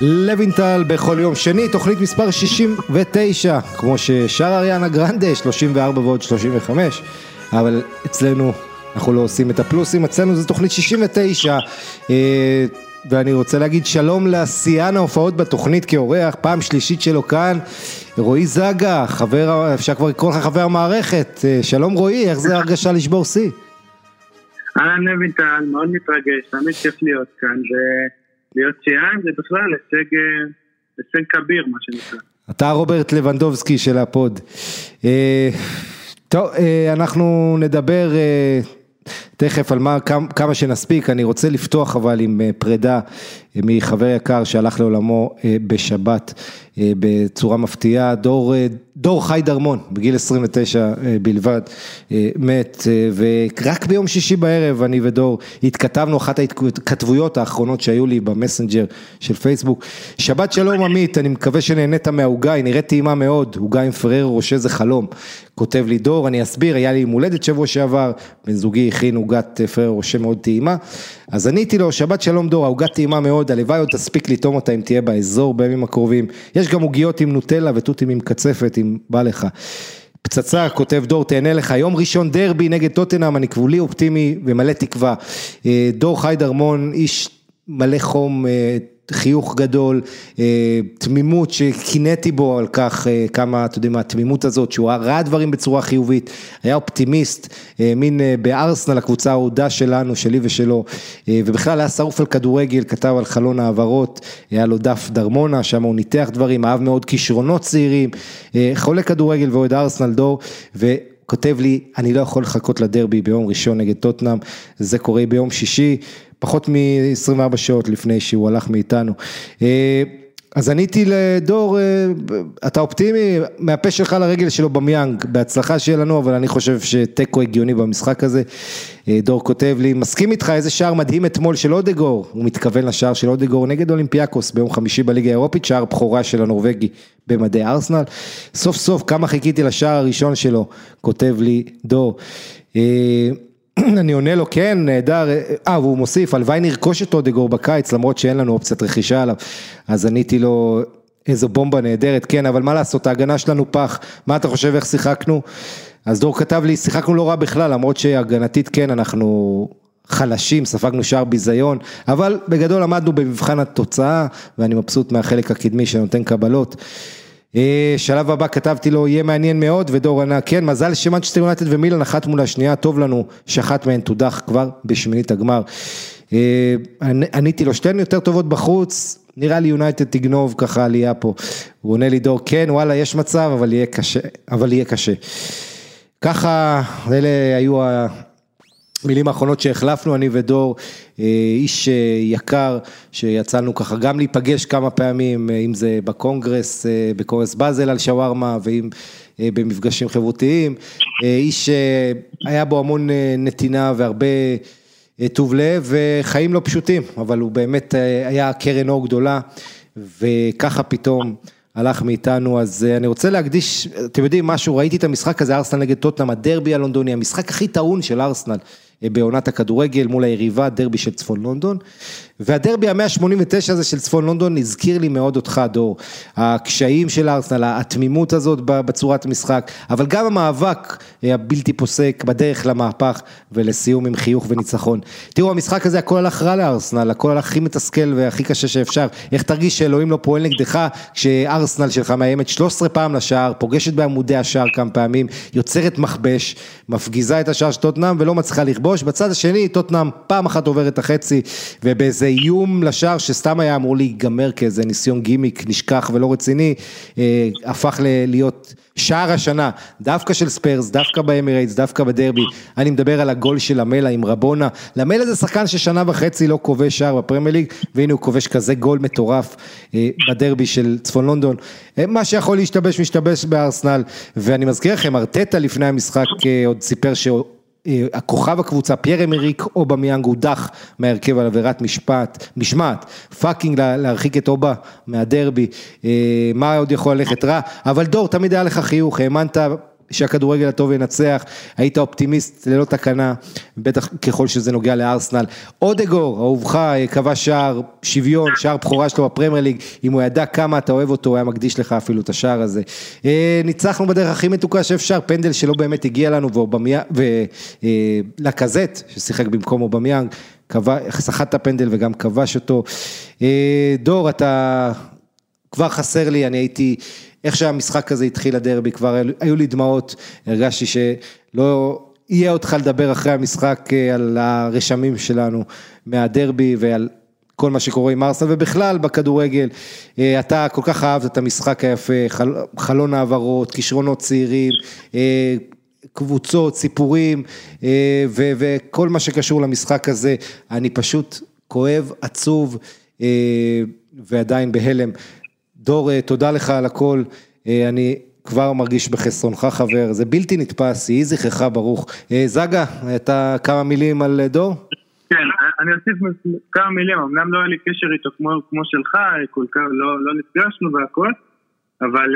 לוינטל בכל יום שני, תוכנית מספר 69, כמו ששר אריאנה גרנדה, 34 ועוד 35, אבל אצלנו אנחנו לא עושים את הפלוסים, אצלנו זה תוכנית 69, אה, ואני רוצה להגיד שלום לשיאן ההופעות בתוכנית כאורח, פעם שלישית שלו כאן, רועי זגה, חבר, אפשר כבר לקרוא לך חבר המערכת, אה, שלום רועי, איך זה הרגשה לשבור שיא? אהלן לוינטל, מאוד מתרגש, תמיד כיף להיות כאן, ולהיות שיאן זה בכלל הישג, אה, הישג כביר מה שנקרא. אתה רוברט לבנדובסקי של הפוד. אה, טוב, אנחנו נדבר תכף על מה, כמה, שנספיק, אני רוצה לפתוח אבל עם פרידה מחבר יקר שהלך לעולמו בשבת בצורה מפתיעה, דור, דור חי דרמון, בגיל 29 אה, בלבד, אה, מת, אה, ורק ביום שישי בערב אני ודור התכתבנו אחת ההתכתבויות האחרונות שהיו לי במסנג'ר של פייסבוק. שבת שלום עמית, אני מקווה שנהנית מהעוגה, היא נראית טעימה מאוד, עוגה עם פרר רושה זה חלום. כותב לי דור, אני אסביר, היה לי יום הולדת שבוע שעבר, בן זוגי הכין עוגת פרר רושה מאוד טעימה, אז עניתי לו, שבת שלום דור, העוגה טעימה מאוד, הלוואי עוד תספיק לטעום אותה אם תהיה באזור בימים הקרובים. יש גם עוגיות עם נוטלה ותותים עם קצפת, עם בא לך. פצצה, כותב דור, תהנה לך, יום ראשון דרבי נגד טוטנאם, אני כבולי אופטימי ומלא תקווה. אה, דור חי דרמון, איש מלא חום, אה, חיוך גדול, אה, תמימות שקינאתי בו על כך אה, כמה, אתה יודע מה, התמימות הזאת, שהוא ראה דברים בצורה חיובית, היה אופטימיסט, האמין אה, בארסנל, הקבוצה האהודה שלנו, שלי ושלו, ובכלל היה שרוף על כדורגל, כתב על חלון העברות, היה לו דף דרמונה, שם הוא ניתח דברים, אהב מאוד כישרונות צעירים, חולה כדורגל ואוהד ארסנל דור, ו... כותב לי, אני לא יכול לחכות לדרבי ביום ראשון נגד טוטנאם, זה קורה ביום שישי, פחות מ-24 שעות לפני שהוא הלך מאיתנו. אה, אז עניתי לדור, אה, אתה אופטימי, מהפה שלך לרגל שלו במיאנג, בהצלחה שיהיה לנו, אבל אני חושב שתיקו הגיוני במשחק הזה. אה, דור כותב לי, מסכים איתך, איזה שער מדהים אתמול של אודגור, הוא מתכוון לשער של אודגור נגד אולימפיאקוס ביום חמישי בליגה האירופית, שער בכורה של הנורבגי במדי ארסנל. סוף סוף כמה חיכיתי לשער הראשון שלו, כותב לי דור. אני עונה לו, כן, נהדר, אה, והוא מוסיף, הלוואי נרכוש את אודגור בקיץ, למרות שאין לנו אופציית רכישה עליו, אז עניתי לו, איזו בומבה נהדרת, כן, אבל מה לעשות, ההגנה שלנו פח, מה אתה חושב, איך שיחקנו? אז דור כתב לי, שיחקנו לא רע בכלל, למרות שהגנתית כן, אנחנו חלשים, ספגנו שער ביזיון, אבל בגדול עמדנו במבחן התוצאה, ואני מבסוט מהחלק הקדמי שנותן קבלות. אה, שלב הבא כתבתי לו יהיה מעניין מאוד ודור ענה כן מזל שמנצ'סטר יונייטד ומילן אחת מול השנייה טוב לנו שאחת מהן תודח כבר בשמינית הגמר. אה, עניתי לו שתיהן יותר טובות בחוץ נראה לי יונייטד תגנוב ככה עלייה פה. הוא עונה לי דור כן וואלה יש מצב אבל יהיה קשה אבל יהיה קשה. ככה אלה היו מילים האחרונות שהחלפנו, אני ודור, אה, איש אה, יקר, שיצאנו ככה גם להיפגש כמה פעמים, אה, אם זה בקונגרס, בקונגרס באזל על שווארמה, ואם במפגשים חברותיים, איש שהיה בו המון נתינה והרבה טוב לב, וחיים לא פשוטים, אבל הוא באמת היה קרן אור גדולה, וככה פתאום. הלך מאיתנו, אז אני רוצה להקדיש, אתם יודעים משהו, ראיתי את המשחק הזה, ארסנל נגד טוטנאם, הדרבי הלונדוני, המשחק הכי טעון של ארסנל. בעונת הכדורגל מול היריבה, דרבי של צפון לונדון. והדרבי המאה ה-89 הזה של צפון לונדון הזכיר לי מאוד אותך דור, הקשיים של ארסנל, התמימות הזאת בצורת המשחק, אבל גם המאבק הבלתי פוסק בדרך למהפך ולסיום עם חיוך וניצחון. תראו המשחק הזה הכל הלך רע לארסנל, הכל הלך הכי מתסכל והכי קשה שאפשר, איך תרגיש שאלוהים לא פועל נגדך כשארסנל שלך מאיימת 13 פעם לשער, פוגשת בעמודי השער כמה פעמים, יוצרת מכבש, מפגיזה את השער של טוטנאם ולא מצליחה לכבוש, בצד השני טוטנאם פעם אחת עוברת את החצי ובאיזה איום לשער שסתם היה אמור להיגמר כאיזה ניסיון גימיק נשכח ולא רציני, אה, הפך להיות שער השנה, דווקא של ספיירס, דווקא באמירייטס, דווקא בדרבי, אני מדבר על הגול של למלה עם רבונה, למלה זה שחקן ששנה וחצי לא כובש שער בפרמייר ליג, והנה הוא כובש כזה גול מטורף אה, בדרבי של צפון לונדון, אה, מה שיכול להשתבש משתבש בארסנל, ואני מזכיר לכם, ארטטה לפני המשחק עוד סיפר שהוא הכוכב הקבוצה, פייר אמריק אובמיאנג הודח מהרכב על עבירת משפט, משמעת, fucking להרחיק את אובה מהדרבי, אה, מה עוד יכול ללכת רע, אבל דור, תמיד היה לך חיוך, האמנת שהכדורגל הטוב ינצח, היית אופטימיסט ללא תקנה, בטח ככל שזה נוגע לארסנל. אודגור, אהובך, כבש שער שוויון, שער בכורה שלו בפרמייר ליג, אם הוא ידע כמה אתה אוהב אותו, הוא היה מקדיש לך אפילו את השער הזה. אה, ניצחנו בדרך הכי מתוקה שאפשר, פנדל שלא באמת הגיע לנו, ולקזט, ששיחק במקום אובמיאנג, סחט את הפנדל וגם כבש אותו. אה, דור, אתה כבר חסר לי, אני הייתי, איך שהמשחק הזה התחיל הדרבי, כבר היו לי דמעות, הרגשתי שלא יהיה אותך לדבר אחרי המשחק אה, על הרשמים שלנו מהדרבי ועל כל מה שקורה עם ארסנל ובכלל בכדורגל, אה, אתה כל כך אהבת את המשחק היפה, חל, חלון העברות, כישרונות צעירים, קבוצות, סיפורים ו- וכל מה שקשור למשחק הזה, אני פשוט כואב, עצוב ועדיין בהלם. דור, אה, תודה לך על הכל, אה, אני כבר מרגיש בחסרונך חבר, זה בלתי נתפס, יהי זכרך ברוך. אה, זגה, אתה כמה מילים על דור? כן, אני אוסיף כמה מילים, אמנם לא היה לי קשר איתו כמו, כמו שלך, כל כך לא, לא נפגשנו והכל, אבל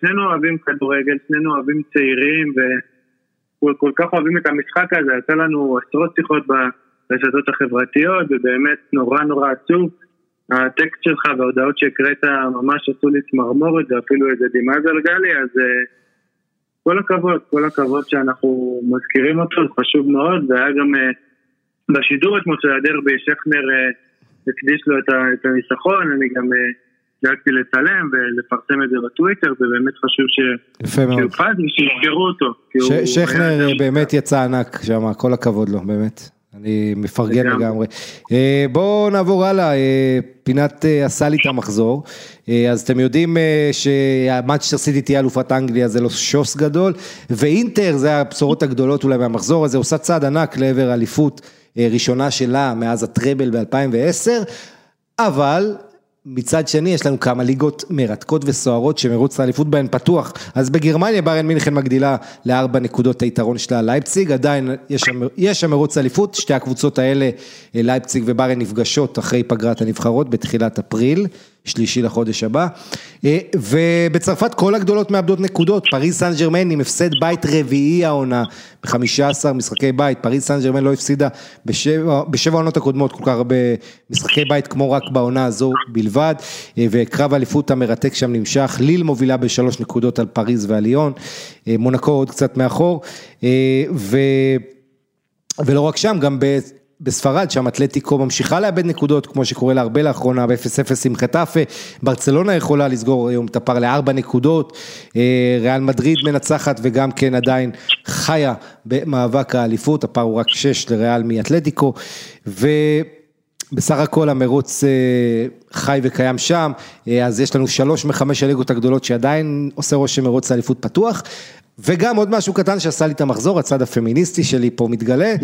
שנינו אוהבים כדורגל, שנינו אוהבים צעירים וכל כך אוהבים את המשחק הזה, יצא לנו עשרות שיחות ברשתות החברתיות ובאמת נורא נורא עצוב. הטקסט שלך וההודעות שהקראת ממש עשו לי צמרמורת ואפילו איזה דמעה זלגה לי, אז אה, כל הכבוד, כל הכבוד שאנחנו מזכירים אותו, זה חשוב מאוד, והיה גם אה, בשידור אתמול של הדרבי, שכנר אה, הקדיש לו את הניסחון, אני גם דאגתי לצלם ולפרסם את זה בטוויטר, זה באמת חשוב שיופץ ושיזכרו אותו. שכנר באמת יצא ענק שם, כל הכבוד לו, באמת. אני מפרגן לגמרי. אה, בואו נעבור הלאה, אה, פינת אה, עשה לי את המחזור. אז אתם יודעים שהמאצ'סטר סיטי תהיה אלופת אנגליה זה לא שוס גדול, ואינטר זה הבשורות הגדולות אולי מהמחזור הזה, עושה צעד ענק לעבר אליפות ראשונה שלה מאז הטראבל ב-2010, אבל מצד שני יש לנו כמה ליגות מרתקות וסוערות שמרוץ האליפות בהן פתוח, אז בגרמניה ביירן מינכן מגדילה לארבע נקודות היתרון שלה לייפציג, עדיין יש שם מרוץ אליפות, שתי הקבוצות האלה, לייפציג וביירן נפגשות אחרי פגרת הנבחרות בתחילת אפריל. שלישי לחודש הבא. אה, ובצרפת כל הגדולות מאבדות נקודות, פריס סן ג'רמן עם הפסד בית רביעי העונה, ב-15 משחקי בית, פריס סן ג'רמן לא הפסידה בשבע העונות הקודמות כל כך הרבה משחקי בית כמו רק בעונה הזו בלבד, אה, וקרב האליפות המרתק שם נמשך, ליל מובילה בשלוש נקודות על פריז ועל ליון, אה, מונקו עוד קצת מאחור, ו... ולא רק שם, גם בספרד, שם אתלטיקו ממשיכה לאבד נקודות, כמו שקורה לה הרבה לאחרונה, ב-0-0 עם חטאפה, ברצלונה יכולה לסגור היום את הפער לארבע נקודות, אה, ריאל מדריד מנצחת וגם כן עדיין חיה במאבק האליפות, הפער הוא רק 6 לריאל מאתלטיקו, ובסך הכל המרוץ אה, חי וקיים שם, אה, אז יש לנו שלוש מחמש הליגות הגדולות שעדיין עושה רושם מרוץ האליפות פתוח, וגם עוד משהו קטן שעשה לי את המחזור, הצד הפמיניסטי שלי פה מתגלה,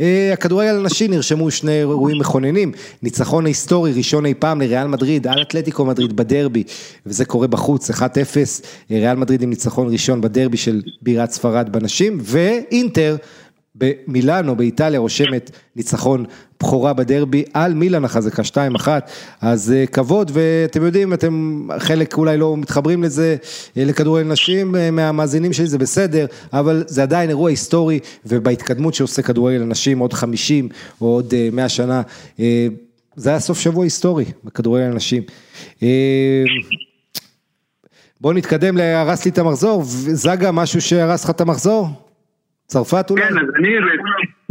אה, הכדורגל הנשי נרשמו שני אירועים מכוננים, ניצחון היסטורי ראשון אי פעם לריאל מדריד על אתלטיקו מדריד בדרבי, וזה קורה בחוץ 1-0, אה, ריאל מדריד עם ניצחון ראשון בדרבי של בירת ספרד בנשים, ואינטר במילאנו באיטליה רושמת ניצחון בכורה בדרבי על מילאן החזקה 2-1, אז אה, כבוד ואתם יודעים, אתם חלק אולי לא מתחברים לזה, אה, לכדורגל נשים אה, מהמאזינים שלי זה בסדר, אבל זה עדיין אירוע היסטורי ובהתקדמות שעושה כדורגל הנשים עוד 50 או עוד 100 שנה, זה היה סוף שבוע היסטורי בכדורגל הנשים. בואו נתקדם להרס לי את המחזור, זגה משהו שהרס לך את המחזור? צרפת אולי? כן, אז אני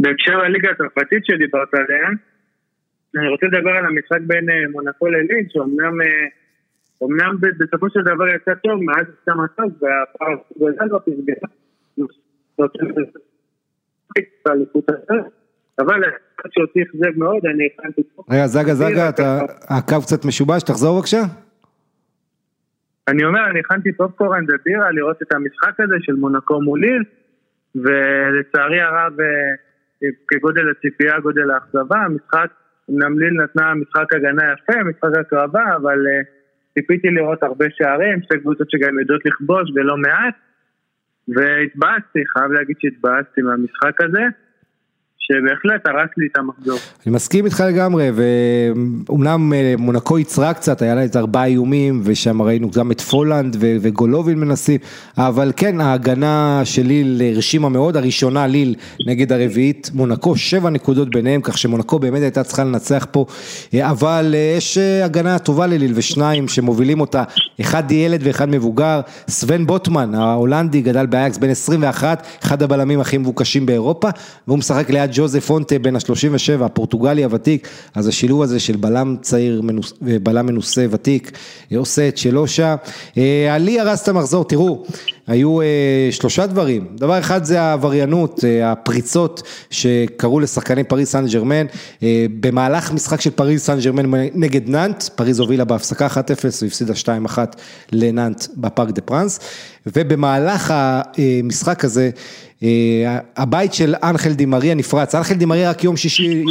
בהקשר לליגה הצרפתית שדיברת עליה, אני רוצה לדבר על המשחק בין אה, מונקו ללין, שאומנם אומנם בסופו של דבר יצא טוב, מאז יצא מצב, והפער גדל בפסגה. אבל שאותי אכזב מאוד, אני הכנתי... רגע, זגה, זגה, הקו קצת משובש, תחזור בבקשה. אני אומר, אני הכנתי פופקורן ובירה לראות את המשחק הזה של מונקו מול ליל. ולצערי הרב, אה, כגודל הציפייה, גודל האכזבה, המשחק, אמנם ליל נתנה משחק הגנה יפה, משחק הקרבה, אבל אה, ציפיתי לראות הרבה שערים, שתי קבוצות שגם יודעות לכבוש ולא מעט, והתבאסתי, חייב להגיד שהתבאסתי מהמשחק הזה, שבהחלט הרס לי את המחזור. אני מסכים איתך לגמרי, ואומנם אה, מונקו יצרה קצת, היה לה את ארבעה איומים, ושם ראינו גם את פולנד וגולובין מנסים, אבל כן, ההגנה של ליל הרשימה מאוד, הראשונה ליל נגד הרביעית, מונקו שבע נקודות ביניהם, כך שמונקו באמת הייתה צריכה לנצח פה, אה, אבל אה, יש הגנה טובה לליל ושניים שמובילים אותה, אחד ילד ואחד מבוגר, סוון בוטמן, ההולנדי, גדל באייקס בן 21, אחד הבלמים הכי מבוקשים באירופה, והוא משחק ליד ג'וזף פונטה בן ה-37, הפורטוגלי הוותיק, אז השילוב הזה של בלם צעיר ובלם מנוסה ותיק עושה את שלו שם. אה, עלי הרס את המחזור, תראו, היו אה, שלושה דברים, דבר אחד זה העבריינות, אה, הפריצות שקרו לשחקני פריס סן ג'רמן, במהלך משחק של פריס סן ג'רמן נגד נאנט, פריז הובילה בהפסקה 1-0 והפסידה 2-1 לנאנט בפארק דה פרנס, ובמהלך המשחק הזה אה, הבית של אנחל די מריה נפרץ, אנחל די מריה רק יום שישי,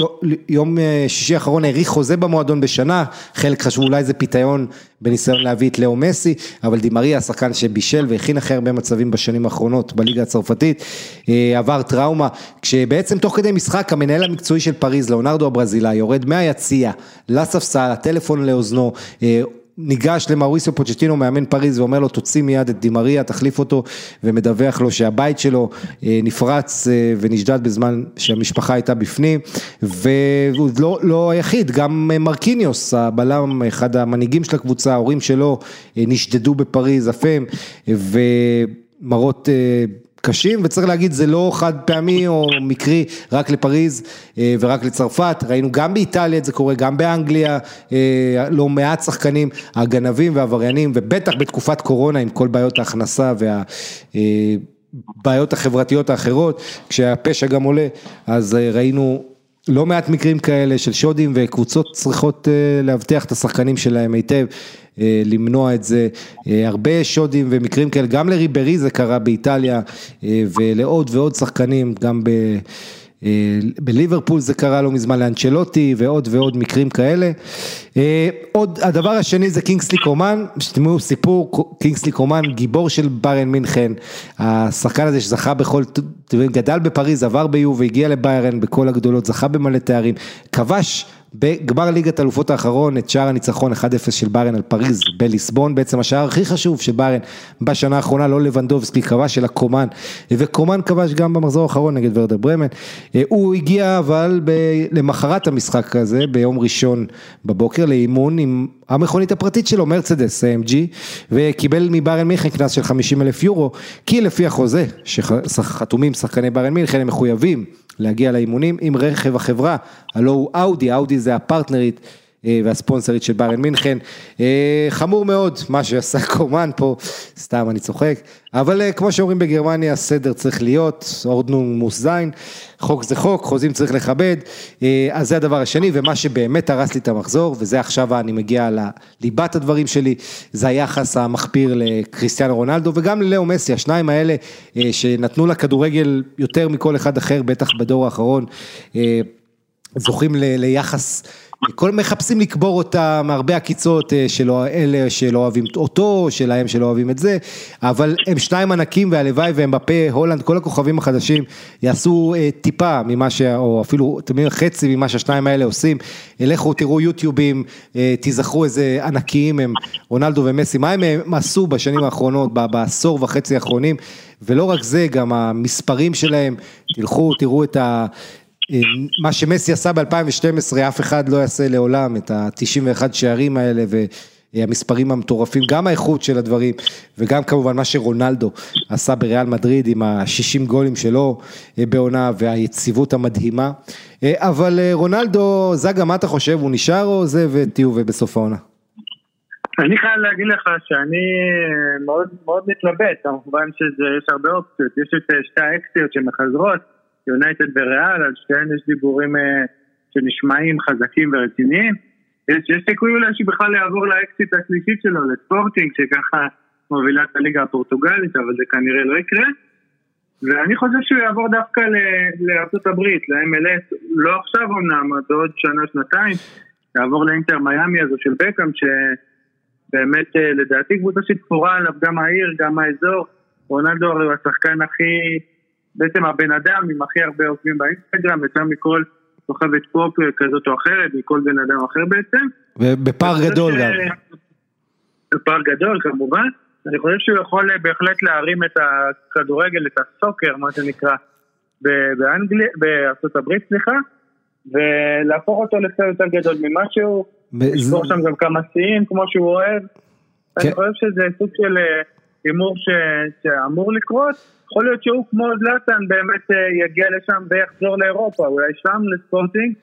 יום אה, שישי האחרון האריך חוזה במועדון בשנה, חלק חשבו אולי זה פיתיון בניסיון להביא את לאו מסי, אבל דימריה השחקן שבישל והכין אחרי הרבה מצבים בשנים האחרונות בליגה הצרפתית, אה, עבר טראומה, כשבעצם תוך כדי משחק המנהל המקצועי של פריז, לאונרדו הברזילאי, יורד מהיציע לספסל, הטלפון לאוזנו, ניגש למאוריסיו פוצ'טינו, מאמן פריז, ואומר לו תוציא מיד את דימריה, תחליף אותו, ומדווח לו שהבית שלו אה, נפרץ אה, ונשדד בזמן שהמשפחה הייתה בפנים, והוא לא, לא היחיד, גם מרקיניוס, הבלם, אחד המנהיגים של הקבוצה, ההורים שלו אה, נשדדו בפריז אף הם, ומראות קשים, וצריך להגיד זה לא חד פעמי או מקרי רק לפריז אה, ורק לצרפת, ראינו גם באיטליה את זה קורה, גם באנגליה, אה, לא מעט שחקנים, הגנבים והעבריינים, ובטח בתקופת קורונה עם כל בעיות ההכנסה וה... אה, בעיות החברתיות האחרות, כשהפשע גם עולה, אז ראינו לא מעט מקרים כאלה של שודים וקבוצות צריכות לאבטח את השחקנים שלהם היטב. אה, למנוע את זה, אה, הרבה שודים ומקרים כאלה, גם לריברי זה קרה באיטליה אה, ולעוד ועוד שחקנים, גם ב... בליברפול זה קרה לא מזמן לאנצ'לוטי ועוד ועוד מקרים כאלה. עוד, הדבר השני זה קינגסלי קומן, שתשמעו סיפור, קינגסלי קומן גיבור של ביירן מינכן, השחקן הזה שזכה בכל, גדל בפריז, עבר ביו והגיע לביירן בכל הגדולות, זכה במלא תארים, כבש בגמר ליגת אלופות האחרון את שער הניצחון 1-0 של ביירן על פריז בליסבון, בעצם השער הכי חשוב של ביירן בשנה האחרונה, לא לבנדובסקי כבש אלא קומן, וקומן כבש גם במחזור האחרון נגד ורדר ברמן, אה, הוא הגיע אבל ב... למחרת המשחק הזה, ביום ראשון בבוקר לאימון עם המכונית הפרטית שלו, מרצדס AMG, וקיבל מביירן מינכן קנס של 50 אלף יורו, כי לפי החוזה שחתומים שחקני ביירן מינכן הם מחויבים להגיע לאימונים עם רכב החברה, הלא הוא אאודי, אאודי זה הפרטנרית והספונסרית של ביירן מינכן, אה, חמור מאוד מה שעשה קומן פה, סתם אני צוחק, אבל אה, כמו שאומרים בגרמניה הסדר צריך להיות, אורדנונג זין, חוק זה חוק, חוזים צריך לכבד, אז זה הדבר השני ומה שבאמת הרס לי את המחזור וזה עכשיו אני מגיע לליבת הדברים שלי, זה היחס המחפיר לקריסטיאנו רונלדו וגם ללאו מסי, השניים האלה שנתנו לכדורגל יותר מכל אחד אחר, בטח בדור האחרון, זוכים ליחס כל מחפשים לקבור אותה מהרבה עקיצות אה, של אלה שלא אוהבים אותו, שלהם שלא אוהבים את זה, אבל הם שניים ענקים והלוואי והם בפה, הולנד, כל הכוכבים החדשים יעשו אה, טיפה ממה ש... או אפילו, אתם חצי ממה שהשניים האלה עושים, לכו תראו יוטיובים, אה, תיזכרו איזה ענקיים הם, רונלדו ומסי, מה הם עשו בשנים האחרונות, בעשור וחצי האחרונים, ולא רק זה, גם המספרים שלהם, תלכו, תראו את ה... מה שמסי עשה ב-2012 אף אחד לא יעשה לעולם את ה-91 שערים האלה והמספרים המטורפים, גם האיכות של הדברים וגם כמובן מה שרונלדו עשה בריאל מדריד עם ה-60 גולים שלו אה, בעונה והיציבות המדהימה, אה, אבל אה, רונלדו, זגה מה אתה חושב, הוא נשאר או זה? ותהיו ובסוף העונה? אני חייב להגיד לך שאני מאוד מאוד מתלבט, כמובן שיש הרבה אופציות, יש את שתי האקסיות שמחזרות יונייטד וריאל, על שתיהן יש דיבורים אה, שנשמעים חזקים ורציניים. יש, יש סיכוי אולי שבכלל יעבור לאקסיט השלישית שלו, לספורטינג, שככה מובילה את הליגה הפורטוגלית, אבל זה כנראה לא יקרה. ואני חושב שהוא יעבור דווקא הברית, ל-MLS, לא עכשיו אמנם, בעוד שנה, שנתיים, יעבור לאינטר מיאמי הזו של בקאם, שבאמת אה, לדעתי קבוצה שתפורה עליו גם העיר, גם האזור. רונלדו הוא השחקן הכי בעצם הבן אדם עם הכי הרבה עוקבים באינסטגרם, יותר מכל כוכבת פופ כזאת או אחרת, מכל בן אדם אחר בעצם. ובפער גדול גם. בפער גדול כמובן. אני חושב שהוא יכול בהחלט להרים את הכדורגל, את הסוקר, מה שנקרא, באנגליה, בארצות הברית, סליחה, ולהפוך אותו לקצת יותר גדול ממה שהוא, לשבור שם גם כמה שיאים כמו שהוא אוהב. אני כן. חושב שזה סוג של אה, הימור שאמור לקרות. יכול להיות שהוא כמו זלאטן באמת אה, יגיע לשם ויחזור לאירופה, אולי שם לספורטינג.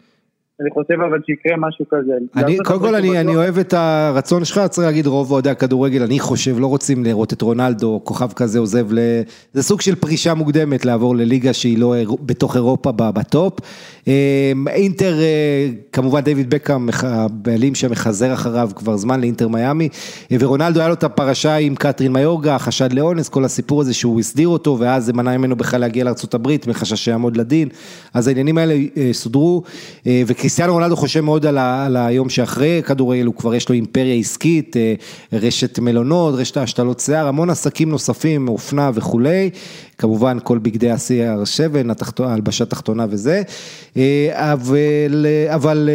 אני חושב אבל שיקרה משהו כזה. אני, קודם כל אני, אני אוהב את הרצון שלך, צריך להגיד רוב אוהדי הכדורגל, אני חושב, לא רוצים לראות את רונלדו, כוכב כזה עוזב ל... זה סוג של פרישה מוקדמת לעבור לליגה שהיא לא בתוך אירופה בטופ. אמ, אינטר, אה, כמובן דיוויד בקאם, הבעלים שמחזר אחריו כבר זמן לאינטר מיאמי, אה, ורונלדו היה לו את הפרשה עם קטרין מיורגה, חשד לאונס, כל הסיפור הזה שהוא הסדיר אותו, ואז זה מנע ממנו בכלל להגיע לארה"ב, מחשש שיעמוד לדין, אז העניינים האלה אה, סודרו, וקריסטיאנו רונלדו חושב מאוד על, ה, על היום שאחרי כדורגל, הוא כבר יש לו אימפריה עסקית, רשת מלונות, רשת השתלות שיער, המון עסקים נוספים, אופנה וכולי, כמובן כל בגדי ה-CR7, הלבשה תחתונה וזה, אה, אבל, אבל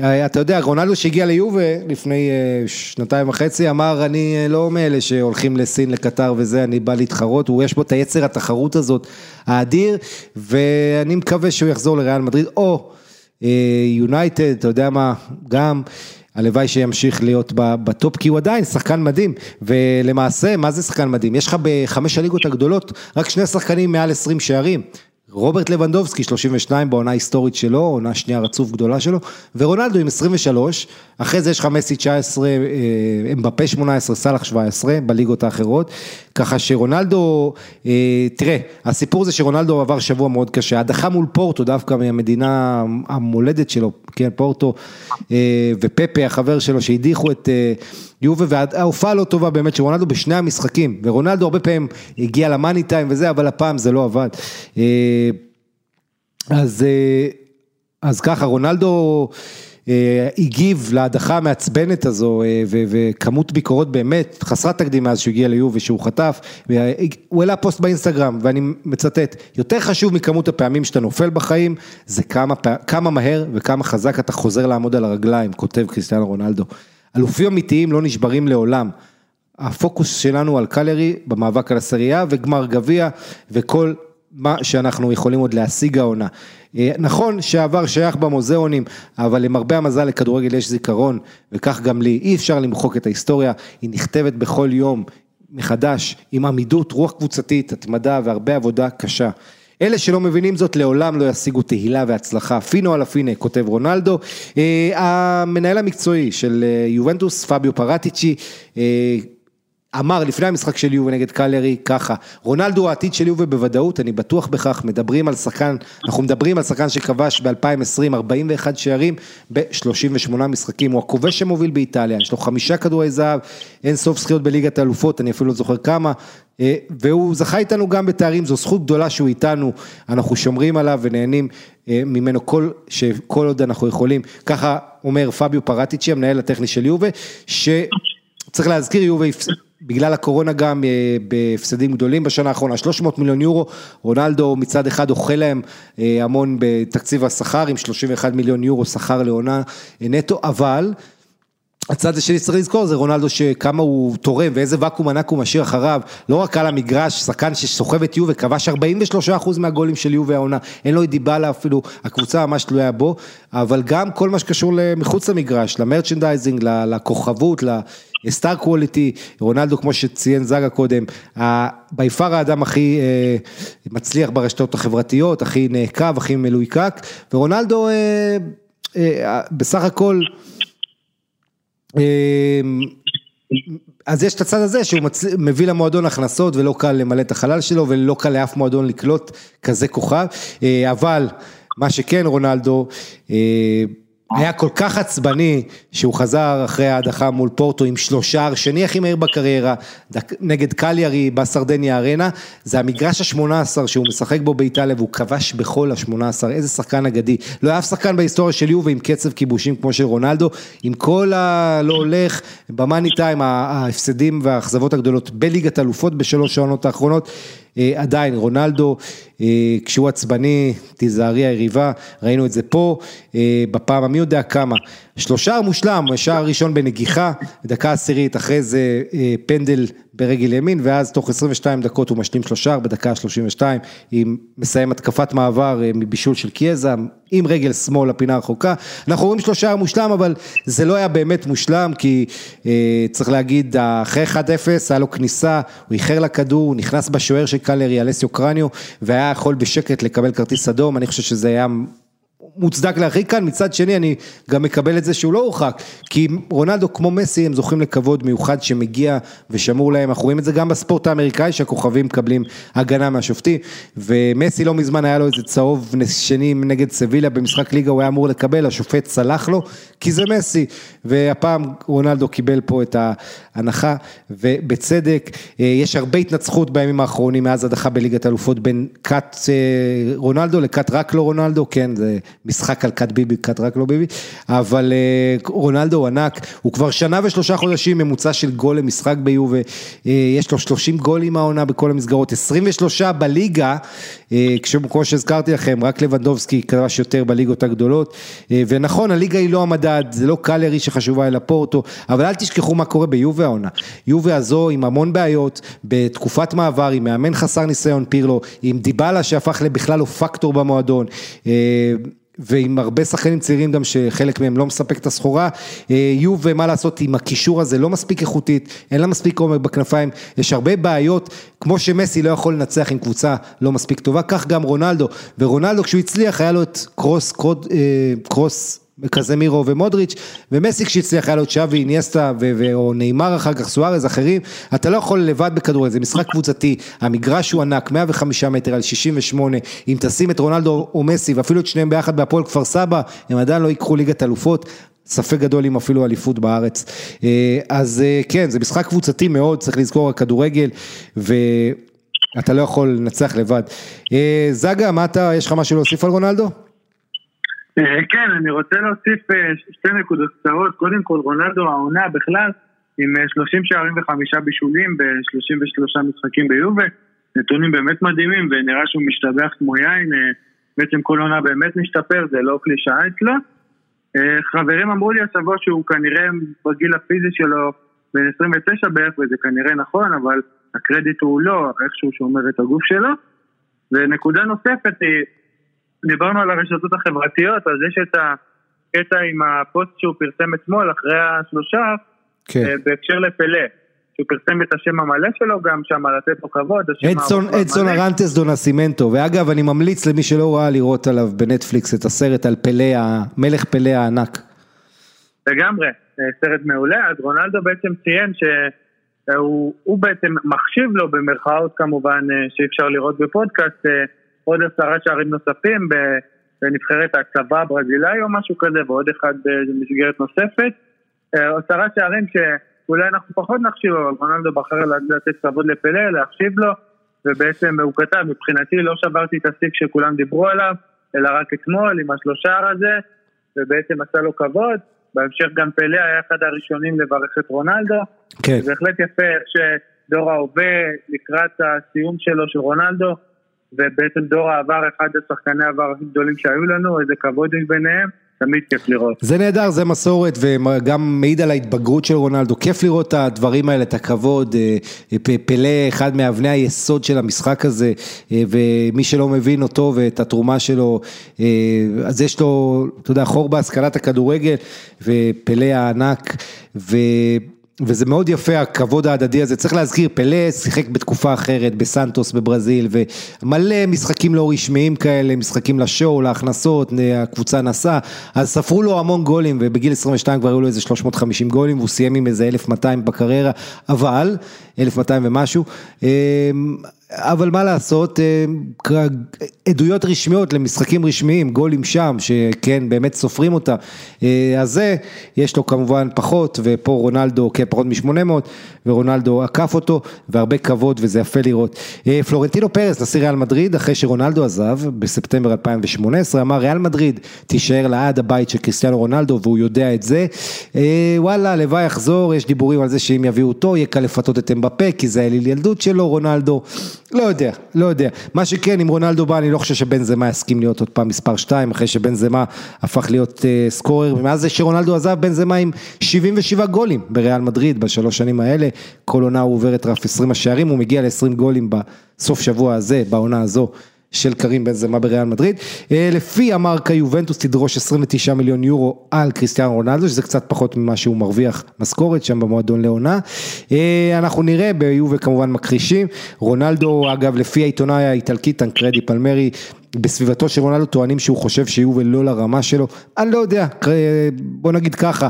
אה, אתה יודע, רונלדו שהגיע ליובה לפני אה, שנתיים וחצי, אמר אני לא מאלה שהולכים לסין, לקטר וזה, אני בא להתחרות, הוא יש בו את היצר התחרות הזאת האדיר, ואני מקווה שהוא יחזור לריאל מדריד, או יונייטד, אתה יודע מה, גם. הלוואי שימשיך להיות בטופ, כי הוא עדיין שחקן מדהים, ולמעשה, מה זה שחקן מדהים? יש לך בחמש הליגות הגדולות רק שני שחקנים מעל 20 שערים. רוברט לבנדובסקי, 32 בעונה היסטורית שלו, עונה שנייה רצוף גדולה שלו, ורונלדו עם 23, אחרי זה יש לך מסי 19, אה, אמבפה 18, סאלח 17 בליגות האחרות, ככה שרונלדו, אה, תראה, הסיפור זה שרונלדו עבר שבוע מאוד קשה, הדחה מול פורטו דווקא מהמדינה המולדת שלו, כן, פורטו אה, ופפה החבר שלו שהדיחו את יובה, וההופעה לא טובה באמת של רונלדו בשני המשחקים, ורונלדו הרבה פעמים הגיע למאני טיים וזה, אבל הפעם זה לא עבד. אז, אז ככה, רונלדו... אה, הגיב להדחה המעצבנת הזו אה, וכמות ביקורות באמת חסרת תקדים מאז שהוא הגיע ליובי שהוא חטף, הוא העלה פוסט באינסטגרם ואני מצטט, יותר חשוב מכמות הפעמים שאתה נופל בחיים, זה כמה, כמה מהר וכמה חזק אתה חוזר לעמוד על הרגליים, כותב קריסטיאנו רונלדו. אלופים אמיתיים לא נשברים לעולם. הפוקוס שלנו על קלרי במאבק על הסרייה וגמר גביע וכל מה שאנחנו יכולים עוד להשיג העונה. אה, נכון שהעבר שייך במוזיאונים, אבל למרבה המזל לכדורגל יש זיכרון, וכך גם לי, אי אפשר למחוק את ההיסטוריה, היא נכתבת בכל יום מחדש, עם עמידות, רוח קבוצתית, התמדה והרבה עבודה קשה. אלה שלא מבינים זאת לעולם לא ישיגו תהילה והצלחה. פינו על הפינה, כותב רונלדו. אה, המנהל המקצועי של אה, יובנטוס, פביו פרטיצ'י, אמר לפני המשחק של יובה נגד קלרי ככה, רונלדו הוא העתיד של יובה בוודאות, אני בטוח בכך, מדברים על שחקן, אנחנו מדברים על שחקן שכבש ב-2020 41 שערים ב-38 משחקים, הוא הכובש שמוביל באיטליה, יש לו חמישה כדורי זהב, אין סוף זכיות בליגת האלופות, אני אפילו לא זוכר כמה, אה, והוא זכה איתנו גם בתארים, זו זכות גדולה שהוא איתנו, אנחנו שומרים עליו ונהנים אה, ממנו כל, שכל עוד אנחנו יכולים, ככה אומר פביו פרטיצ'י, המנהל הטכני של יובה, שצריך להזכיר, יובה בגלל הקורונה גם אה, בהפסדים גדולים בשנה האחרונה, 300 מיליון יורו, רונלדו מצד אחד אוכל להם אה, המון בתקציב השכר עם 31 מיליון יורו שכר לעונה אה, נטו, אבל הצד השני שצריך לזכור זה רונלדו שכמה הוא תורם ואיזה ואקום ענק הוא משאיר אחריו, לא רק על המגרש, שחקן שסוחב את יובה, כבש 43% מהגולים של יובה העונה, אין לו את דיבלה אפילו, הקבוצה ממש תלויה בו, אבל גם כל מה שקשור מחוץ למגרש, ל merchandising, לכוכבות, star quality, רונלדו כמו שציין זאגה קודם, by far האדם הכי אה, מצליח ברשתות החברתיות, הכי נעקב, הכי מלייקק, ורונלדו אה, אה, בסך הכל, אז יש את הצד הזה שהוא מצל... מביא למועדון הכנסות ולא קל למלא את החלל שלו ולא קל לאף מועדון לקלוט כזה כוכב, אבל מה שכן רונלדו, היה כל כך עצבני שהוא חזר אחרי ההדחה מול פורטו עם שלושה, שני הכי מהיר בקריירה, נגד קליארי בסרדניה ארנה, זה המגרש השמונה עשר שהוא משחק בו באיטליה והוא כבש בכל השמונה עשר, איזה שחקן אגדי, לא היה אף שחקן בהיסטוריה של יובה עם קצב כיבושים כמו של רונלדו, עם כל הלא הולך, במאני טיים, ההפסדים והאכזבות הגדולות בליגת אלופות בשלוש העונות האחרונות, עדיין רונלדו, כשהוא עצבני, תיזהרי היריבה, ראינו את זה פה, בפעם המי יודע כמה. שלושה מושלם, שער ראשון בנגיחה, דקה עשירית, אחרי זה פנדל ברגל ימין, ואז תוך 22 דקות הוא משלים שלושה, בדקה 32, עם מסיים התקפת מעבר מבישול של קיאזה, עם רגל שמאל לפינה הרחוקה. אנחנו רואים שלושה מושלם, אבל זה לא היה באמת מושלם, כי אה, צריך להגיד, אחרי 1-0 היה לו כניסה, הוא איחר לכדור, הוא נכנס בשוער של קלרי, אלסיו קרניו, והיה יכול בשקט לקבל כרטיס אדום, אני חושב שזה היה... מוצדק להרחיק כאן, מצד שני אני גם מקבל את זה שהוא לא הורחק, כי רונלדו כמו מסי הם זוכים לכבוד מיוחד שמגיע ושמור להם, אנחנו רואים את זה גם בספורט האמריקאי שהכוכבים מקבלים הגנה מהשופטים, ומסי לא מזמן היה לו איזה צהוב שני נגד סבילה במשחק ליגה הוא היה אמור לקבל, השופט צלח לו, כי זה מסי, והפעם רונלדו קיבל פה את ההנחה, ובצדק, אה, יש הרבה התנצחות בימים האחרונים מאז הדחה בליגת אלופות בין כת אה, רונלדו לכת רק לא רונלדו, כן, זה משחק על כת ביבי, כת רק לא ביבי, אבל אה, רונלדו הוא ענק, הוא כבר שנה ושלושה חודשים ממוצע של גול למשחק ביובה, יש לו 30 גולים העונה בכל המסגרות, 23 בליגה, כמו שהזכרתי לכם, רק לבנדובסקי כבש יותר בליגות הגדולות, ונכון, הליגה היא לא המדד, זה לא קלרי שחשובה אלא פורטו, אבל אל תשכחו מה קורה ביובה העונה, יובה הזו עם המון בעיות, בתקופת מעבר, עם מאמן חסר ניסיון פירלו, עם דיבלה שהפך לבכלל לא פקטור במועדון. ועם הרבה שחקנים צעירים גם שחלק מהם לא מספק את הסחורה, יובה מה לעשות עם הקישור הזה לא מספיק איכותית, אין לה מספיק עומק בכנפיים, יש הרבה בעיות, כמו שמסי לא יכול לנצח עם קבוצה לא מספיק טובה, כך גם רונלדו, ורונלדו כשהוא הצליח היה לו את קרוס, קרוד, קרוס קזמירו ומודריץ', ומסי כשהצליח היה לו שווי, איניאסטה או נאמר אחר כך, סוארז, אחרים, אתה לא יכול לבד בכדורגל, זה משחק קבוצתי, המגרש הוא ענק, 105 מטר על 68, אם תשים את רונלדו או מסי ואפילו את שניהם ביחד בהפועל כפר סבא, הם עדיין לא ייקחו ליגת אלופות. ספק גדול אם אפילו אליפות בארץ. אה, אז אה, כן, זה משחק קבוצתי מאוד, צריך לזכור הכדורגל, ואתה לא יכול לנצח לבד. אה, זגה, מה אתה, יש לך משהו להוסיף על רונלדו? אה, כן, אני רוצה להוסיף אה, שתי נקודות קצרות. קודם כל, רונלדו העונה בכלל, עם 30 אה, שערים וחמישה בישולים ב-33 משחקים ביובה. נתונים באמת מדהימים, ונראה שהוא משתבח כמו יין. בעצם כל עונה באמת משתפר, זה לא קלישאה אצלו. חברים אמרו לי השבוע שהוא כנראה בגיל הפיזי שלו בן 29 בערך, וזה כנראה נכון, אבל הקרדיט הוא לא, איכשהו שומר את הגוף שלו. ונקודה נוספת היא, דיברנו על הרשתות החברתיות, אז יש את הקטע עם הפוסט שהוא פרסם אתמול, אחרי השלושה, כן. אה, בהקשר לפלה. שהוא פרסם את השם המלא שלו גם שם, לתת לו כבוד. אדסון, אדסון ארנטס דו נסימנטו, ואגב אני ממליץ למי שלא ראה לראות עליו בנטפליקס את הסרט על פלה, מלך פלא הענק. לגמרי, אה, סרט מעולה, אז רונלדו בעצם ציין שהוא בעצם מחשיב לו במרכאות כמובן, אה, שאי אפשר לראות בפודקאסט, עוד עשרה שערים נוספים בנבחרת הצבא הברזילאי או משהו כזה, ועוד אחד במסגרת נוספת. אה, עשרה שערים שאולי אנחנו פחות נחשיב, אבל רונלדו בחר לתת כבוד לפלא, להחשיב לו, ובעצם הוא כתב, מבחינתי לא שברתי את השיא שכולם דיברו עליו, אלא רק אתמול עם השלושה הזה, ובעצם עשה לו כבוד. בהמשך גם פלא היה אחד הראשונים לברך את רונלדו. כן. זה בהחלט יפה שדור ההווה לקראת הסיום שלו של רונלדו, ובעצם דור העבר, אחד השחקני העבר הכי גדולים שהיו לנו, איזה כבוד יש ביניהם. תמיד כיף לראות. זה נהדר, זה מסורת וגם מעיד על ההתבגרות של רונלדו, כיף לראות את הדברים האלה, את הכבוד, אה, פלא אחד מאבני היסוד של המשחק הזה, אה, ומי שלא מבין אותו ואת התרומה שלו, אה, אז יש לו, אתה יודע, חור בהשכלת הכדורגל, ופלא הענק, ו... וזה מאוד יפה הכבוד ההדדי הזה, צריך להזכיר, פלא שיחק בתקופה אחרת בסנטוס בברזיל ומלא משחקים לא רשמיים כאלה, משחקים לשואו, להכנסות, הקבוצה נסעה, אז ספרו לו המון גולים ובגיל 22 כבר היו לו איזה 350 גולים והוא סיים עם איזה 1200 בקריירה, אבל 1200 ומשהו, אמ, אבל מה לעשות, אה, עדויות רשמיות למשחקים רשמיים, גולים שם, שכן, באמת סופרים אותה. אה, אז זה, יש לו כמובן פחות, ופה רונלדו, כן, פחות מ-800, ורונלדו עקף אותו, והרבה כבוד, וזה יפה לראות. אה, פלורנטינו פרס, נשיא ריאל מדריד, אחרי שרונלדו עזב, בספטמבר 2018, אמר ריאל מדריד תישאר לעד הבית של קריסטיאנו רונלדו, והוא יודע את זה. וואלה, לוואי יחזור, יש דיבורים על זה שאם יביאו אותו, יהיה קל לפתות את אמבפה, כי זה האליל ילדות שלו, רונלדו. לא יודע, לא יודע. מה שכן, אם רונלדו בא, אני לא חושב שבן זמה יסכים להיות עוד פעם מספר 2, אחרי שבן זמה הפך להיות uh, סקורר, ומאז שרונלדו עזב, בן זמה עם 77 גולים בריאל מדריד בשלוש שנים האלה, כל עונה הוא עובר את רף 20 השערים, הוא מגיע ל-20 גולים בסוף שבוע הזה, בעונה הזו. של קרים בן זמה בריאל מדריד. אה, לפי המרקה יובנטוס תדרוש 29 מיליון יורו על קריסטיאן רונלדו, שזה קצת פחות ממה שהוא מרוויח משכורת שם במועדון לעונה. אה, אנחנו נראה, ביובה כמובן מכחישים. רונלדו, אגב, לפי העיתונאי האיטלקי טנקרדי פלמרי, בסביבתו של רונלדו טוענים שהוא חושב שיובל לא לרמה שלו, אני לא יודע, בוא נגיד ככה,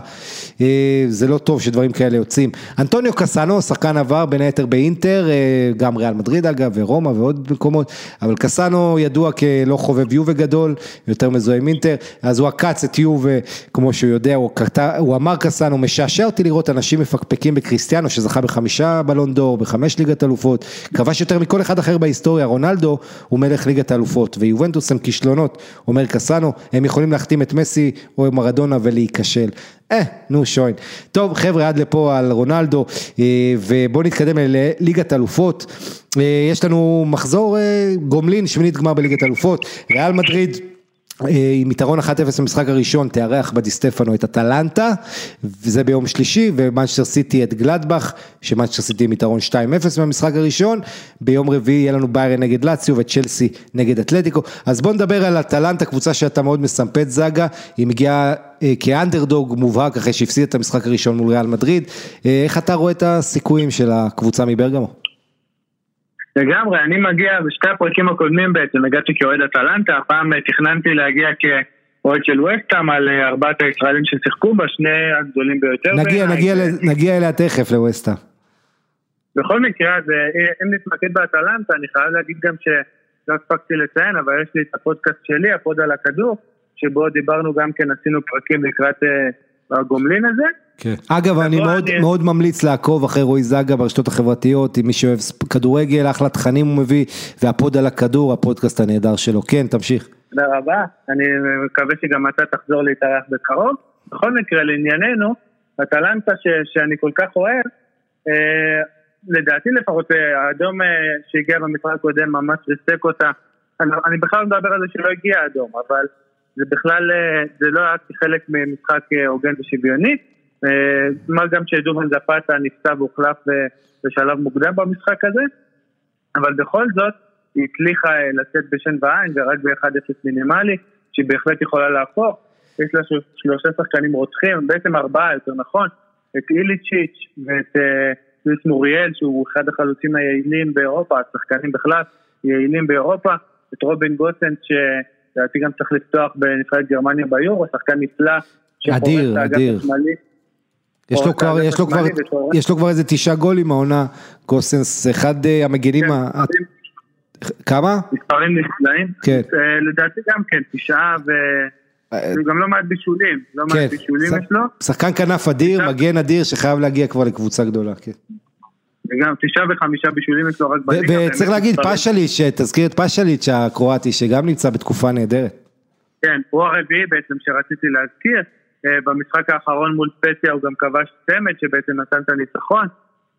אה, זה לא טוב שדברים כאלה יוצאים. אנטוניו קסאנו, שחקן עבר בין היתר באינטר, אה, גם ריאל מדריד אגב, ורומא ועוד מקומות, אבל קסאנו ידוע כלא חובב יובה גדול, יותר מזוהה עם אינטר, אז הוא עקץ את יובה, כמו שהוא יודע, הוא, קטע, הוא אמר קסאנו, משעשע אותי לראות אנשים מפקפקים בקריסטיאנו, שזכה בחמישה בלון דור, בחמש ליגת אלופות, כבש יותר מכל אחד אחר בהיסטוריה, רונלדו הוא מלך ליגת אלופות. יובנטוס הם כישלונות, אומר קסאנו, הם יכולים להחתים את מסי או מרדונה ולהיכשל. אה, נו שוין. טוב חבר'ה עד לפה על רונלדו אה, ובואו נתקדם לליגת אלופות. אה, יש לנו מחזור אה, גומלין, שמינית גמר בליגת אלופות, ריאל מדריד. אה, עם יתרון 1-0 במשחק הראשון תארח בדי סטפנו את אטלנטה וזה ביום שלישי ומנצ'סטר סיטי את גלדבך שמנצ'סטר סיטי עם יתרון 2-0 במשחק הראשון. ביום רביעי יהיה לנו ביירן נגד לאציו וצ'לסי נגד אתלטיקו. אז בוא נדבר על אטלנטה קבוצה שאתה מאוד מסמפט זאגה. היא מגיעה אה, כאנדרדוג מובהק אחרי שהפסיד את המשחק הראשון מול ריאל מדריד. אה, איך אתה רואה את הסיכויים של הקבוצה מברגמו? לגמרי, אני מגיע בשתי הפרקים הקודמים בעצם, הגעתי כאוהד אטלנטה, הפעם אה, תכננתי להגיע כאוהד של ווסטהאם על אה, ארבעת הישראלים ששיחקו בה, שני הגדולים ביותר. נגיע, נגיע, נגיע אליה תכף לווסטהאם. בכל מקרה, אז אה, אם נתמקד באטלנטה, אני חייב להגיד גם שלא הספקתי לציין, אבל יש לי את הפודקאסט שלי, הפוד על הכדור, שבו דיברנו גם כן, עשינו פרקים לקראת הגומלין הזה. כן. אגב, אני מאוד, אני... מאוד ממליץ לעקוב אחרי רועי זגה ברשתות החברתיות, עם מי שאוהב כדורגל, אחלה תכנים הוא מביא, והפוד על הכדור, הפודקאסט הנהדר שלו. כן, תמשיך. תודה רבה, אני מקווה שגם אתה תחזור להתארח בקרוב. בכל מקרה, לענייננו, אטלנטה ש, שאני כל כך אוהב, אה, לדעתי לפחות, אה, האדום אה, שהגיע במשחק הקודם ממש ריסק אותה. אני, אני בכלל לא מדבר על זה שלא הגיע אדום, אבל זה בכלל, אה, זה לא היה כחלק ממשחק אה, הוגן ושוויוני. אה, מה גם שדובן זפתה נפצע והוחלף בשלב מוקדם במשחק הזה, אבל בכל זאת היא הצליחה לצאת בשן ועין ורק ב-1-0 מינימלי, שהיא בהחלט יכולה להפוך. יש לה שלושה שחקנים רוצחים, בעצם ארבעה יותר נכון, את איליצ'יץ' ואת לואיס מוריאל שהוא אחד החלוצים היעילים באירופה, השחקנים בכלל יעילים באירופה, את רובין גוסנט שלדעתי גם צריך לפתוח בנבחרת גרמניה ביורו, שחקן נפלא. אדיר, אדיר. יש לו כבר, יש לו כבר, יש לו כבר איזה תשעה גולים העונה, קוסנס, אחד אה, המגינים, כן, כמה? מספרים נפלאים, כן. אה, לדעתי גם כן, תשעה ו... אה, גם לא מעט בישולים, לא מעט כן. בישולים יש לו. שחקן כנף אדיר, מגן אדיר שחייב להגיע כבר לקבוצה גדולה, כן. וגם תשעה וחמישה בישולים יש לו רק בליגה. וצריך להגיד פשליץ', תזכיר את פשליץ' הקרואטי שגם נמצא בתקופה נהדרת. כן, הוא הרביעי בעצם שרציתי להזכיר. אה, במשחק האחרון מול ספציה הוא גם כבש צמד שבעצם נתן את הניצחון.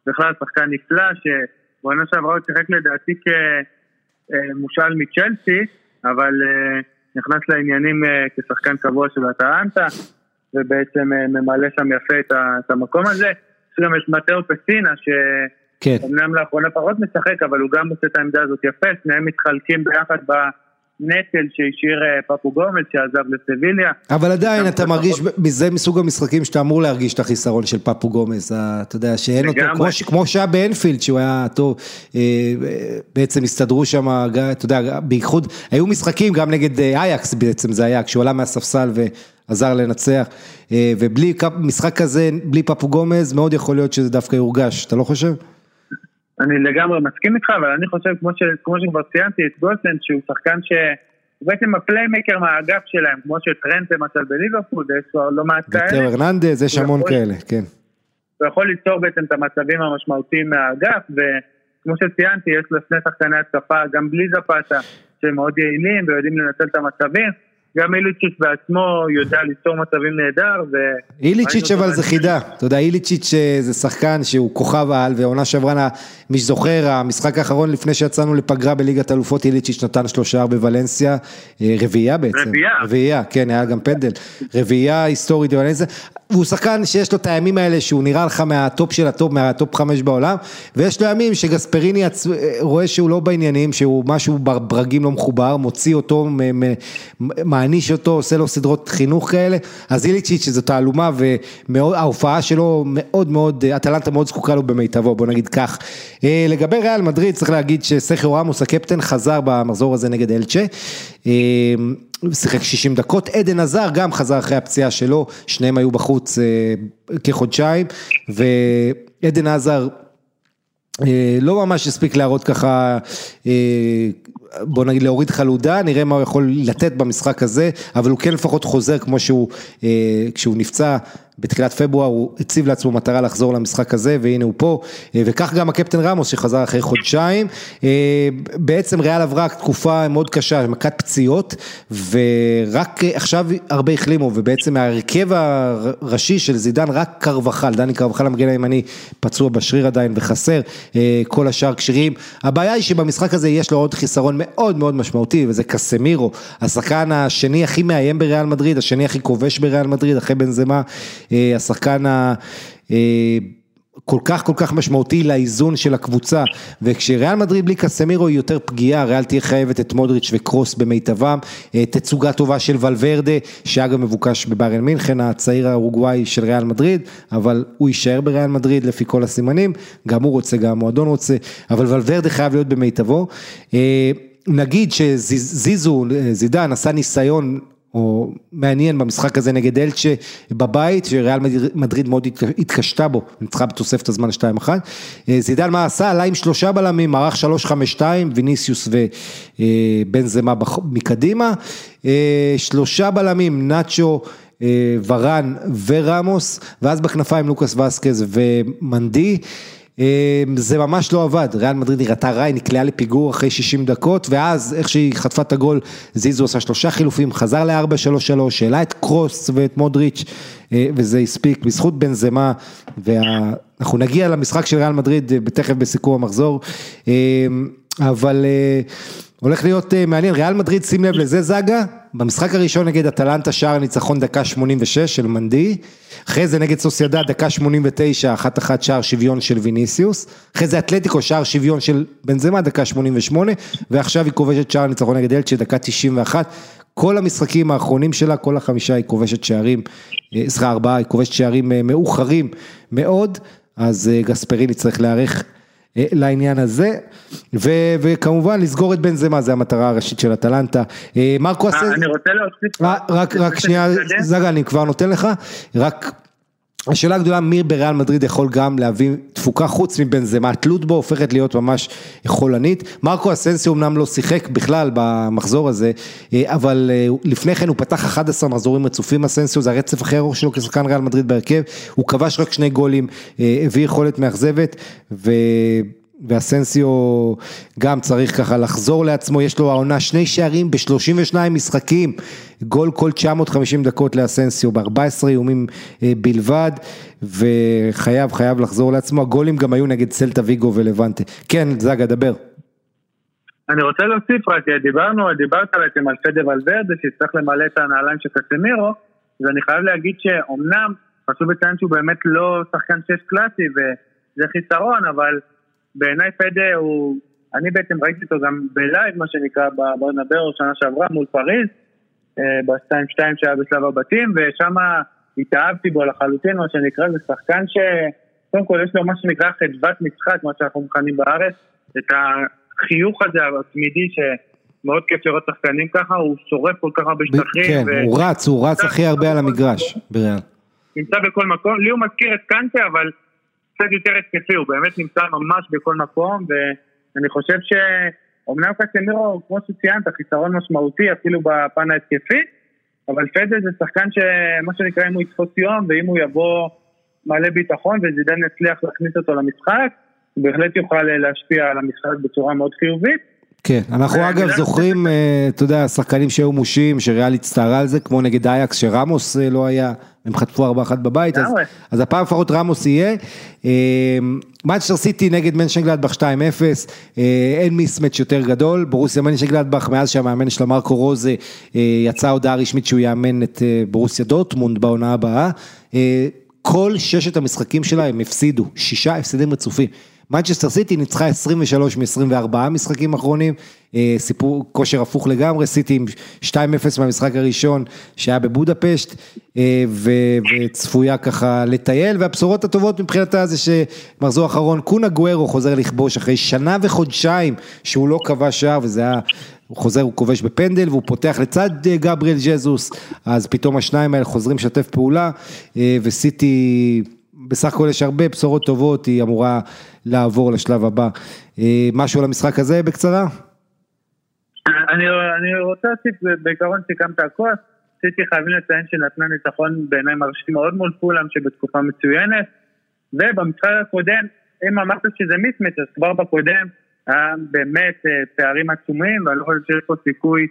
בכלל שחקן נפלא שבעונה שעברה הוא שיחק לדעתי כמושל מצ'לסי, אבל אה, נכנס לעניינים אה, כשחקן קבוע של אטרנטה, ובעצם ממלא שם יפה את המקום הזה. יש גם את מתאו פסינה, שאומנם כן. לאחרונה פחות משחק, אבל הוא גם עושה את העמדה הזאת יפה, שניהם מתחלקים ביחד ב... נטל שהשאיר אה, פפו גומל שעזב לסביליה. אבל עדיין אתה מרגיש, זה מסוג המשחקים שאתה אמור להרגיש את החיסרון של פפו גומז, אתה יודע שאין אותו, כמו, כמו שהיה באנפילד שהוא היה טוב, אה, בעצם הסתדרו שם, אתה יודע, בייחוד, היו משחקים גם נגד אה, אייקס בעצם זה היה, כשהוא עלה מהספסל ועזר לנצח, ובלי משחק כזה, בלי פפו גומז, מאוד יכול להיות שזה דווקא יורגש, אתה לא חושב? אני לגמרי מסכים איתך, אבל אני חושב, כמו, ש, כמו שכבר ציינתי, את גוזנס, שהוא שחקן שהוא בעצם ה playmaker מהאגף שלהם, כמו שטרנט למשל בליברפול, יש כבר לא מעט כאלה. ותאו הרננדז, יש המון כאלה, כן. הוא יכול ליצור בעצם את המצבים המשמעותיים מהאגף, וכמו שציינתי, יש לו שני שחקני התקפה, גם בלי זפאטה, שהם מאוד יעילים ויודעים לנצל את המצבים. גם איליצ'יץ' בעצמו יודע ליצור מצבים נהדר. ו... איליצ'יץ' אבל זה חידה, אתה יודע, איליצ'יץ' אה, זה שחקן שהוא כוכב על, ועונה שעברה, מי שזוכר, המשחק האחרון לפני שיצאנו לפגרה בליגת אלופות, איליצ'יץ' נתן שלושה בוולנסיה, אה, רביעייה בעצם. רביעייה. רביעייה, כן, היה גם פנדל. רביעייה היסטורית בוולנסיה, והוא שחקן שיש לו את הימים האלה שהוא נראה לך מהטופ של הטופ, מהטופ חמש בעולם, ויש לו ימים שגספריני רואה שהוא לא בעניינים, שהוא משהו ברגים לא מחובר, מוציא אותו, מעניש אותו, עושה לו סדרות חינוך כאלה, אז איליצ'יץ' שזו תעלומה וההופעה שלו מאוד מאוד, אטלנטה מאוד זקוקה לו במיטבו, בוא נגיד כך. אה, לגבי ריאל מדריד צריך להגיד שסכר רמוס הקפטן חזר במחזור הזה נגד אלצ'ה. שיחק 60 דקות, עדן עזר גם חזר אחרי הפציעה שלו, שניהם היו בחוץ אה, כחודשיים, ועדן עזר אה, לא ממש הספיק להראות ככה, אה, בוא נגיד להוריד חלודה, נראה מה הוא יכול לתת במשחק הזה, אבל הוא כן לפחות חוזר כמו שהוא, אה, כשהוא נפצע בתחילת פברואר הוא הציב לעצמו מטרה לחזור למשחק הזה והנה הוא פה. אה, וכך גם הקפטן רמוס שחזר אחרי חודשיים. אה, בעצם ריאל עברה תקופה מאוד קשה, מכת פציעות ורק עכשיו הרבה החלימו ובעצם ההרכב הראשי של זידן רק קרבחל, דני קרבחל המגן הימני פצוע בשריר עדיין וחסר, אה, כל השאר כשירים, הבעיה היא שבמשחק הזה יש לו עוד חיסרון מאוד מאוד משמעותי וזה קסמירו, השחקן השני הכי מאיים בריאל מדריד, השני הכי כובש בריאל מדריד אחרי בן זמה אה, השחקן ה... אה, כל כך כל כך משמעותי לאיזון של הקבוצה. וכשריאל מדריד בלי קסמירו היא יותר פגיעה, ריאל תהיה חייבת את מודריץ' וקרוס במיטבם, אה, תצוגה טובה של ולוורדה שאגב מבוקש בבארן מינכן הצעיר האורוגוואי של ריאל מדריד אבל הוא יישאר בריאל מדריד לפי כל הסימנים, גם הוא רוצה גם המועדון רוצה, אבל ולוורדה חייב להיות במיטבו, נגיד שזיזו, זידן עשה ניסיון או מעניין במשחק הזה נגד אלצ'ה בבית, שריאל מדריד מאוד התקשתה בו, ניצחה בתוספת הזמן 2-1. אה, זידן מה עשה? עלה עם שלושה בלמים, מערך 3-5-2, ויניסיוס ובן אה, זמה מקדימה. אה, שלושה בלמים, נאצ'ו. ורן ורמוס, ואז בכנפיים לוקאס וסקז ומנדי. אמ, זה ממש לא עבד, ריאל מדריד נראתה רע, היא נקלעה לפיגור אחרי 60 דקות, ואז איך שהיא חטפה את הגול, זיזו עשה שלושה חילופים, חזר ל-4-3-3, העלה את קרוס ואת מודריץ', אה, וזה הספיק, בזכות בן זמה, ואנחנו נגיע למשחק של ריאל מדריד אה, תכף בסיכום המחזור, אמ, אבל אה, הולך להיות מעניין, ריאל מדריד, שים לב לזה זאגה, במשחק הראשון נגד אטלנטה שער הניצחון דקה 86 של מנדי, אחרי זה נגד סוסיידד דקה 89, אחת אחת שער שוויון של ויניסיוס, אחרי זה אתלטיקו שער שוויון של בנזמה דקה 88, ועכשיו היא כובשת שער ניצחון נגד אלצ'ה דקה 91, כל המשחקים האחרונים שלה, כל החמישה היא כובשת שערים, אה, סליחה ארבעה, היא כובשת שערים אה, מאוחרים מאוד, אז אה, גספריני צריך להיערך. אה, לעניין הזה, ו, וכמובן לסגור את בן זמה, זה המטרה הראשית של אטלנטה. אה, מרקו עשה... אני רוצה להוסיף... רק, רק שנייה, זגה, אני כבר נותן לך, רק... השאלה הגדולה, מי בריאל מדריד יכול גם להביא תפוקה חוץ מבן זמה, התלות בו הופכת להיות ממש חולנית. מרקו אסנסיו אמנם לא שיחק בכלל במחזור הזה, אה, אבל לפני כן הוא פתח 11 מחזורים רצופים אסנסיו, זה הרצף הכי ארוך שלו כשחקן ריאל מדריד בהרכב, הוא כבש רק שני גולים, הביא יכולת מאכזבת, ו... ואסנסיו גם צריך ככה לחזור לעצמו, יש לו העונה שני שערים ב-32 משחקים, גול כל 950 דקות לאסנסיו ב-14 איומים אה, בלבד, וחייב, חייב לחזור לעצמו, הגולים גם היו נגד סלטה ויגו ולבנטה. כן, זגה, דבר. אני רוצה להוסיף רק, דיברנו, דיברת בעצם על פדה ולוורדה שיצטרך למלא את הנעליים של קסמירו, ואני חייב להגיד שאומנם חשוב לציין שהוא באמת לא שחקן שש קלאסי וזה חיסרון, אבל בעיניי פדה הוא, אני בעצם ראיתי אותו גם ב live, מה שנקרא, בברנבאו שנה שעברה מול פריז, אה, ב-2-2 שהיה בשלב הבתים, ושם התאהבתי בו לחלוטין, מה שנקרא, זה שחקן ש... קודם כל יש לו מה שנקרא חדוות משחק, מה שאנחנו מכנים בארץ, את החיוך הזה התמידי שמאוד כיף לראות שחקנים ככה, הוא שורף כל כך הרבה שטחים. כן, ו... הוא רץ, הוא רץ הכי הרבה על המגרש, בריאל. נמצא בכל מקום, לי הוא מזכיר את קנטה, אבל קצת יותר התקפי, הוא באמת נמצא ממש בכל מקום, ואני חושב שאומנם קסמירו, כמו שציינת, חיסרון משמעותי אפילו בפן ההתקפי, אבל פדה זה שחקן שמה שנקרא אם הוא יתפוס יום, ואם הוא יבוא מלא ביטחון וזידן יצליח להכניס אותו למשחק, הוא בהחלט יוכל להשפיע על המשחק בצורה מאוד חיובית. כן, אנחנו אגב זוכרים, אתה יודע, שחקנים שהיו מושעים, שריאל הצטערה על זה, כמו נגד אייקס, שרמוס לא היה, הם חטפו 4-1 בבית, אז, אז הפעם לפחות רמוס יהיה. מנצ'סטר סיטי נגד מנשנגלדבך 2-0, אין mismatch יותר גדול, ברוסיה מנשנגלדבאך, מאז שהמאמן של מרקו רוזה יצאה הודעה רשמית שהוא יאמן את ברוסיה דורטמונד בעונה הבאה. כל ששת המשחקים שלה הם הפסידו, שישה הפסדים רצופים. מנצ'סטר סיטי ניצחה 23 מ-24 משחקים אחרונים, סיפור כושר הפוך לגמרי, סיטי עם 2-0 מהמשחק הראשון שהיה בבודפשט, וצפויה ככה לטייל, והבשורות הטובות מבחינתה זה שמחזור אחרון, קונה גוארו חוזר לכבוש אחרי שנה וחודשיים שהוא לא כבש שער, וזה היה... הוא חוזר, הוא כובש בפנדל והוא פותח לצד גבריאל ג'זוס, אז פתאום השניים האלה חוזרים לשתף פעולה, וסיטי, בסך הכל יש הרבה בשורות טובות, היא אמורה לעבור לשלב הבא. משהו על המשחק הזה בקצרה? אני, אני רוצה להוסיף, בעיקרון סיכמת הכל, סיטי חייבים לציין שנתנה ניצחון בעיניי מרשים מאוד מול פולאם שבתקופה מצוינת, ובמשחק הקודם, אם אמרת שזה מיסמץ' אז כבר בקודם היה באמת פערים עצומים, ואני לא חושב שיש פה סיכוי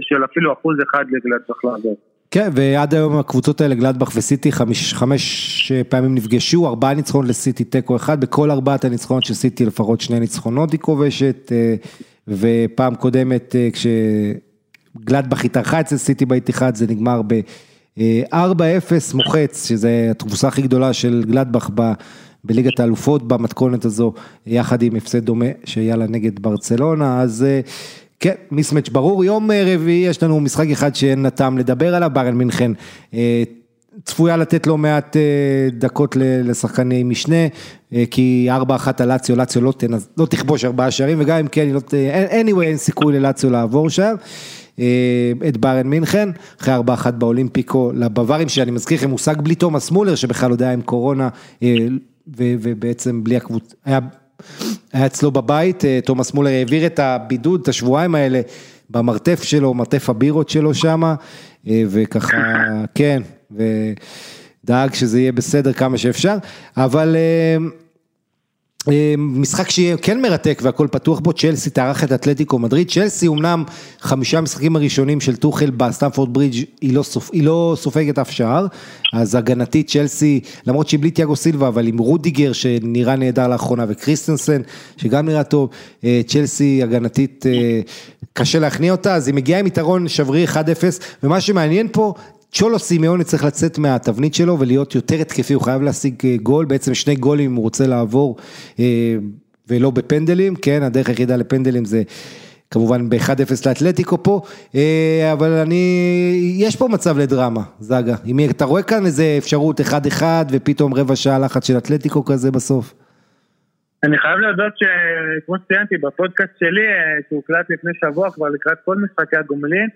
של אפילו אחוז אחד לגלדבך לעבור. כן, ועד היום הקבוצות האלה, גלדבך וסיטי, חמש, חמש פעמים נפגשו, ארבעה ניצחונות לסיטי, תיקו אחד, בכל ארבעת הניצחונות של סיטי לפחות שני ניצחונות היא כובשת, ופעם קודמת כשגלדבך התארחה אצל סיטי באיתיחד, זה נגמר ב-4-0 מוחץ, שזה התבוסה הכי גדולה של גלדבך ב... בליגת האלופות במתכונת הזו, יחד עם הפסד דומה שהיה לה נגד ברצלונה, אז כן, מיסמץ' ברור, יום רביעי יש לנו משחק אחד שאין נתם לדבר עליו, בארן מינכן צפויה לתת לא מעט דקות לשחקני משנה, כי 4-1 על לאציו, לאציו לא, לא תכבוש ארבעה שערים, וגם אם כן, לא, anyway אין סיכוי ללאציו לעבור שם. את בארן מינכן, אחרי 4-1 באולימפיקו לבווארים, שאני מזכיר לכם, הושג בלי תומאס מולר, שבכלל עוד היה עם קורונה, ובעצם בלי הקבוצה, היה היה אצלו בבית, תומאס מולר העביר את הבידוד, את השבועיים האלה, במרתף שלו, מרתף הבירות שלו שם, וככה, כן, ודאג שזה יהיה בסדר כמה שאפשר, אבל משחק שיהיה כן מרתק והכל פתוח בו, צ'לסי תארח את אתלטיקו מדריד, צ'לסי אמנם חמישה משחקים הראשונים של טוחל בסטמפורד ברידג' היא לא, סופ, היא לא סופגת אף שער, אז הגנתית צ'לסי, למרות שהיא בלי תיאגו סילבה, אבל עם רודיגר שנראה נהדר לאחרונה וקריסטנסן שגם נראה טוב, צ'לסי הגנתית קשה להכניע אותה, אז היא מגיעה עם יתרון שברי 1-0, ומה שמעניין פה, צ'ולו סימיוני צריך לצאת מהתבנית שלו ולהיות יותר התקפי, הוא חייב להשיג גול, בעצם שני גולים אם הוא רוצה לעבור ולא בפנדלים, כן, הדרך היחידה לפנדלים זה כמובן ב-1-0 לאתלטיקו פה, אבל אני, יש פה מצב לדרמה, זאגה, אם אתה רואה כאן איזה אפשרות 1-1 ופתאום רבע שעה לחץ של אתלטיקו כזה בסוף. אני חייב להודות שכמו שציינתי בפודקאסט שלי, שהוקלט לפני שבוע כבר לקראת כל משחקי הגומלין,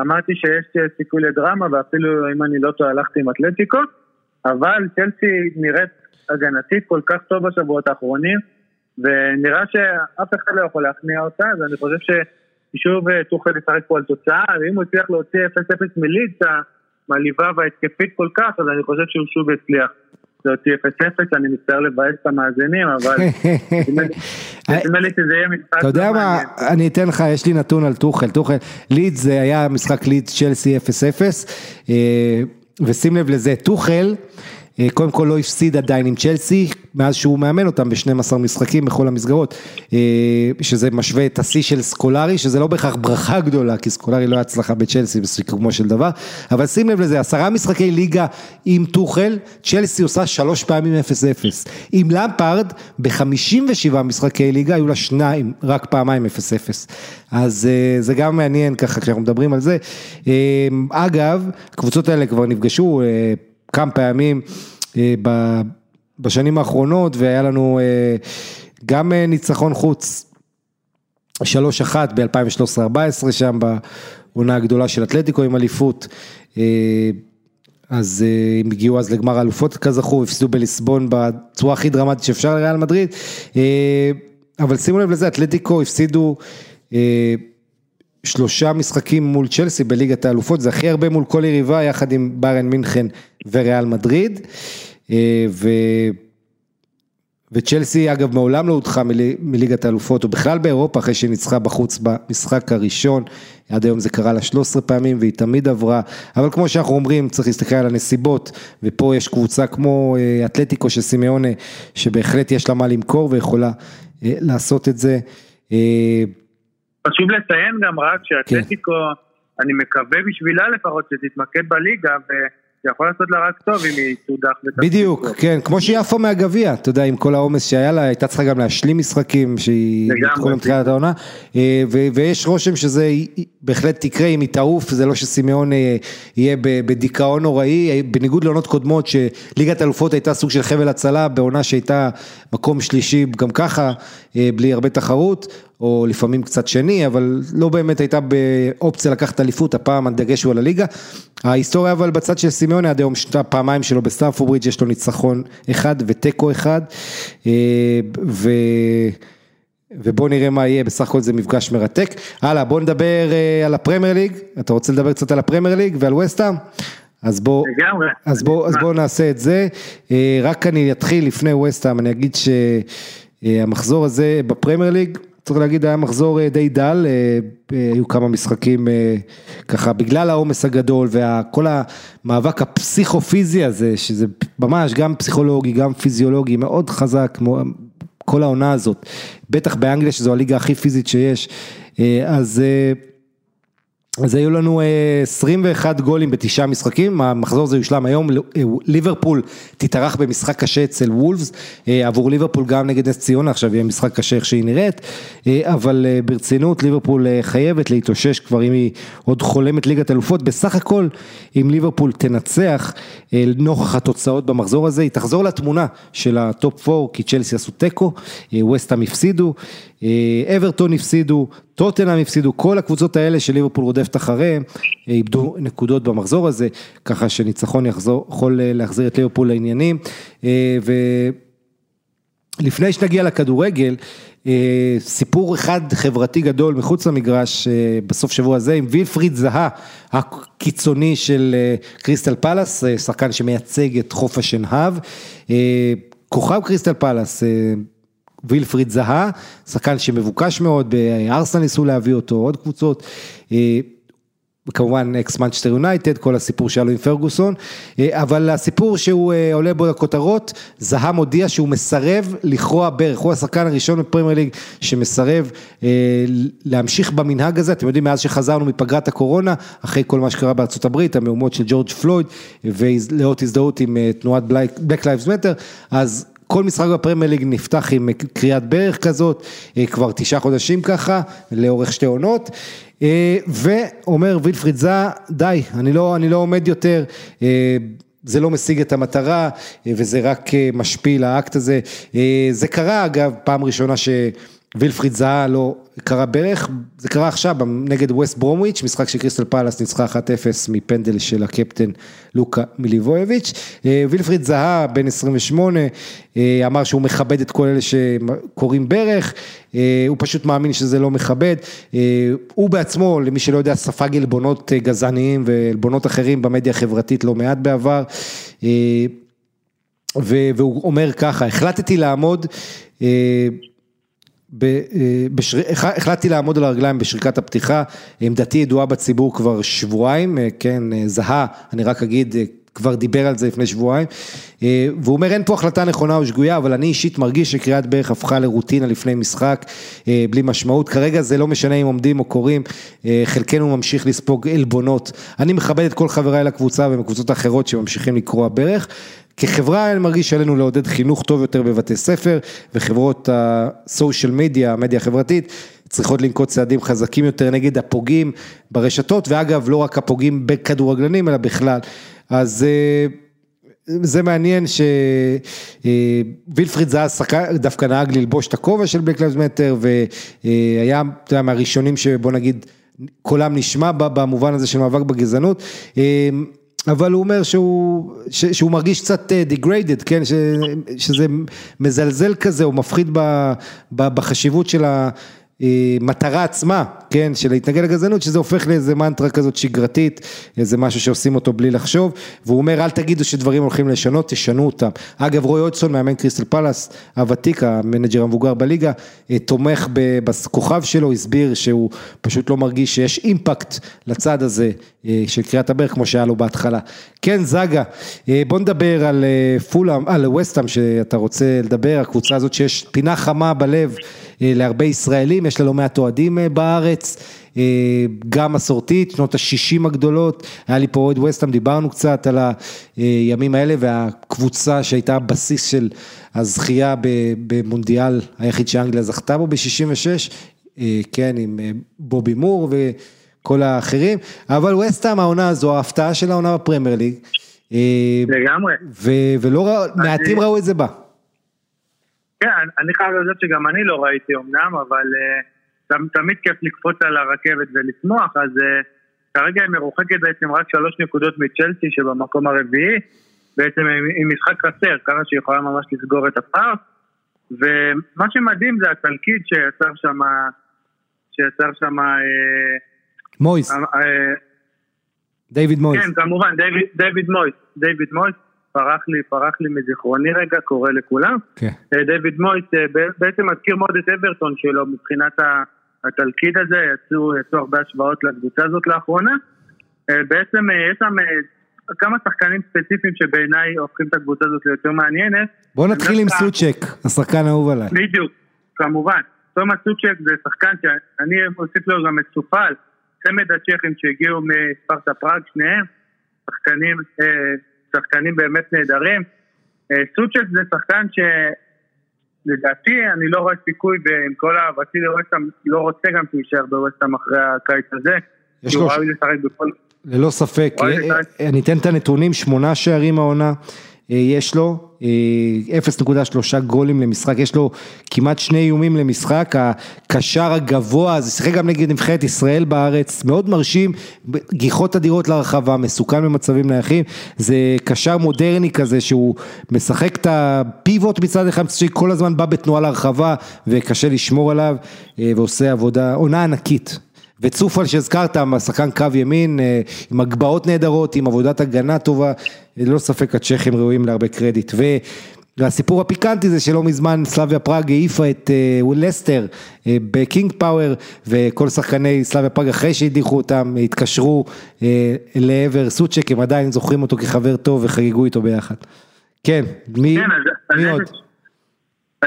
אמרתי שיש סיכוי לדרמה ואפילו אם אני לא טועה הלכתי עם אתלטיקו, אבל צ'לסי נראית הגנתית כל כך טוב בשבועות האחרונים ונראה שאף אחד לא יכול להכניע אותה, אז אני חושב ששוב תוכל לשחק פה על תוצאה, ואם הוא הצליח להוציא 0-0 מלידס המעליבה וההתקפית כל כך, אז אני חושב שהוא שוב יצליח. להוציא 0-0, אני מצטער לבאס את המאזינים, אבל נדמה לי שזה יהיה משחק... אתה יודע מה, אני אתן לך, יש לי נתון על טוחל, טוחל, לידס זה היה משחק לידס צ'לסי 0-0, ושים לב לזה, טוחל, קודם כל לא הפסיד עדיין עם צ'לסי, מאז שהוא מאמן אותם ב-12 משחקים בכל המסגרות, שזה משווה את השיא של סקולרי, שזה לא בהכרח ברכה גדולה, כי סקולרי לא היה הצלחה בצ'לסי בסיכומו של דבר, אבל שים לב לזה, עשרה משחקי ליגה עם טוחל, צ'לסי עושה שלוש פעמים 0-0, עם למפארד, ב-57 משחקי ליגה היו לה שניים, רק פעמיים 0-0, אז זה גם מעניין ככה כשאנחנו מדברים על זה, אגב, הקבוצות האלה כבר נפגשו, כמה פעמים בשנים האחרונות והיה לנו גם ניצחון חוץ 3-1 ב-2013-2014 שם בעונה הגדולה של אתלטיקו עם אליפות, אז הם הגיעו אז לגמר האלופות כזכור, הפסידו בליסבון בצורה הכי דרמטית שאפשר לריאל מדריד, אבל שימו לב לזה, אתלטיקו הפסידו שלושה משחקים מול צ'לסי בליגת האלופות, זה הכי הרבה מול כל יריבה יחד עם בארן מינכן וריאל מדריד, וצ'לסי אגב מעולם לא הודחה מליגת האלופות, או בכלל באירופה אחרי שהיא ניצחה בחוץ במשחק הראשון, עד היום זה קרה לה 13 פעמים והיא תמיד עברה, אבל כמו שאנחנו אומרים צריך להסתכל על הנסיבות, ופה יש קבוצה כמו אה, אתלטיקו של סימיונה, שבהחלט יש לה מה למכור ויכולה אה, לעשות את זה. חשוב לציין גם רק שאתלטיקו, כן. אני מקווה בשבילה לפחות שתתמקד בליגה, ו... זה יכול לעשות לה רק טוב אם היא תודח. בדיוק, כן, כמו עפה מהגביע, אתה יודע, עם כל העומס שהיה לה, הייתה צריכה גם להשלים משחקים, שהיא נדחו למתחילת העונה, אה, ויש רושם שזה בהחלט תקרה אם היא תעוף, זה לא שסימאון אה, יהיה בדיכאון נוראי, אה, בניגוד לעונות קודמות, שליגת אלופות הייתה סוג של חבל הצלה, בעונה שהייתה מקום שלישי גם ככה, בלי הרבה תחרות, או לפעמים קצת שני, אבל לא באמת הייתה באופציה לקחת אליפות, הפעם הדגש הוא על הליגה. ההיסטוריה אבל בצד של סימיוני עד היום פעמיים שלו בסטמפורד ברידג' יש לו ניצחון אחד ותיקו אחד, אה, ו... ובוא נראה מה יהיה, בסך הכל זה מפגש מרתק. הלאה, בוא נדבר אה, על הפרמייר ליג, אתה רוצה לדבר קצת על הפרמייר ליג ועל ווסטהאם? אז בוא, אז בוא, אז בוא נעשה את זה, אה, רק אני אתחיל לפני ווסטהאם, אני אגיד שהמחזור הזה בפרמייר ליג, צריך להגיד היה מחזור אה, די דל, אה, אה, היו כמה משחקים ככה בגלל העומס הגדול וכל המאבק הפסיכו-פיזי הזה, שזה ממש גם פסיכולוגי, גם פיזיולוגי, מאוד חזק, כל העונה הזאת, בטח באנגליה שזו הליגה הכי פיזית שיש, אז אז היו לנו 21 גולים בתשעה משחקים, המחזור הזה יושלם היום, ליברפול תתארח במשחק קשה אצל וולפס, עבור ליברפול גם נגד נס ציונה, עכשיו יהיה משחק קשה איך שהיא נראית, אבל ברצינות ליברפול חייבת להתאושש כבר אם היא עוד חולמת ליגת אלופות, בסך הכל אם ליברפול תנצח נוכח התוצאות במחזור הזה, היא תחזור לתמונה של הטופ 4, כי צ'לסי עשו תיקו, ווסטהאם הפסידו, אברטון הפסידו, טוטנאם הפסידו, כל הקבוצות האלה שליברפול רודפת אחריהם, איבדו נקודות במחזור הזה, ככה שניצחון יחזור, יכול להחזיר את ליברפול לעניינים. ולפני שנגיע לכדורגל, סיפור אחד חברתי גדול מחוץ למגרש בסוף שבוע הזה עם וילפריד זאהה הקיצוני של קריסטל פלאס, שחקן שמייצג את חוף השנהב, כוכב קריסטל פלאס וילפריד זאהה, שחקן שמבוקש מאוד, בארסנל ניסו להביא אותו, עוד קבוצות. אה, כמובן אקס מנצ'סטר יונייטד, כל הסיפור שהיה לו עם פרגוסון, אה, אבל הסיפור שהוא אה, עולה בו לכותרות, זהה מודיע שהוא מסרב לכרוע ברך, הוא השחקן הראשון בפרמייר ליג שמסרב להמשיך במנהג הזה, אתם יודעים מאז שחזרנו מפגרת הקורונה, אחרי כל מה שקרה בארצות הברית, המהומות של ג'ורג' פלויד, ולאות הזדהות עם תנועת Black Lives Matter, אז כל משחק בפרמייר ליג נפתח עם קריאת ברך כזאת, אה, כבר תשעה חודשים ככה, לאורך שתי עונות. אה, ואומר וילפריד זאהה, די, אני לא, אני לא עומד יותר, אה, זה לא משיג את המטרה וזה רק משפיל האקט הזה. זה קרה אגב, פעם ראשונה ש... וילפריד זאהה לא כרע ברך, זה קרה עכשיו נגד ווסט ברומוויץ', משחק שקריסטל פאלאס ניצחה 1-0 מפנדל של הקפטן לוקה מיליבויביץ'. אה, וילפריד זאהה, בן 28, אה, אמר שהוא מכבד את כל אלה שכורעים ברך, אה, הוא פשוט מאמין שזה לא מכבד. הוא בעצמו, למי שלא יודע, ספג עלבונות גזעניים ועלבונות אחרים במדיה החברתית לא מעט בעבר. והוא אומר ככה, החלטתי לעמוד אה, בשר... החלטתי לעמוד על הרגליים בשריקת הפתיחה, עמדתי ידועה בציבור כבר שבועיים, אה, כן, אה, זהה, אני רק אגיד, כבר דיבר על זה לפני שבועיים, והוא אומר אין פה החלטה נכונה או שגויה, אבל אני אישית מרגיש שקריאת ברך הפכה לרוטינה לפני משחק, בלי משמעות, כרגע זה לא משנה אם עומדים או קוראים, חלקנו ממשיך לספוג עלבונות, אני מכבד את כל חבריי לקבוצה ומקבוצות אחרות שממשיכים לקרוע ברך, כחברה אני מרגיש שעלינו לעודד חינוך טוב יותר בבתי ספר וחברות הסושיאל מדיה, המדיה החברתית, צריכות לנקוט צעדים חזקים יותר נגד הפוגעים ברשתות ואגב לא רק הפוגעים בכדורגלנים אלא בכלל. אז אה, זה מעניין שווילפריד זאהה דווקא נהג ללבוש את הכובע של Black Lives Matter והיה אתה יודע, מהראשונים שבוא נגיד קולם נשמע במובן הזה של מאבק בגזענות. אבל הוא אומר שהוא, ש, שהוא מרגיש קצת אה, degraded, כן, ש, שזה מזלזל כזה, הוא מפחית ב, ב, בחשיבות של המטרה עצמה, כן, של להתנגד לגזענות, שזה הופך לאיזה מנטרה כזאת שגרתית, איזה משהו שעושים אותו בלי לחשוב, והוא אומר אל תגידו שדברים הולכים לשנות, תשנו אותם. אגב רוי הודג'סון, מאמן קריסטל פלאס, הוותיק, המנג'ר המבוגר בליגה, אה, תומך בכוכב שלו, הסביר שהוא פשוט לא מרגיש שיש אימפקט לצעד הזה אה, של כריעת הברך כמו שהיה לו בהתחלה. כן, זאהה, אה, בוא נדבר על פולאם, על ווסטהאם שאתה רוצה לדבר, הקבוצה הזאת שיש פינה חמה בלב. אה, להרבה ישראלים, יש לה לא מעט אוהדים אה, בארץ, אה, גם מסורתית, שנות ה-60 הגדולות, היה לי פה אוהד ווסטהאם, דיברנו קצת על הימים האלה והקבוצה שהייתה הבסיס של הזכייה במונדיאל היחיד שאנגליה זכתה בו ב-66, כן, עם בובי מור וכל האחרים, אבל ווסטהאם העונה הזו, ההפתעה של העונה בפרמייר ליג. לגמרי. ולא, מעטים ראו את זה בה. כן, אני חייב לדעת שגם אני לא ראיתי אמנם, אבל uh, תמיד כיף לקפוץ על הרכבת ולשמוח, אז uh, כרגע היא מרוחקת בעצם רק שלוש נקודות מצ'לסי שבמקום הרביעי, בעצם עם משחק חסר, ככה שהיא יכולה ממש לסגור את הפער, ומה שמדהים זה התלכיד שיצר שם, שיצר שם... אה, מויס. דיוויד מויס. כן, כמובן, דיוויד מויס. דיוויד מויס. פרח לי, פרח לי מזיכרוני רגע, קורא לכולם. כן. אה, דיוויד מויס אה, בעצם מזכיר מאוד את אברטון שלו מבחינת התלכיד הזה, יצאו, יצאו הרבה השוואות לקבוצה הזאת לאחרונה. אה, בעצם יש שם כמה שחקנים ספציפיים שבעיניי הופכים את הקבוצה הזאת ליותר מעניינת. בוא נתחיל עם סוצ'ק, השחקן האהוב עליי. בדיוק, כמובן. תומאס סוצ'ק זה שחקן שאני מוסיף לו גם את סופל, צמד הצ'כים שהגיעו מספרטה פראג, שניהם, שחקנים שחקנים באמת נהדרים. אה, סוצ'ק זה שחקן שלדעתי אני לא רואה סיכוי, ועם כל אהבתי לווסטהאם, לא רוצה גם שהוא יישאר בווסטהאם אחרי הקיץ הזה. יש לו... ללא ספק, אה, אה, אני אתן את הנתונים, שמונה שערים העונה. אה, יש לו 0.3 אה, גולים למשחק, יש לו כמעט שני איומים למשחק, הקשר הגבוה, זה שיחק גם נגד נבחרת ישראל בארץ, מאוד מרשים, גיחות אדירות לרחבה, מסוכן במצבים נייחים, זה קשר מודרני כזה שהוא משחק את הפיבוט מצד אחד, מצד כל הזמן בא בתנועה לרחבה וקשה לשמור עליו אה, ועושה עבודה, עונה ענקית. וצופל שהזכרת, שחקן קו ימין, אה, עם הגבהות נהדרות, עם עבודת הגנה טובה, ללא ספק הצ'כים ראויים להרבה קרדיט. והסיפור הפיקנטי זה שלא מזמן סלאביה פראג העיפה את uh, לסטר בקינג פאוור וכל שחקני סלאביה פראג אחרי שהדיחו אותם התקשרו לעבר סוצ'ק, הם עדיין זוכרים אותו כחבר טוב וחגגו איתו ביחד. כן, מי, כן, מי עוד? יש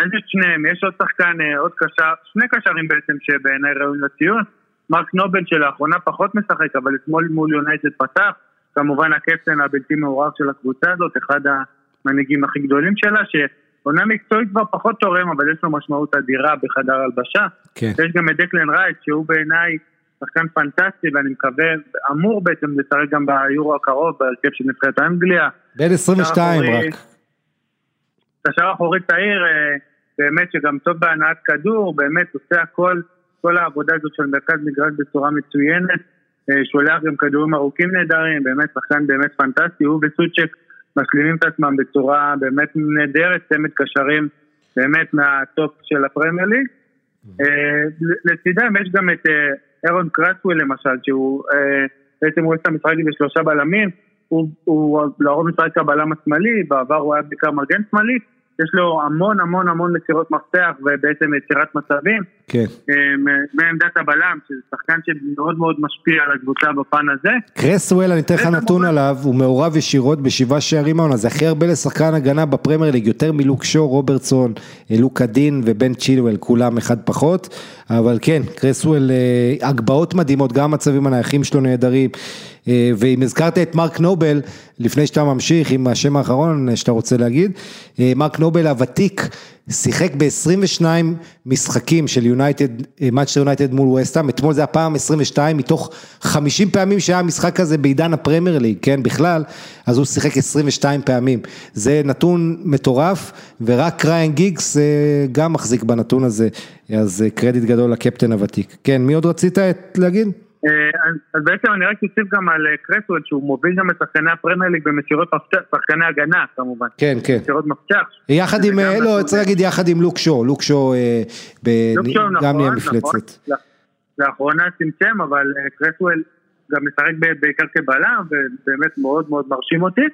את שניהם, יש עוד שחקן, עוד קשר, שני קשרים בעצם שבעיניי ראויים לציון. מארק נובל שלאחרונה פחות משחק, אבל אתמול מול יונייטד פתח, כמובן הקפטן הבלתי מעורער של הקבוצה הזאת, אחד המנהיגים הכי גדולים שלה, שעונה מקצועית כבר פחות תורם, אבל יש לו משמעות אדירה בחדר הלבשה. כן. יש גם את דקלן רייט, שהוא בעיניי שחקן פנטסטי, ואני מקווה, אמור בעצם לשחק גם ביורו הקרוב, בהרכב של נבחרת אנגליה. בן 22 רק. קשר אחורי צעיר, אה, באמת שגם טוב בהנעת כדור, באמת עושה הכל. כל העבודה הזאת של מרכז מגרש בצורה מצוינת, אה, שולח גם כדורים ארוכים נהדרים, באמת שחקן באמת פנטסטי, הוא וסוצ'ק משלימים את עצמם בצורה באמת נהדרת, צמד קשרים באמת מהטופ של הפרמייר ליג. אה, לצידם יש גם את אה, ארון קרסוול למשל, שהוא בעצם רואה את המשחק בשלושה בלמים, הוא, הוא לרוב משחק הבלם השמאלי, בעבר הוא היה בעיקר מגן שמאלי, יש לו המון המון המון מסירות מפתח ובעצם יצירת מצבים. כן. אה, מעמדת הבלם, שזה שחקן שמאוד מאוד משפיע על הקבוצה בפן הזה. קרסוול, אני אתן לך נתון עליו, הוא מעורב ישירות בשבעה שערים העונה, זה הכי הרבה לשחקן הגנה בפרמייר ליג, יותר מלוק שור, רוברטסון, לוקה דין ובן צ'ילואל, כולם אחד פחות, אבל כן, קרסוול, אה, הגבהות מדהימות, גם המצבים הנייחים שלו נהדרים. אה, ואם הזכרת את מרק נובל, לפני שאתה ממשיך עם השם האחרון שאתה רוצה להגיד, אה, מרק נובל הוותיק שיחק ב-22 משחקים של יונייטד, מאצ'טר יונייטד מול וסטאם, אתמול זה הפעם 22 מתוך 50 פעמים שהיה המשחק הזה בעידן הפרמייר ליג, כן, בכלל, אז הוא שיחק 22 פעמים, זה נתון מטורף, ורק ריין גיגס אה, גם מחזיק בנתון הזה, אז קרדיט גדול לקפטן הוותיק. כן, מי עוד רצית להגיד? אז בעצם אני רק אוסיף גם על קרסוול שהוא מוביל גם את שחקני הפרמייר ליג במסירות מפתח, שחקני הגנה כמובן. כן, כן. מסירות מפתח. יחד עם, לא, צריך להגיד יחד עם לוק שואו, לוק שואו גם נהיה נכון, מפלצת. נכון. לאחרונה צמצם, אבל קרסוול גם משחק בעיקר כבלם, ובאמת מאוד מאוד מרשים אותי.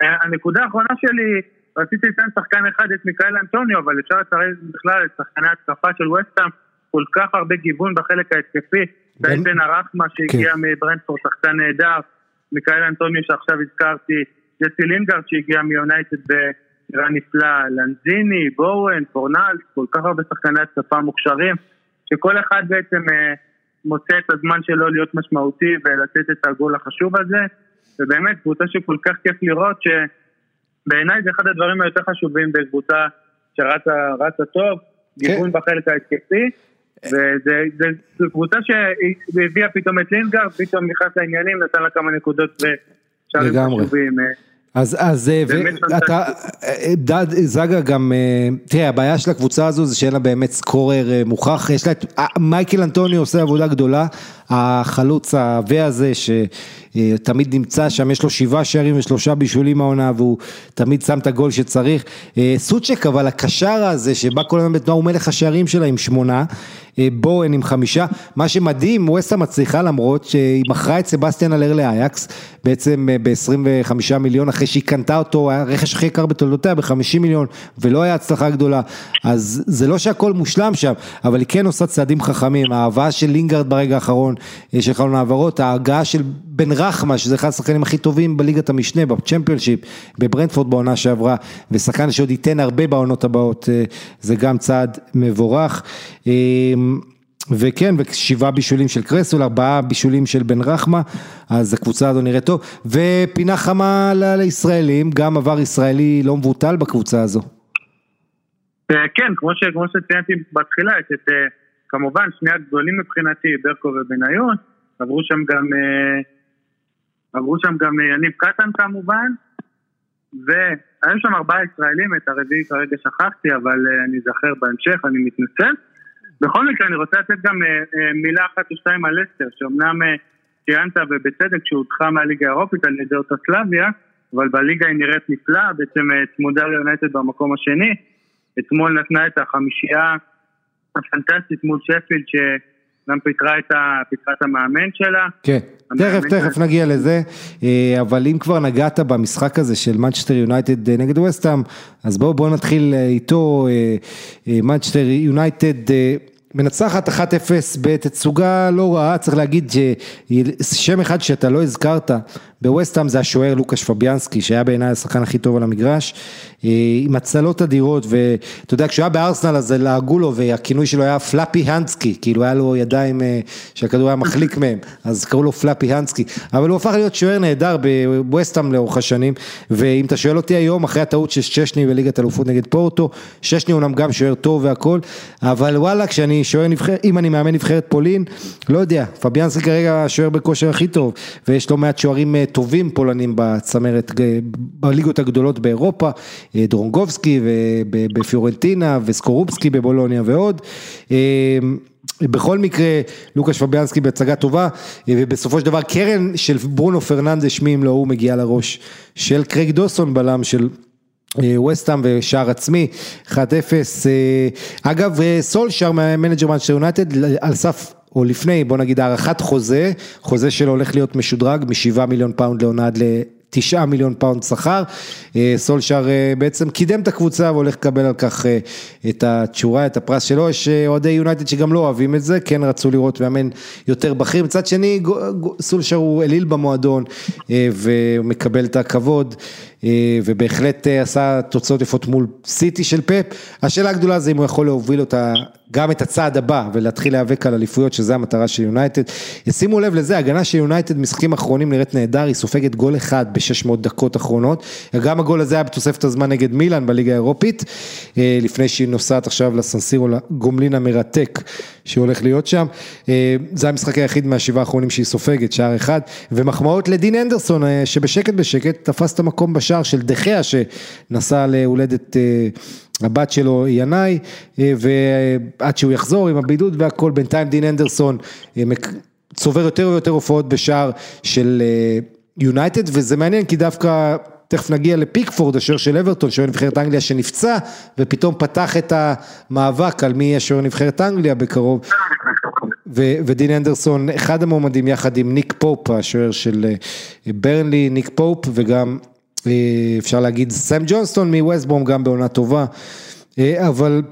הנקודה האחרונה שלי, רציתי לציין שחקן אחד את מיכאל אנטוניו, אבל אפשר לציין בכלל את שחקני התקפה של ווסטהאם, כל כך הרבה גיוון בחלק ההתקפי, בן, בן רחמה שהגיע כן. מברנטפורד, שחקן נהדר, מיכאל אנטוניו שעכשיו הזכרתי, ג'סי לינגארד שהגיע מיונייטד בהשאלה נפלאה, לנזיני, בואן, פורנאלס, כל כך הרבה שחקני התקפה מוכשרים, שכל אחד בעצם אה, מוצא את הזמן שלו להיות משמעותי ולתת את הגול החשוב הזה, ובאמת קבוצה שכל כך כיף לראות, שבעיניי זה אחד הדברים היותר חשובים בקבוצה שרצה טוב, כן. גיוון בחלק ההתקפי. וזו קבוצה שהביאה פתאום את לינגארד, פתאום נכנס לעניינים, נתן לה כמה נקודות ושארים חשובים. אז, אז אה, אתה, אה, דד זאגה גם, אה, תראה הבעיה של הקבוצה הזו זה שאין לה באמת סקורר מוכח, יש לה את, מייקל אנטוני עושה עבודה גדולה, החלוץ העבה הזה שתמיד נמצא שם, יש לו שבעה שערים ושלושה בישולים העונה והוא תמיד שם את הגול שצריך, סוצ'ק אבל הקשר הזה שבא כל הזמן בתנועה הוא מלך השערים שלה עם שמונה, בואן עם חמישה, מה שמדהים, ווסטה מצליחה למרות שהיא מכרה את סבסטיאן אלר לאייקס, בעצם ב-25 מיליון אחרי שהיא קנתה אותו, היה רכש הכי יקר בתולדותיה ב-50 מיליון ולא היה הצלחה גדולה, אז זה לא שהכל מושלם שם, אבל היא כן עושה צעדים חכמים, ההבאה של לינגארד ברגע האחרון של חלון העברות, ההגעה של בן רחמה, שזה אחד השחקנים הכי טובים בליגת המשנה, בצ'מפיונשיפ, בברנטפורד בעונה שעברה, ושחקן שעוד ייתן הרבה בעונות הבאות, זה גם צעד מבורך. וכן, ושבעה בישולים של קרסוול, ארבעה בישולים של בן רחמה, אז הקבוצה הזו נראית טוב, ופינה חמה לישראלים, גם עבר ישראלי לא מבוטל בקבוצה הזו. כן, כמו, כמו שציינתי בתחילה, יש את כמובן שני הגדולים מבחינתי, ברקו ובניון, עברו שם גם, עברו שם גם יניב קטן כמובן, והיו שם ארבעה ישראלים, את הרביעי כרגע שכחתי, אבל אני אזכר בהמשך, אני מתנצל. בכל מקרה, אני רוצה לתת גם אה, אה, מילה אחת או שתיים על לסטר, שאומנם אה, ציינת ובצדק שהודחה מהליגה האירופית על ידי אותה סלאביה, אבל בליגה היא נראית נפלאה, בעצם צמודה ליונייטד במקום השני. אתמול נתנה את החמישייה הפנטסטית מול שפילד, שגם פיטרה את, ה, פיטרה את המאמן שלה. כן, תכף, תכף נגיע לזה, אבל אם כבר נגעת במשחק הזה של מנצ'סטר יונייטד נגד ווסטהאם, אז בואו בוא נתחיל איתו, מנצ'סטר יונייטד מנצחת 1-0 בתצוגה לא רעה, צריך להגיד ששם אחד שאתה לא הזכרת בווסטהאם זה השוער לוקאש פביאנסקי שהיה בעיניי השחקן הכי טוב על המגרש. אה, עם הצלות אדירות ואתה יודע כשהוא היה בארסנל אז לעגו לו והכינוי שלו היה פלאפי הנסקי כאילו היה לו ידיים אה, שהכדור היה מחליק מהם אז קראו לו פלאפי הנסקי אבל הוא הפך להיות שוער נהדר בווסטהאם לאורך השנים ואם אתה שואל אותי היום אחרי הטעות של ששני בליגת אלופות נגד פורטו ששני אומנם גם שוער טוב והכל אבל וואלה כשאני שוער נבחרת אם אני מאמן נבחרת פולין לא יודע פביאנסקי כרגע השוער בכושר הכי טוב ויש לא מעט שוערים אה, טובים פולנים בצמרת, בליגות הגדולות באירופה, אה, דרונגובסקי בפיורנטינה וסקורובסקי בבולוניה ועוד. אה, בכל מקרה, לוקאש פביאנסקי בהצגה טובה, אה, ובסופו של דבר קרן של ברונו פרננדש, מי אם לא הוא מגיע לראש של קרייג דוסון בלם של ווסטהאם ושער עצמי, 1-0, אגב סולשר המנג'ר מנצ'סטר יונייטד על סף או לפני, בוא נגיד הארכת חוזה, חוזה שלו הולך להיות משודרג משבעה מיליון פאונד לעונה עד לתשעה מיליון פאונד שכר, אה, סולשר אה, בעצם קידם את הקבוצה והולך לקבל על כך אה, את התשורה, את הפרס שלו, יש אוהדי יונייטד שגם לא אוהבים את זה, כן רצו לראות מאמן יותר בכיר, מצד שני סולשר הוא אליל במועדון ומקבל את הכבוד. ובהחלט עשה תוצאות יפות מול סיטי של פפ, השאלה הגדולה זה אם הוא יכול להוביל אותה גם את הצעד הבא ולהתחיל להיאבק על אליפויות שזה המטרה של יונייטד. שימו לב לזה, הגנה של יונייטד משחקים אחרונים נראית נהדר, היא סופגת גול אחד ב-600 דקות אחרונות, גם הגול הזה היה בתוספת הזמן נגד מילאן בליגה האירופית, אה, לפני שהיא נוסעת עכשיו לסנסירו לגומלין המרתק שהולך להיות שם, אה, זה המשחק היחיד מהשבעה האחרונים שהיא סופגת, שער אחד, ומחמאות לדין אנדרסון אה, שבשקט בשקט תפס את המקום בשער של דחיה שנסע להולדת הבת שלו ינאי, ועד שהוא יחזור עם הבידוד והכל, בינתיים דין אנדרסון צובר יותר ויותר הופעות בשער של יונייטד, וזה מעניין כי דווקא תכף נגיע לפיקפורד, השוער של אברטון, שוער נבחרת אנגליה שנפצע, ופתאום פתח את המאבק על מי יהיה שוער נבחרת אנגליה בקרוב. ו- ודין הנדרסון, אחד המועמדים יחד עם ניק פופ, השוער של אה, ברנלי, ניק פופ, וגם אה, אפשר להגיד סם ג'ונסטון מווסט ברום, גם בעונה טובה, אה, אבל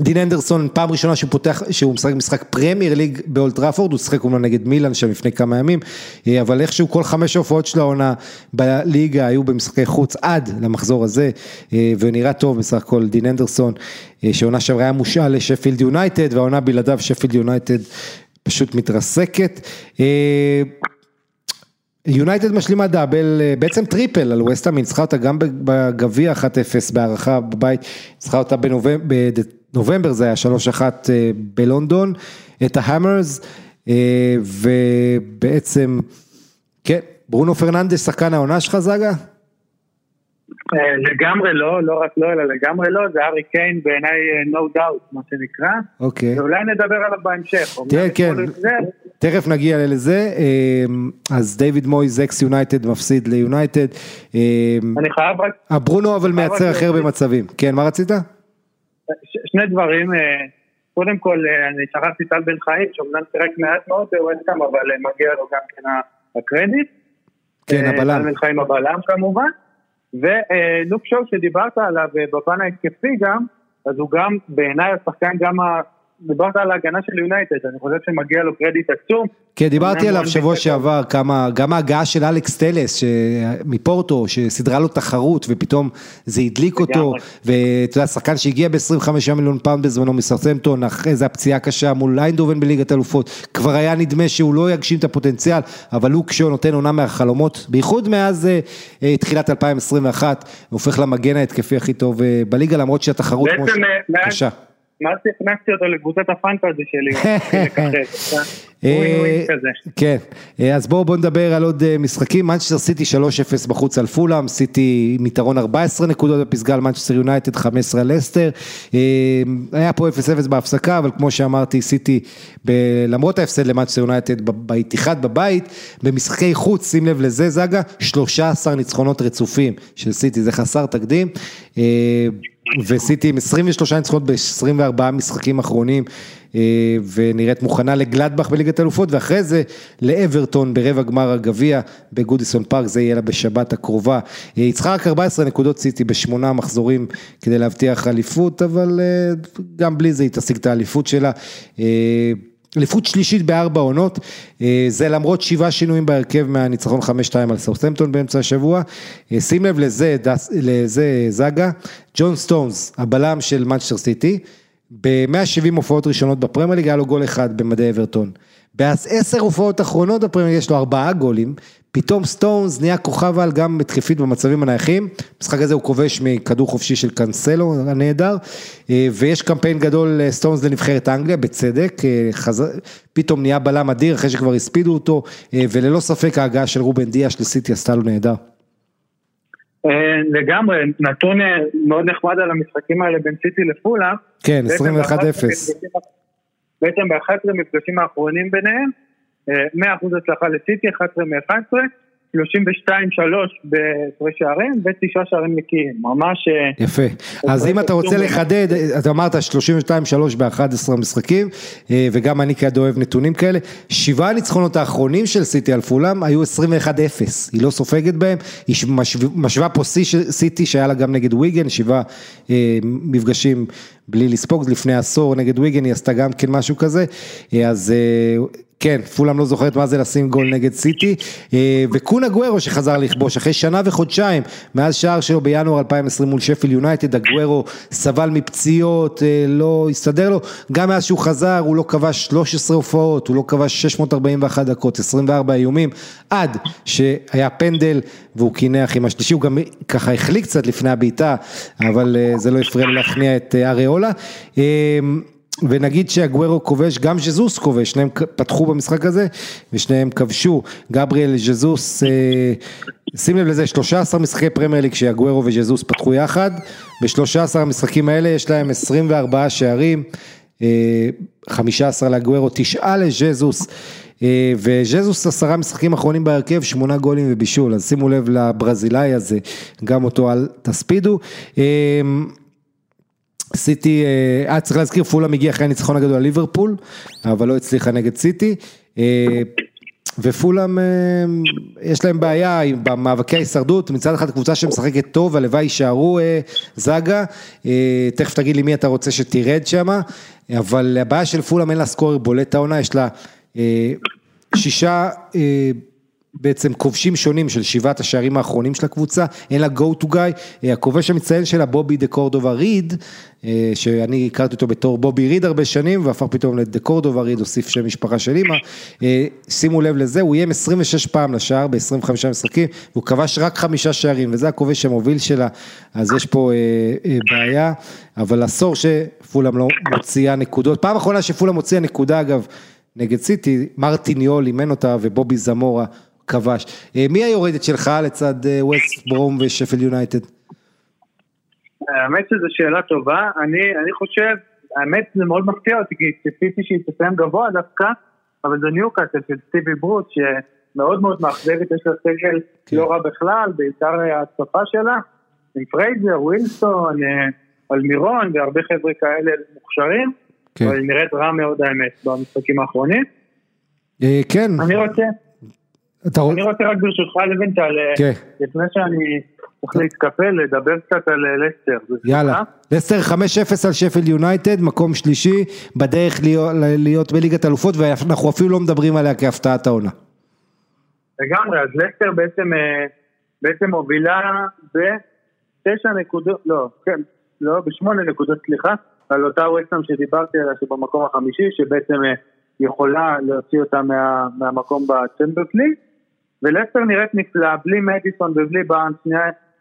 דין הנדרסון, פעם ראשונה שהוא פותח, שהוא משחק משחק פרמייר ליג באולד טראפורד, הוא שיחק אומנם נגד מילאן שם לפני כמה ימים, אה, אבל איכשהו כל חמש ההופעות של העונה בליגה היו במשחקי חוץ עד למחזור הזה, אה, ונראה טוב בסך הכל דין הנדרסון, אה, שעונה שעברה היה מושאל לשפילד יונייטד, והעונה בלעדיו שפילד יונייטד פשוט מתרסקת. יונייטד משלימה דאבל, בעצם טריפל על ווסטהאם, היא ניצחה אותה גם בגביע 1-0 בהארכה בבית, ניצחה אותה בנובמבר, נובמבר זה היה שלוש אחת אה, בלונדון, את ההמרס, אה, ובעצם, כן, ברונו פרננדס שחקן העונה שלך זאגה? אה, לגמרי לא, לא רק לא, אלא לגמרי לא, זה הארי קיין בעיניי no doubt, מה שנקרא. אוקיי. ואולי נדבר עליו בהמשך. תראה, כן, תכף נגיע לזה. אז דיוויד מויז אקס יונייטד מפסיד ליונייטד. אני חייב רק... ברונו אבל מייצר אחר במצבים. כן, מה רצית? שני דברים, אה, קודם כל אה, אני שכחתי טל בן חיים שאומנם פירק מעט מאוד בווסטהאם אבל אה, מגיע לו גם כן הקרדיט. כן הבלם. טל בן חיים הבלם כמובן. ולוק שואו שדיברת עליו בפן ההתקפי גם, אז הוא גם בעיניי השחקן גם דיברת על ההגנה של יונייטד, אני חושב שמגיע לו קרדיט עצום. כן, דיברתי עליו שבוע שעבר, כמה, גם ההגעה של אלכס טלס מפורטו, שסידרה לו תחרות ופתאום זה הדליק אותו, ואתה יודע, שחקן שהגיע ב-25 מיליון פאונד בזמנו מסאות'המפטון, אחרי זה הפציעה קשה מול איינדהובן בליגת אלופות, כבר היה נדמה שהוא לא יגשים את הפוטנציאל, אבל הוא כשהוא נותן עונה מהחלומות, בייחוד מאז אה, תחילת 2021, הוא הופך למגן ההתקפי הכי טוב אה, בליגה, למרות שהתחרות בעצם, כמו ש... קשה. מאז הכנסתי אותו לקבוצת הפנטזי שלי, אה, כן, אה, אז בואו נדבר על עוד אה, משחקים, מנצ'סטר סיטי 3-0 בחוץ על פולאם, סיטי עם יתרון 14 נקודות בפסגה על מנצ'סטר יונייטד 15 על לסטר, היה פה 0-0 בהפסקה, אבל כמו שאמרתי, סיטי למרות ההפסד למנצ'סטר יונייטד באיתיחד בבית, במשחקי חוץ, שים לב לזה זגה, 13 ניצחונות רצופים של סיטי, זה חסר תקדים. וסיטי עם 23 ניצחונות ב-24 משחקים אחרונים, אה, ונראית מוכנה לגלדבך בליגת אלופות, ואחרי זה לאברטון ברבע גמר הגביע בגודיסון פארק, זה יהיה לה בשבת הקרובה. אה, רק 14 נקודות סיטי בשמונה מחזורים כדי להבטיח אליפות, אבל אה, גם בלי זה היא תשיג את האליפות שלה. אליפות שלישית בארבע עונות, אה, זה למרות שבעה שינויים בהרכב מהניצחון חמש שתיים על סאות'המפטון באמצע השבוע. אה, שים לב לזה, לזה זאגה, ג'ון סטונס, הבלם של מנצ'סטר סיטי, ב-170 הופעות ראשונות בפרמייר היה לו גול אחד במדי אברטון. בעשר הופעות אחרונות בפרמייר יש לו ארבעה גולים, פתאום סטונס נהיה כוכב על גם התקפית במצבים הנייחים, במשחק הזה הוא כובש מכדור חופשי של קאנסלו הנהדר, אה, ויש קמפיין גדול סטונס לנבחרת אנגליה, בצדק, אה, חז... פתאום נהיה בלם אדיר אחרי שכבר הספידו אותו, אה, וללא ספק ההגעה של רובן דיאש לסיטי עשתה לו נהדר. לגמרי, נתון מאוד נחמד על המשחקים האלה בין סיטי לפולה. כן, 21-0. בעצם ב-11 מפגשים האחרונים ביניהם, 100% הצלחה לסיטי, 11 מ-11, 32-3 בהפרש שערים ותשעה שערים נקיים, ממש... אה, יפה, אז אם אתה רוצה לחדד, אתה אמרת 32-3 ב-11 משחקים, אה, וגם אני כעד אוהב נתונים כאלה, שבעה הניצחונות האחרונים של סיטי על פולם היו 21-0, היא לא סופגת בהם, היא משווה פה סיטי שהיה לה גם נגד ויגן, שבעה אה, מפגשים בלי לספוג, לפני עשור נגד ויגן היא עשתה גם כן משהו כזה, אז... כן, פולאם לא זוכרת מה זה לשים גול נגד סיטי, אה, וקונה גוורו שחזר לכבוש אחרי שנה וחודשיים, מאז שער שלו בינואר 2020 מול שפיל יונייטד, הגוורו סבל מפציעות, אה, לא הסתדר לו, גם מאז שהוא חזר הוא לא כבש 13 הופעות, הוא לא כבש 641 דקות, 24 איומים, עד שהיה פנדל והוא קינח עם השלישי, הוא גם ככה החליק קצת לפני הבעיטה, אבל אה, זה לא הפריע לו להכניע את אריולה. ונגיד שהגוורו כובש, גם ז'זוס כובש, שניהם פתחו במשחק הזה ושניהם כבשו, גבריאל ז'זוס, אה, שים לב לזה, 13 משחקי פרמייר ליג שהגוורו וז'זוס פתחו יחד, ב-13 המשחקים האלה יש להם 24 שערים, 15 אה, לגוורו, 9 לז'זוס, אה, וז'זוס עשרה משחקים אחרונים בהרכב, שמונה גולים ובישול, אז שימו לב לברזילאי הזה, גם אותו אל תספידו. סיטי, אה, צריך להזכיר, פולה מגיע אחרי הניצחון הגדול על ליברפול, אבל לא הצליחה נגד סיטי. ופולאם, יש להם בעיה במאבקי ההישרדות, מצד אחד קבוצה שמשחקת טוב, הלוואי יישארו זאגה, תכף תגיד לי מי אתה רוצה שתרד שמה, אבל הבעיה של פולאם אין לה סקורר בולט העונה, יש לה שישה בעצם כובשים שונים של שבעת השערים האחרונים של הקבוצה, אין לה go to guy, הכובש המצטיין שלה בובי דה קורדובה ריד, שאני הכרתי אותו בתור בובי ריד הרבה שנים, והפך פתאום לדה קורדובה ריד, הוסיף שם משפחה של אימא, שימו לב לזה, הוא איים 26 פעם לשער ב-25 משחקים, והוא כבש רק חמישה שערים, וזה הכובש המוביל שלה, אז יש פה בעיה, אבל עשור שפולאם לא מוציאה נקודות, פעם אחרונה שפולאם הוציאה נקודה אגב, נגד סיטי, מרטין יול אימן אותה ובובי זמורה כבש. אה, מי היורדת שלך לצד ווסט אה, ברום ושפילד יונייטד? האמת שזו שאלה טובה, אני, אני חושב, האמת זה מאוד מפתיע אותי, כי ציפיתי שהיא תסיים גבוה דווקא, אבל זה ניוקאסל של סטיב ברוס, שמאוד מאוד מאכזבת, יש לה סגל כן. לא רע בכלל, בעיקר ההתקפה שלה, עם פרייזר, ווילסון, אלמירון אה, והרבה חבר'ה כאלה מוכשרים, כן. אבל היא נראית רע מאוד האמת במשחקים האחרונים. כן. אני רוצה... אני רוצה רק ברשותך לבנטל, כן. לפני שאני צריך להתקפל, לדבר קצת על אה, לסטר. יאללה, לסטר 5-0 על שפל יונייטד, מקום שלישי, בדרך להיות, להיות בליגת אלופות, ואנחנו אפילו לא מדברים עליה כהפתעת העונה. לגמרי, אז לסטר בעצם, אה, בעצם מובילה בתשע נקודות, לא, כן, לא, בשמונה נקודות, סליחה, על אותה ווסטם שדיברתי עליה, שבמקום החמישי, שבעצם אה, יכולה להוציא אותה מה, מהמקום בצ'מברס ליג. ולסטר נראית נפלאה, בלי מדיסון ובלי בארנס,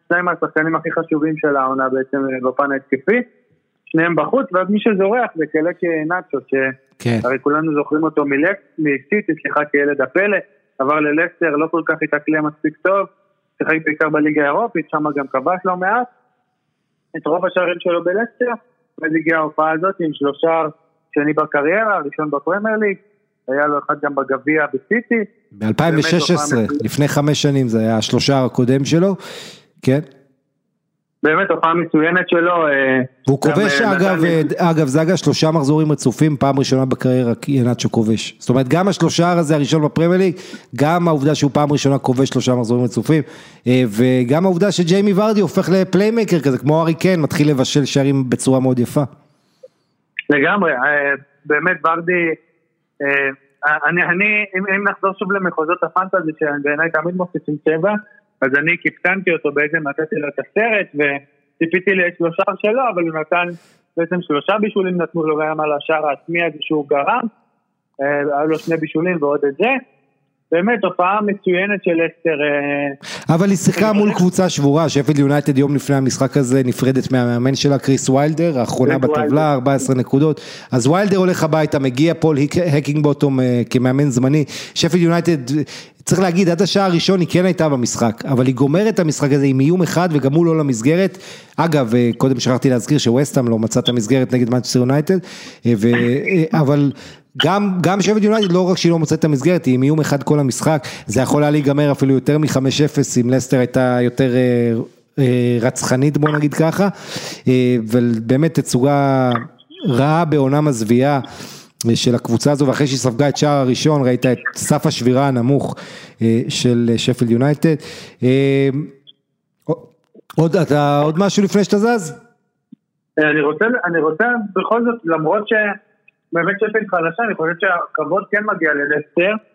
שניים מהשחקנים הכי חשובים של העונה בעצם אה, בפן ההתקפי, שניהם בחוץ, ואז מי שזורח זה קלקי נאצ'ו, שהרי כן. כולנו זוכרים אותו מסיטי, סליחה, כילד הפלא, עבר ללסטר, לא כל כך התאקלם מספיק טוב, שיחק בעיקר בליגה האירופית, שם גם כבש לא מעט, את רוב השערים שלו בלסטר, ואז הגיעה ההופעה הזאת עם שלושה שני בקריירה, ראשון בפרמייר ליג, היה לו אחד גם בגביע בסיטי. ב-2016, לפני חמש שנים זה היה השלושה הקודם שלו, כן. באמת הופעה מצוינת שלו. אה, כובש אה, אגב, אה, אגב זה אגב שלושה מחזורים רצופים, פעם ראשונה בקריירה ינאצ'ו כובש. זאת אומרת גם השלושה הזה הראשון בפרמייר ליג, גם העובדה שהוא פעם ראשונה כובש שלושה מחזורים רצופים, וגם העובדה שג'יימי ורדי הופך לפליימקר כזה, כמו ארי קן, מתחיל לבשל שערים בצורה מאוד יפה. לגמרי, באמת ורדי... אה, אני, אני, אם, אם נחזור שוב למחוזות הפנטזי שבעיניי תמיד מוסיפים צבע, אז אני קיפטנתי אותו בעצם נתתי לו את הסרט וציפיתי לשלושה שלו, אבל הוא נתן בעצם שלושה בישולים נתנו לו גם על השער העצמי הזה שהוא גרם, אה, היו לו שני בישולים ועוד את זה. באמת הופעה מצוינת של לסטר. אה, אבל היא שיחקה מול קבוצה שבורה, שפילד יונייטד יום לפני המשחק הזה נפרדת מהמאמן שלה, קריס ויילדר, האחרונה בטבלה, 14 נקודות. אז ויילדר הולך הביתה, מגיע פול הקינגבוטום אה, כמאמן זמני. שפילד יונייטד, צריך להגיד, עד השעה הראשון היא כן הייתה במשחק, אבל היא גומרת את המשחק הזה עם איום אחד וגם הוא לא למסגרת. אגב, אה, קודם שכחתי להזכיר שווסטהאם לא מצא את המסגרת נגד מנצ'סטר יונייטד, אבל... גם, גם שפט יונייטד לא רק שהיא לא מוצאת את המסגרת, היא עם איום אחד כל המשחק, זה יכול היה להיגמר אפילו יותר מ-5-0 אם לסטר הייתה יותר אה, אה, רצחנית בוא נגיד ככה, אה, ובאמת תצוגה רעה בעונה מזוויעה. של הקבוצה הזו, ואחרי שהיא ספגה את שער הראשון, ראית את סף השבירה הנמוך של שפל יונייטד. עוד, אתה, עוד משהו לפני שאתה זז? אני רוצה, אני רוצה בכל זאת, למרות ש... באמת שפילד חלשה, אני חושב שהכבוד כן מגיע ללסטר,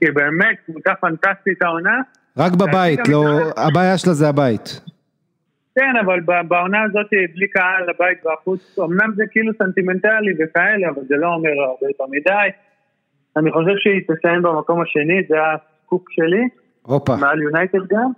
כי באמת קבוצה פנטסטית העונה. רק בבית, לא, הבעיה שלה זה הבית. כן, אבל בעונה הזאת, בלי קהל, הבית והחוץ, אמנם זה כאילו סנטימנטלי וכאלה, אבל זה לא אומר הרבה יותר מדי. אני חושב שהיא תסיים במקום השני, זה הסקופ שלי. הופה. מעל יונייטד גם.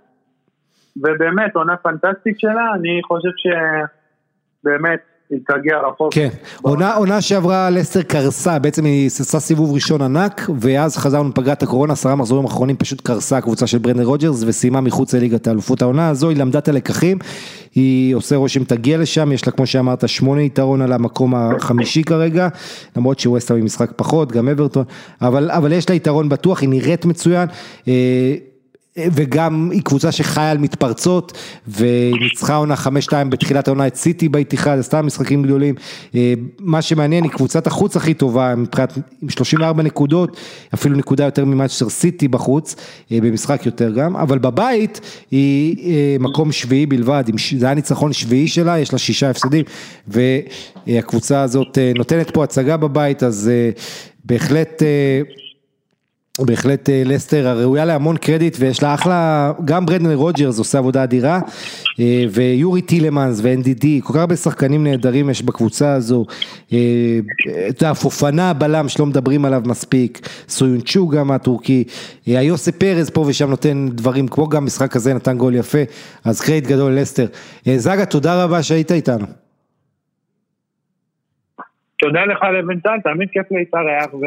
ובאמת, עונה פנטסטית שלה, אני חושב שבאמת, היא תגיע רחוק. כן, עונה, עונה שעברה לסטר קרסה, בעצם היא עשה סיבוב ראשון ענק, ואז חזרנו לפגרת הקורונה, עשרה מחזורים אחרונים פשוט קרסה הקבוצה של ברנר רוג'רס, וסיימה מחוץ לליגת האלופות. העונה הזו, היא למדה את הלקחים, היא עושה רושם תגיע לשם, יש לה כמו שאמרת שמונה יתרון על המקום החמישי כרגע, למרות שווסטהאם היא משחק פחות, גם אברטון, אבל, אבל יש לה יתרון בטוח, היא נראית מצוין. וגם היא קבוצה שחיה על מתפרצות וניצחה עונה חמש שתיים בתחילת העונה את סיטי באיתיחד, עשתה משחקים גדולים, אה, מה שמעניין היא קבוצת החוץ הכי טובה מבחינת עם 34 נקודות, אפילו נקודה יותר ממאצ'סטר סיטי בחוץ, אה, במשחק יותר גם, אבל בבית היא אה, מקום שביעי בלבד, זה היה ניצחון שביעי שלה, יש לה שישה הפסדים והקבוצה הזאת נותנת פה הצגה בבית, אז בהחלט בהחלט אה, לסטר הראויה להמון קרדיט ויש לה אחלה, גם ברנדן רוג'רס עושה עבודה אדירה אה, ויורי טילמנס ואנדידי, כל כך הרבה שחקנים נהדרים יש בקבוצה הזו, אה, אתה יודע, בלם שלא מדברים עליו מספיק, סויונצ'ו גם הטורקי, היוסי פרז פה ושם נותן דברים כמו גם משחק כזה נתן גול יפה, אז קרדיט גדול לסטר. זגה תודה רבה שהיית איתנו. תודה לך לבינתיים, תמיד כיף להתארח ו...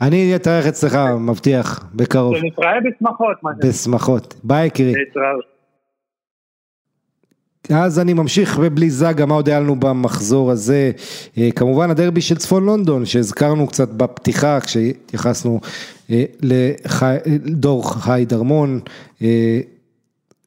אני אתארח אצלך, מבטיח, בקרוב. שנתראה בשמחות. בשמחות. ביי יקירי. אז אני ממשיך ובלי זגה, מה עוד היה לנו במחזור הזה? אה, כמובן הדרבי של צפון לונדון, שהזכרנו קצת בפתיחה כשהתייחסנו אה, לדור חי דרמון, אה,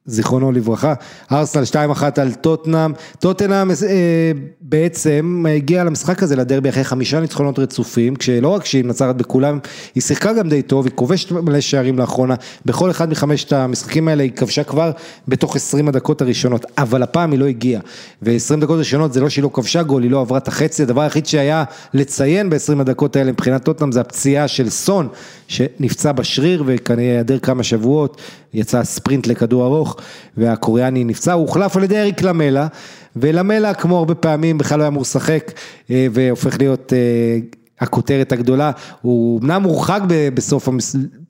זיכרונו לברכה, ארסנל 2-1 על טוטנאם, טוטנאם אה, בעצם הגיעה למשחק הזה לדרבי אחרי חמישה ניצחונות רצופים, כשלא רק שהיא מנצחת בכולם, היא שיחקה גם די טוב, היא כובשת מלא שערים לאחרונה, בכל אחד מחמשת המשחקים האלה היא כבשה כבר בתוך 20 הדקות הראשונות, אבל הפעם היא לא הגיעה, ו-20 דקות ראשונות זה לא שהיא לא כבשה גול, היא לא עברה את החצי, הדבר היחיד שהיה לציין ב-20 הדקות האלה מבחינת טוטנאם זה הפציעה של סון, שנפצע בשריר וכנראה ייעדר כמה שבועות, יצא ספרינט לכדור ארוך והקוריאני נפצע, הוא הוחלף על ידי אריק למלה ולמלה כמו הרבה פעמים בכלל לא היה אמור לשחק אה, והופך להיות אה, הכותרת הגדולה, הוא אמנם מורחק בסוף,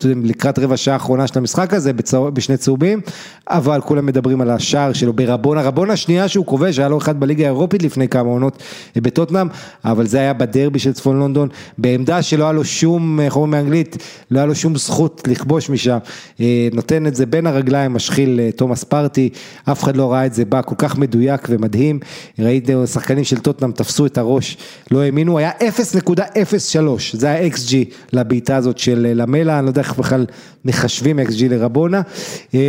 לקראת רבע שעה האחרונה של המשחק הזה, בשני צהובים, אבל כולם מדברים על השער שלו ברבון, הרבון השנייה שהוא כובש, היה לו אחד בליגה האירופית לפני כמה עונות בטוטנאם, אבל זה היה בדרבי של צפון לונדון, בעמדה שלא היה לו שום, איך אומרים באנגלית, לא היה לו שום זכות לכבוש משם, אה, נותן את זה בין הרגליים, משחיל אה, תומאס פרטי, אף אחד לא ראה את זה בא כל כך מדויק ומדהים, ראיתי שחקנים של טוטנאם תפסו את הראש, לא האמינו, היה 0.0 זה ה-XG לבעיטה הזאת של למלה, אני לא יודע איך בכלל מחשבים XG לרבונה. אמ,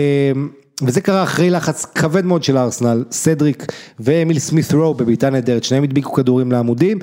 וזה קרה אחרי לחץ כבד מאוד של ארסנל, סדריק ואמיל סמית רו בבעיטה נהדרת, שניהם הדביקו כדורים לעמודים.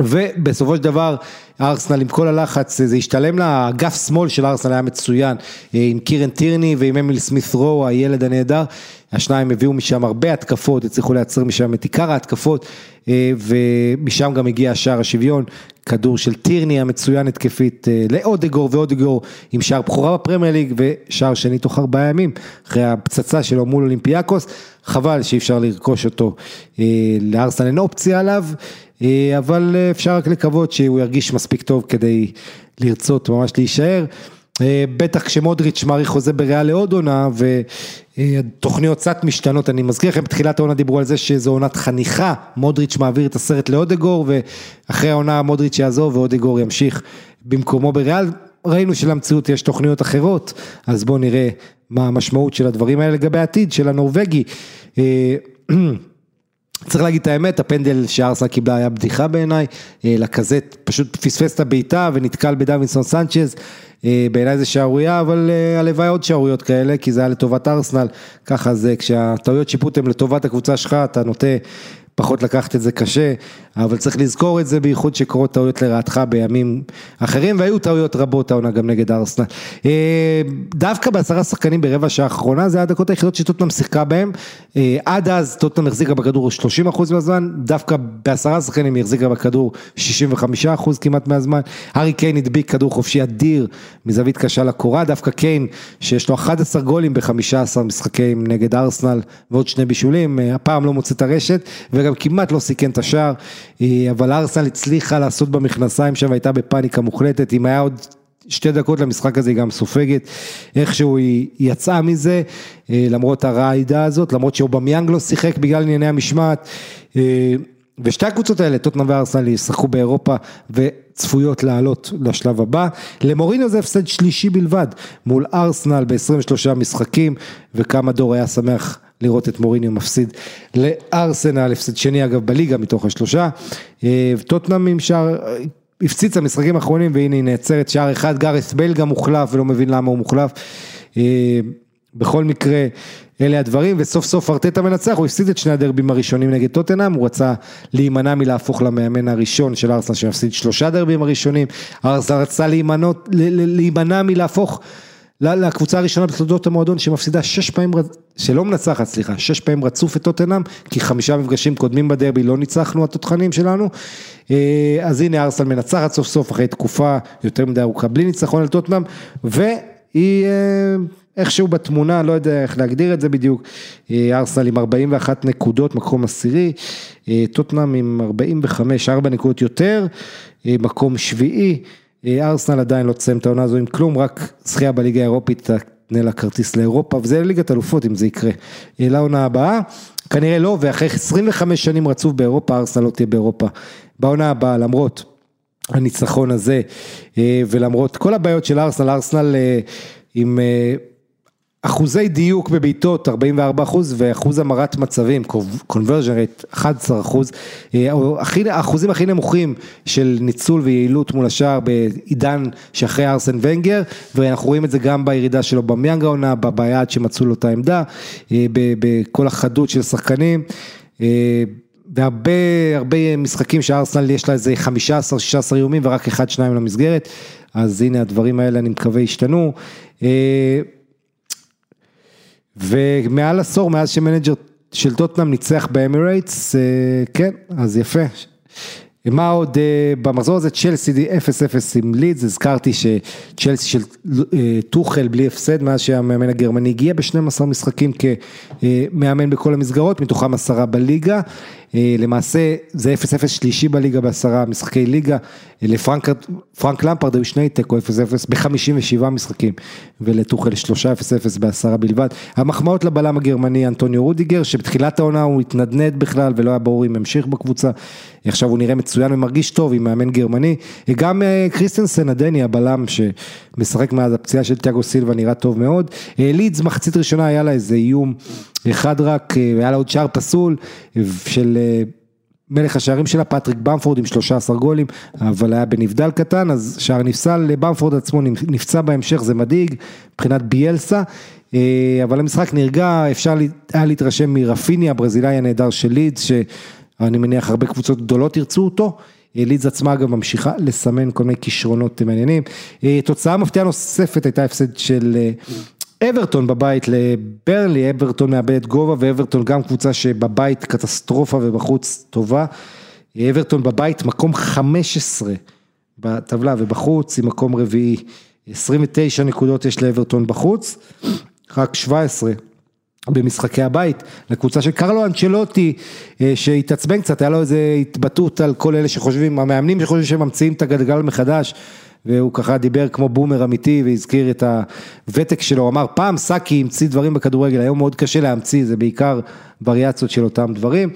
ובסופו של דבר ארסנל עם כל הלחץ זה השתלם לה, אגף שמאל של ארסנל היה מצוין אה, עם קירן טירני ועם אמיל סמית רו הילד הנהדר, השניים הביאו משם הרבה התקפות, הצליחו לייצר משם את עיקר ההתקפות אה, ומשם גם הגיע שער השוויון, כדור של טירני המצוין התקפית אה, לאודגור ואודגור עם שער בכורה בפרמייר ליג ושער שני תוך ארבעה ימים אחרי הפצצה שלו מול אולימפיאקוס, חבל שאי אפשר לרכוש אותו, לארסנל אין אופציה עליו אבל אה, אפשר רק לקוות שהוא ירגיש מספיק טוב כדי לרצות ממש להישאר. אה, בטח כשמודריץ' מעריך חוזה בריאל לעוד עונה והתוכניות קצת משתנות, אני מזכיר לכם בתחילת העונה דיברו על זה שזו עונת חניכה, מודריץ' מעביר את הסרט לאודגור ואחרי העונה מודריץ' יעזוב ואודגור ימשיך במקומו בריאל, ראינו שלמציאות יש תוכניות אחרות, אז בואו נראה מה המשמעות של הדברים האלה לגבי העתיד של הנורבגי. צריך להגיד את האמת, הפנדל שארסנל קיבלה היה בדיחה בעיניי, אה, לקזט פשוט פספס את הבעיטה ונתקל בדווינסון סנצ'ז, אה, בעיניי זה שערורייה, אבל אה, הלוואי עוד שערוריות כאלה, כי זה היה לטובת ארסנל, ככה זה, כשהטעויות שיפוט הן לטובת הקבוצה שלך, אתה נוטה פחות לקחת את זה קשה, אבל צריך לזכור את זה בייחוד שקורות טעויות לרעתך בימים אחרים, והיו טעויות רבות העונה גם נגד ארסנל. אה, דווקא בעשרה שחקנים ברבע שעה האחרונה, זה הדקות היחידות שטוטנאם שיחקה בהם, אה, עד אז טוטנאם החזיקה בכדור 30% מהזמן, דווקא בעשרה שחקנים היא החזיקה בכדור 65% כמעט מהזמן, הארי קיין הדביק כדור חופשי אדיר מזווית קשה לקורה, דווקא קיין שיש לו 11 גולים ב-15 משחקים נגד ארסנל ועוד שני בישולים, אה, הפעם לא מוצא את הרשת, וגם כמעט לא סיכן את השער. אבל ארסנל הצליחה לעשות במכנסיים שם, הייתה בפאניקה מוחלטת, אם היה עוד שתי דקות למשחק הזה היא גם סופגת, איכשהו היא יצאה מזה, למרות הרעידה הזאת, למרות שאובמיאנג לא שיחק בגלל ענייני המשמעת. ושתי הקבוצות האלה, טוטנאם וארסנל, ישחקו באירופה וצפויות לעלות לשלב הבא. למוריניו זה הפסד שלישי בלבד, מול ארסנל ב-23 משחקים, וכמה דור היה שמח לראות את מוריניו מפסיד לארסנל, הפסד שני אגב בליגה מתוך השלושה. אה, טוטנאם עם שער, הפציץ המשחקים האחרונים והנה היא נעצרת שער אחד, גארס בייל גם מוחלף ולא מבין למה הוא מוחלף. אה, בכל מקרה, אלה הדברים, וסוף סוף ארטטה מנצח, הוא הפסיד את שני הדרבים הראשונים נגד טוטנאם, הוא רצה להימנע מלהפוך למאמן הראשון של ארסנל שמפסיד שלושה דרבים הראשונים, ארסנל רצה להימנות, להימנע מלהפוך לקבוצה הראשונה בתולדות המועדון שמפסידה שש פעמים, שלא מנצחת, סליחה, שש פעמים רצוף את טוטנאם, כי חמישה מפגשים קודמים בדרבי לא ניצחנו התותחנים שלנו, אה, אז הנה ארסנל מנצחת סוף סוף אחרי תקופה יותר מדי ארוכה בלי ניצחון על טוטנאם, והיא... אה, איכשהו בתמונה, לא יודע איך להגדיר את זה בדיוק, אה, ארסנל עם 41 נקודות, מקום עשירי, טוטנאם עם 45, 4 נקודות יותר, מקום שביעי, ארסנל עדיין לא תסיים את העונה הזו עם כלום, רק זכייה בליגה האירופית תקנה לה כרטיס לאירופה, וזה ליגת אלופות אם זה יקרה. לעונה הבאה, כנראה לא, ואחרי 25 שנים רצוף באירופה, ארסנל לא תהיה באירופה. בעונה הבאה, למרות הניצחון הזה, ולמרות כל הבעיות של ארסנל, ארסנל עם... אחוזי דיוק בבעיטות 44 אחוז ואחוז המרת מצבים, conversion rate 11 אחוז, אה, האחוזים הכי נמוכים של ניצול ויעילות מול השער בעידן שאחרי ארסן ונגר, ואנחנו רואים את זה גם בירידה של אובמיאנג העונה, בבעיה עד שמצאו לו את העמדה, אה, בכל החדות של שחקנים. אה, והרבה הרבה משחקים שארסנל יש לה איזה 15-16 איומים ורק אחד שניים למסגרת, אז הנה הדברים האלה אני מקווה ישתנו. ומעל עשור, מאז שמנג'ר של טוטנאם ניצח באמירייטס, אה, כן, אז יפה. מה עוד אה, במחזור הזה, צ'לסי 0-0 עם לידס, הזכרתי שצ'לסי של אה, טוחל בלי הפסד מאז שהמאמן הגרמני הגיע ב-12 משחקים כמאמן בכל המסגרות, מתוכם עשרה בליגה. אה, למעשה זה 0-0 שלישי בליגה בעשרה משחקי ליגה, אה, לפרנק למפרד היו שני תיקו 0-0 ב-57 משחקים ולטוחל 3-0-0 בעשרה בלבד. המחמאות לבלם הגרמני אנטוניו רודיגר שבתחילת העונה הוא התנדנד בכלל ולא היה ברור אם המשיך בקבוצה, עכשיו הוא נראה מצוין ומרגיש טוב עם מאמן גרמני, גם אה, קריסטנסן הדני הבלם שמשחק מאז הפציעה של תיאגו סילבה נראה טוב מאוד, לידס מחצית ראשונה היה לה איזה איום אחד רק, היה לה עוד שער פסול של מלך השערים שלה, פטריק במפורד עם 13 גולים, אבל היה בנבדל קטן, אז שער נפסל, במפורד עצמו נפצע בהמשך, זה מדאיג, מבחינת ביאלסה, אה, אבל המשחק נרגע, אפשר היה להתרשם מרפיני, הברזילאי הנהדר של לידס, שאני מניח הרבה קבוצות גדולות ירצו אותו. אה, לידס עצמה אגב ממשיכה לסמן כל מיני כישרונות מעניינים. אה, תוצאה מפתיעה נוספת הייתה הפסד של אברטון בבית לברלי, אברטון מאבדת גובה ואברטון גם קבוצה שבבית קטסטרופה ובחוץ טובה. אברטון בבית מקום 15 בטבלה ובחוץ היא מקום רביעי. 29 נקודות יש לאברטון בחוץ, רק 17 במשחקי הבית, לקבוצה של קרלו אנצ'לוטי אה, שהתעצבן קצת, היה לו איזה התבטאות על כל אלה שחושבים, המאמנים שחושבים שהם ממציאים את הגלגל מחדש. והוא ככה דיבר כמו בומר אמיתי והזכיר את הוותק שלו, הוא אמר פעם סאקי המציא דברים בכדורגל, היום מאוד קשה להמציא, זה בעיקר וריאציות של אותם דברים.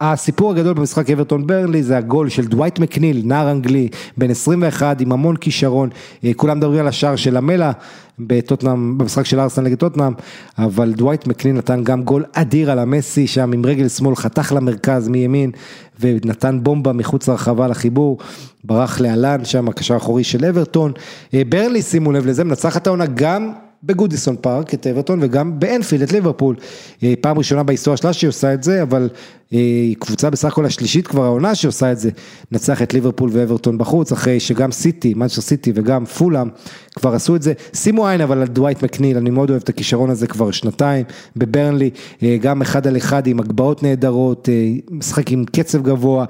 הסיפור הגדול במשחק אברטון ברלי זה הגול של דווייט מקניל, נער אנגלי, בן 21 עם המון כישרון, אה, כולם מדברים על השער של המלה בטוטנאם, במשחק של ארסנל נגד טוטנאם, אבל דווייט מקניל נתן גם גול אדיר על המסי, שם עם רגל שמאל חתך למרכז מימין ונתן בומבה מחוץ לרחבה לחיבור, ברח לאלן שם, הקשר האחורי של אברטון. אה, ברלי, שימו לב לזה, מנצחת העונה גם בגודיסון פארק את אברטון וגם באנפילד את ליברפול. אה, פעם ראשונה בהיסטוריה שלה שהיא עושה את זה, אבל היא קבוצה בסך הכל השלישית כבר העונה שעושה את זה, נצח את ליברפול ואברטון בחוץ, אחרי שגם סיטי, מנצ'ר סיטי וגם פולאם כבר עשו את זה. שימו עין אבל על דווייט מקניל, אני מאוד אוהב את הכישרון הזה כבר שנתיים, בברנלי, אה, גם אחד על אחד עם הגבהות נהדרות, משחק עם קצב גבוה,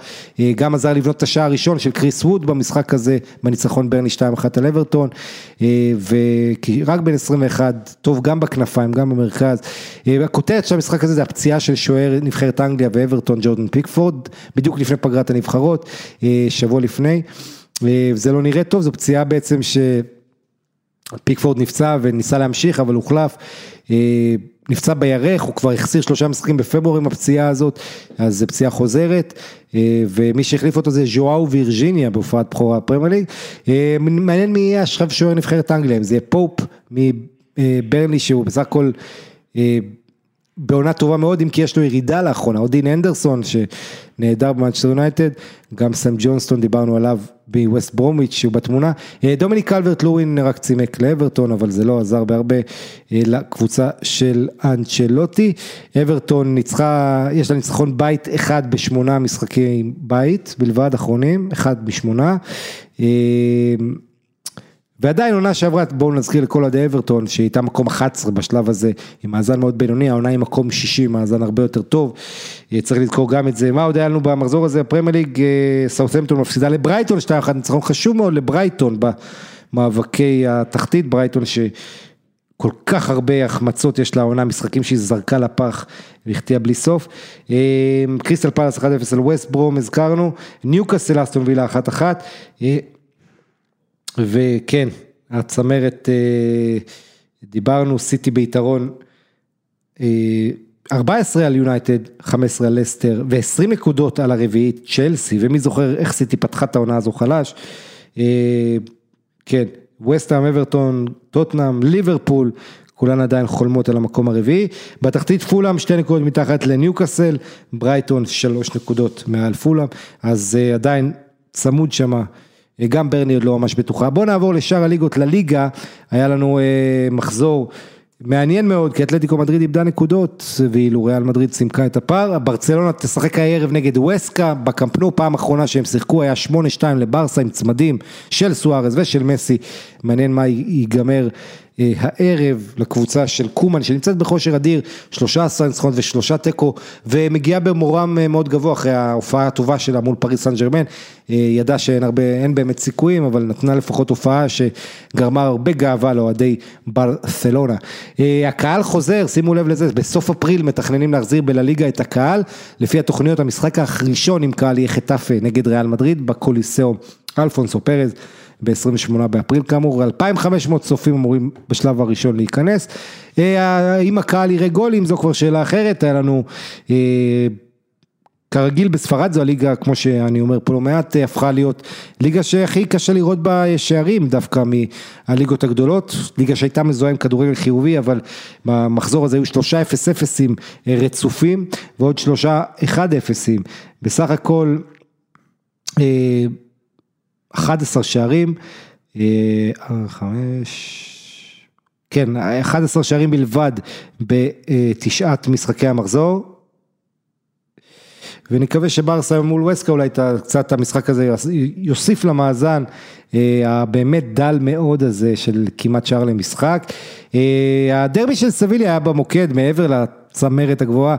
גם עזר לבנות את השער הראשון של קריס ווד במשחק הזה, בניצחון ברני 2-1 על אברטון, ורק בין 21, טוב גם בכנפיים, גם במרכז. הכותרת של המשחק הזה זה הפציעה של שוער נבחרת אנגליה ואברטון ג'ורדן פיקפורד, בדיוק לפני פגרת הנבחרות, שבוע לפני. וזה לא נראה טוב, זו פציעה בעצם שפיקפורד נפצע וניסה להמשיך, אבל הוחלף. נפצע בירך, הוא כבר החסיר שלושה משחקים בפברואר עם הפציעה הזאת, אז זו פציעה חוזרת, ומי שהחליף אותו זה ז'ואאו וירג'יניה בהופעת בכורה פרמייר ליג. מעניין מי יהיה עכשיו שוער נבחרת אנגליה, אם זה יהיה פופ מברלי שהוא בסך הכל בעונה טובה מאוד, אם כי יש לו ירידה לאחרונה, או דין הנדרסון שנהדר במאנצ'סטר יונייטד, גם סם ג'ונסטון דיברנו עליו בווסט ברומיץ' שהוא בתמונה, אה, דומיניק קלברט לואין רק צימק לאברטון, אבל זה לא עזר בהרבה אה, לקבוצה של אנצ'לוטי, אברטון ניצחה, יש לה ניצחון בית אחד בשמונה משחקי בית בלבד, אחרונים, אחד משמונה. ועדיין עונה שעברה, בואו נזכיר לכל עדי אברטון שהייתה מקום 11 בשלב הזה עם מאזן מאוד בינוני, העונה היא מקום 60, מאזן הרבה יותר טוב, אה, צריך לזכור גם את זה, מה עוד היה לנו במחזור הזה, הפרמייר ליג, אה, סאות'מפטון מפסידה לברייטון 2-1, ניצחון חשוב מאוד לברייטון במאבקי התחתית, ברייטון שכל כך הרבה החמצות יש לה עונה, משחקים שהיא זרקה לפח והחטיאה בלי סוף, אה, קריסטל פלאס 1-0 על ווסט ברום הזכרנו, ניוקאסל אסטון וילה 1-1, וכן, הצמרת, אה, דיברנו, סיטי ביתרון 14 אה, על יונייטד, 15 על לסטר ו-20 נקודות על הרביעית צ'לסי, ומי זוכר איך סיטי פתחה את העונה הזו חלש. אה, כן, וסטהאם, אברטון, טוטנאם, ליברפול, כולן עדיין חולמות על המקום הרביעי. בתחתית פולאם שתי נקודות מתחת לניוקאסל, ברייטון שלוש נקודות מעל פולאם, אז עדיין צמוד שמה. גם ברני עוד לא ממש בטוחה. בואו נעבור לשאר הליגות, לליגה, היה לנו אה, מחזור מעניין מאוד, כי אתלטיקו מדריד איבדה נקודות, ואילו ריאל מדריד סימקה את הפער, ברצלונה תשחק הערב נגד ווסקה, בקמפנו, פעם אחרונה שהם שיחקו היה 8-2 לברסה עם צמדים של סוארז ושל מסי, מעניין מה ייגמר הערב לקבוצה של קומן שנמצאת בכושר אדיר, 13 ניצחונות ושלושה תיקו ומגיעה במורם אה, מאוד גבוה אחרי ההופעה הטובה שלה מול פריס סן ג'רמן, אה, ידעה שאין הרבה, באמת סיכויים אבל נתנה לפחות הופעה שגרמה הרבה גאווה לאוהדי ברסלונה. הקהל חוזר, שימו לב לזה, בסוף אפריל מתכננים להחזיר בלליגה את הקהל, לפי התוכניות המשחק הראשון עם קהל יהיה חטאפה נגד ריאל מדריד בקוליסאו אלפונסו פרז. ב-28 באפריל. כאמור, 2,500 צופים אמורים בשלב הראשון להיכנס. אה, אם הקהל יראה גולים? זו כבר שאלה אחרת, היה לנו אה, כרגיל בספרד זו הליגה, כמו שאני אומר פה לא מעט, הפכה להיות ליגה שהכי קשה לראות בה שערים דווקא מהליגות הגדולות, ליגה שהייתה מזוהה עם כדורגל חיובי, אבל במחזור הזה היו שלושה אפס אפסים רצופים ועוד שלושה אחד אפסים, בסך הכל אה, 11 שערים, אה, חמש, כן, 11 שערים בלבד בתשעת משחקי המחזור. ונקווה שברסה מול וסקה אולי קצת המשחק הזה יוסיף למאזן אה, הבאמת דל מאוד הזה של כמעט שער למשחק. אה, הדרבי של סביליה היה במוקד מעבר לצמרת הגבוהה,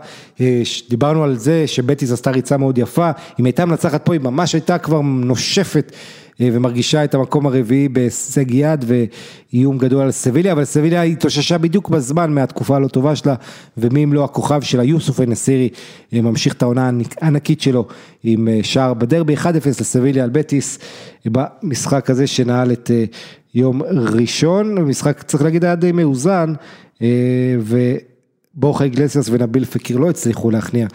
דיברנו על זה שבטיס עשתה ריצה מאוד יפה, אם הייתה מנצחת פה היא ממש הייתה כבר נושפת אה, ומרגישה את המקום הרביעי בהישג יד ואיום גדול על סביליה, אבל סביליה התאוששה בדיוק בזמן מהתקופה הלא טובה שלה, ומי אם לא הכוכב שלה, יוסוף א-נסירי, אה, ממשיך את העונה הענקית שלו עם אה, שער בדרבי, 1-0 לסביליה על בטיס, במשחק הזה שנעל את יום ראשון, משחק צריך להגיד היה די מאוזן, ובורחה איגלסיאס ונביל פקיר לא הצליחו להכניע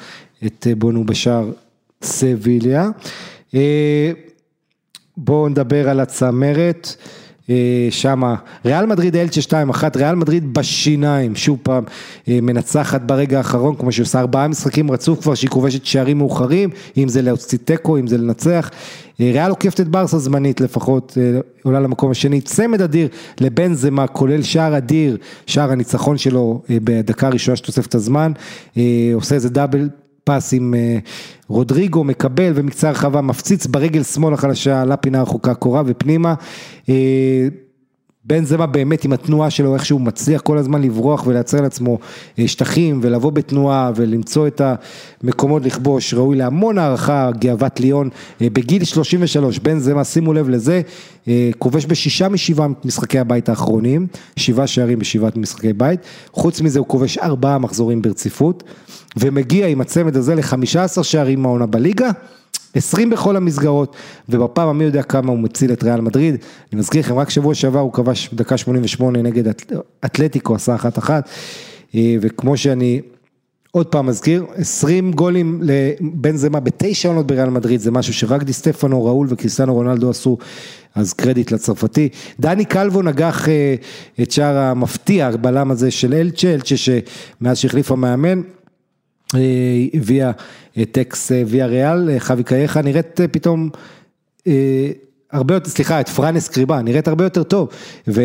את בונו בשער סביליה. בואו נדבר על הצמרת, אה, שמה, ריאל מדריד אלצ'ה 2-1, ריאל מדריד בשיניים, שוב פעם אה, מנצחת ברגע האחרון, כמו שהיא עושה ארבעה משחקים רצוף כבר שהיא כובשת שערים מאוחרים, אם זה להוציא תיקו, אם זה לנצח, אה, ריאל עוקפת את ברסה זמנית לפחות, עולה למקום השני, צמד אדיר לבן זמה, כולל שער אדיר, שער הניצחון שלו בדקה הראשונה של תוספת הזמן, עושה איזה דאבל פס עם אה, רודריגו מקבל ומקצה הרחבה מפציץ ברגל שמאל החלשה לפינה הרחוקה קורה ופנימה. אה, בן זמה באמת עם התנועה שלו, איך שהוא מצליח כל הזמן לברוח ולייצר לעצמו אה, שטחים ולבוא בתנועה ולמצוא את המקומות לכבוש, ראוי להמון הערכה, גאוות ליון, בגיל 33, בן זמה, שימו לב לזה, כובש בשישה משבעה משחקי הבית האחרונים, שבעה שערים בשבעת משחקי בית, חוץ מזה הוא כובש ארבעה מחזורים ברציפות. ומגיע עם הצמד הזה ל-15 שערים מהעונה בליגה, 20 בכל המסגרות, ובפעם המי יודע כמה הוא מציל את ריאל מדריד. אני מזכיר לכם, רק שבוע שעבר הוא כבש בדקה 88 נגד אתלטיקו, עשה אחת אחת, אה, וכמו שאני עוד פעם מזכיר, 20 גולים לבן זמה בתשע עונות בריאל מדריד, זה משהו שרק די סטפנו, ראול וקריסטנו רונלדו עשו, אז קרדיט לצרפתי. דני קלבו נגח אה, את שער המפתיע, הבלם הזה של אלצ'ה, אלצ'ה שמאז שהחליף המאמן. אה, הביאה אקס אה, ויה ריאל, חווי קייחה, נראית פתאום הרבה יותר, סליחה, את פרנס קריבה, נראית הרבה יותר טוב. ו...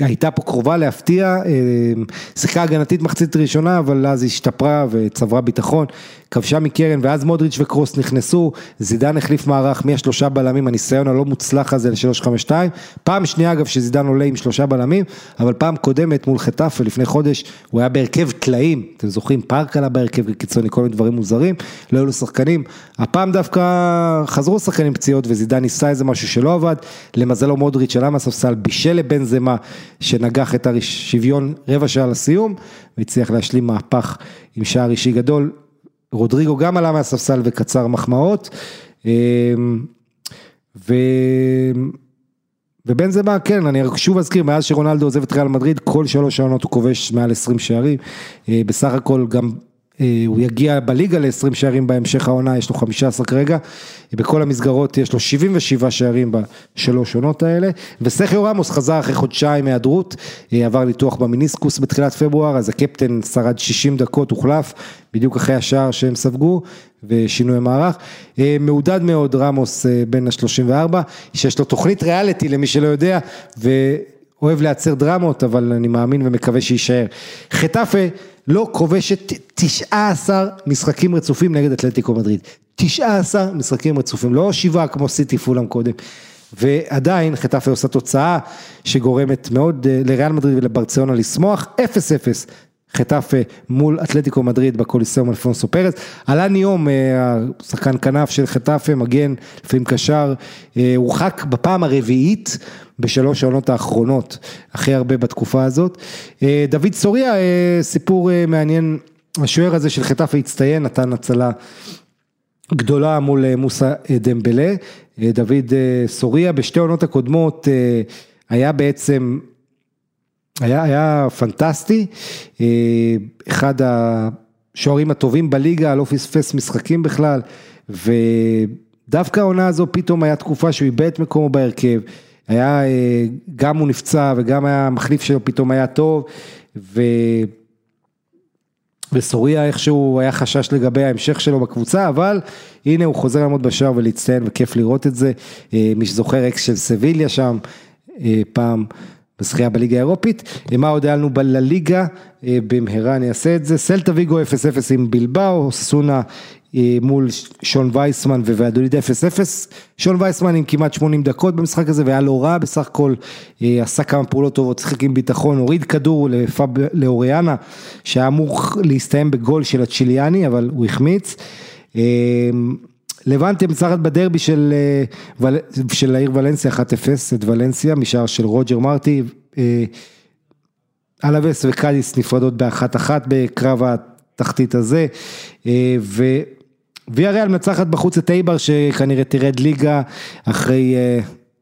הייתה פה קרובה להפתיע, אה, שיחקה הגנתית מחצית ראשונה, אבל אז היא השתפרה וצברה ביטחון, כבשה מקרן ואז מודריץ' וקרוס נכנסו, זידן החליף מערך מהשלושה בלמים, הניסיון הלא מוצלח הזה ל-352, פעם שנייה אגב שזידן עולה עם שלושה בלמים, אבל פעם קודמת מול חטאפה לפני חודש, הוא היה בהרכב טלאים, אתם זוכרים, פארק עלה בהרכב קיצוני, כל מיני דברים מוזרים, לא היו לו שחקנים, הפעם דווקא חזרו שחקנים פציעות וזידן ניסה איזה משהו שלא עבד, למזלו מודריץ' עלה מהספסל, בישל לבן זמה, שנגח את השוויון רבע שעה לסיום, והצליח להשלים מהפך עם שער אישי גדול, רודריגו גם עלה מהספסל וקצר מחמאות. אמ, ו... ובן זמה, כן, אני שוב אזכיר, מאז שרונלדו עוזב את ריאל מדריד, כל שלוש שעונות הוא כובש מעל 20 שערים. אה, בסך הכל גם הוא יגיע בליגה ל-20 שערים בהמשך העונה, יש לו 15 כרגע, בכל המסגרות יש לו 77 שערים בשלוש עונות האלה, וסכיו רמוס חזר אחרי חודשיים היעדרות, אה, עבר ניתוח במיניסקוס בתחילת פברואר, אז הקפטן שרד 60 דקות, הוחלף, בדיוק אחרי השער שהם ספגו, ושינוי המערך. אה, מעודד מאוד רמוס בן ה-34, שיש לו תוכנית ריאליטי למי שלא יודע, ו... אוהב לייצר דרמות, אבל אני מאמין ומקווה שיישאר. חטאפה לא כובשת 19 משחקים רצופים נגד אתלטיקו מדריד. 19 משחקים רצופים, לא שבעה כמו סיטי פולאם קודם. ועדיין חטאפה עושה תוצאה שגורמת מאוד אה, לריאל מדריד ולברציונה לשמוח, 0-0 חטאפה מול אתלטיקו מדריד בקוליסאום אלפונסו פרס. עלה ניום, אה, השחקן כנף של חטאפה, מגן, לפעמים קשר, אה, הורחק בפעם הרביעית בשלוש העונות האחרונות, הכי הרבה בתקופה הזאת. אה, דוד סוריה, סיפור מעניין, השוער הזה של חטאפה הצטיין, נתן הצלה גדולה מול מוסא דמבלה. דוד סוריה בשתי העונות הקודמות היה בעצם היה, היה פנטסטי, אה, אחד השוערים הטובים בליגה, לא פספס משחקים בכלל, ודווקא העונה הזו פתאום היה תקופה שהוא איבד את מקומו בהרכב, היה, אה, גם הוא נפצע וגם היה המחליף שלו פתאום היה טוב, ו... וסוריה איכשהו היה חשש לגבי ההמשך שלו בקבוצה, אבל הנה הוא חוזר לעמוד בשער ולהצטיין וכיף לראות את זה, אה, מי שזוכר אקס של סביליה שם, פעם. בזכייה בליגה האירופית, מה עוד היה לנו בלליגה, אה, במהרה אני אעשה את זה, סלטה ויגו 0-0 עם בלבאו, סונה אה, מול שון וייסמן ווואדוליד 0-0, שון וייסמן עם כמעט 80 דקות במשחק הזה והיה לא רע, בסך הכל אה, עשה כמה פעולות טובות, שיחק עם ביטחון, הוריד כדור לפאב לאוריאנה, שהיה אמור להסתיים בגול של הצ'יליאני, אבל הוא החמיץ. לבנטה מצחת בדרבי של, אה, של העיר ולנסיה 1-0 את ולנסיה משער של רוג'ר מרטי, אה, אלווס וקאדיס נפרדות באחת אחת בקרב התחתית הזה, אה, וויה ריאל מנצחת בחוץ את אייבר שכנראה תרד ליגה אחרי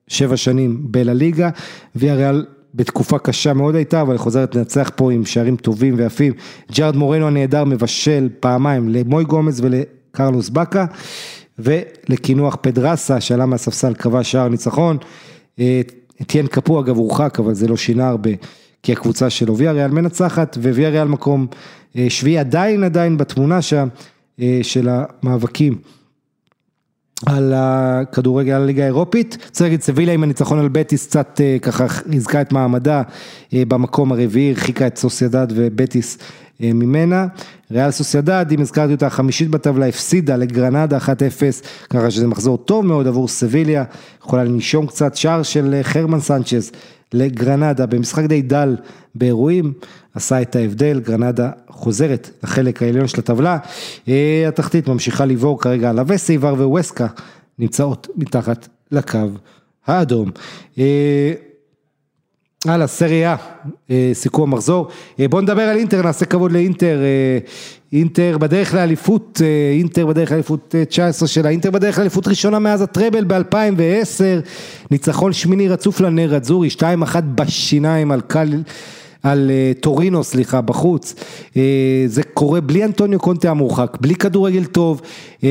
שבע שנים בלליגה, ויה ריאל בתקופה קשה מאוד הייתה, אבל חוזרת לנצח פה עם שערים טובים ויפים. ג'ארד מורנו הנהדר מבשל פעמיים למוי גומז ולקרלוס באקה. ולקינוח פדרסה שעלה מהספסל קבע שער ניצחון. אתיין קפו אגב הורחק אבל זה לא שינה הרבה כי הקבוצה של ויה ריאל מנצחת וויה ריאל מקום אה, שביעי עדיין עדיין בתמונה שם אה, של המאבקים. על הכדורגל, על הליגה האירופית, צריך להגיד סביליה עם הניצחון על בטיס קצת אה, ככה חיזקה את מעמדה במקום הרביעי, הרחיקה את סוסיידד ובטיס אה, ממנה. ריאל סוסיידד, אם הזכרתי אותה, החמישית בטבלה, הפסידה לגרנדה 1-0, ככה שזה מחזור טוב מאוד עבור סביליה, יכולה לנשום קצת, שער של אה, חרמן סנצ'ז לגרנדה במשחק די דל באירועים, עשה את ההבדל, גרנדה חוזרת לחלק העליון של הטבלה, אה, התחתית ממשיכה לבעור כרגע על הווסי, ור וווסקה נמצאות מתחת לקו האדום. הלאה, סריה, סיכום המחזור. בואו נדבר על אינטר, נעשה כבוד לאינטר. אינטר בדרך לאליפות, אינטר בדרך לאליפות 19 שלה, אינטר בדרך לאליפות ראשונה מאז הטראבל ב-2010, ניצחון שמיני רצוף לנר אזורי, 2-1 בשיניים על קל... על uh, טורינו, סליחה, בחוץ, uh, זה קורה בלי אנטוניו קונטה המורחק, בלי כדורגל טוב, uh,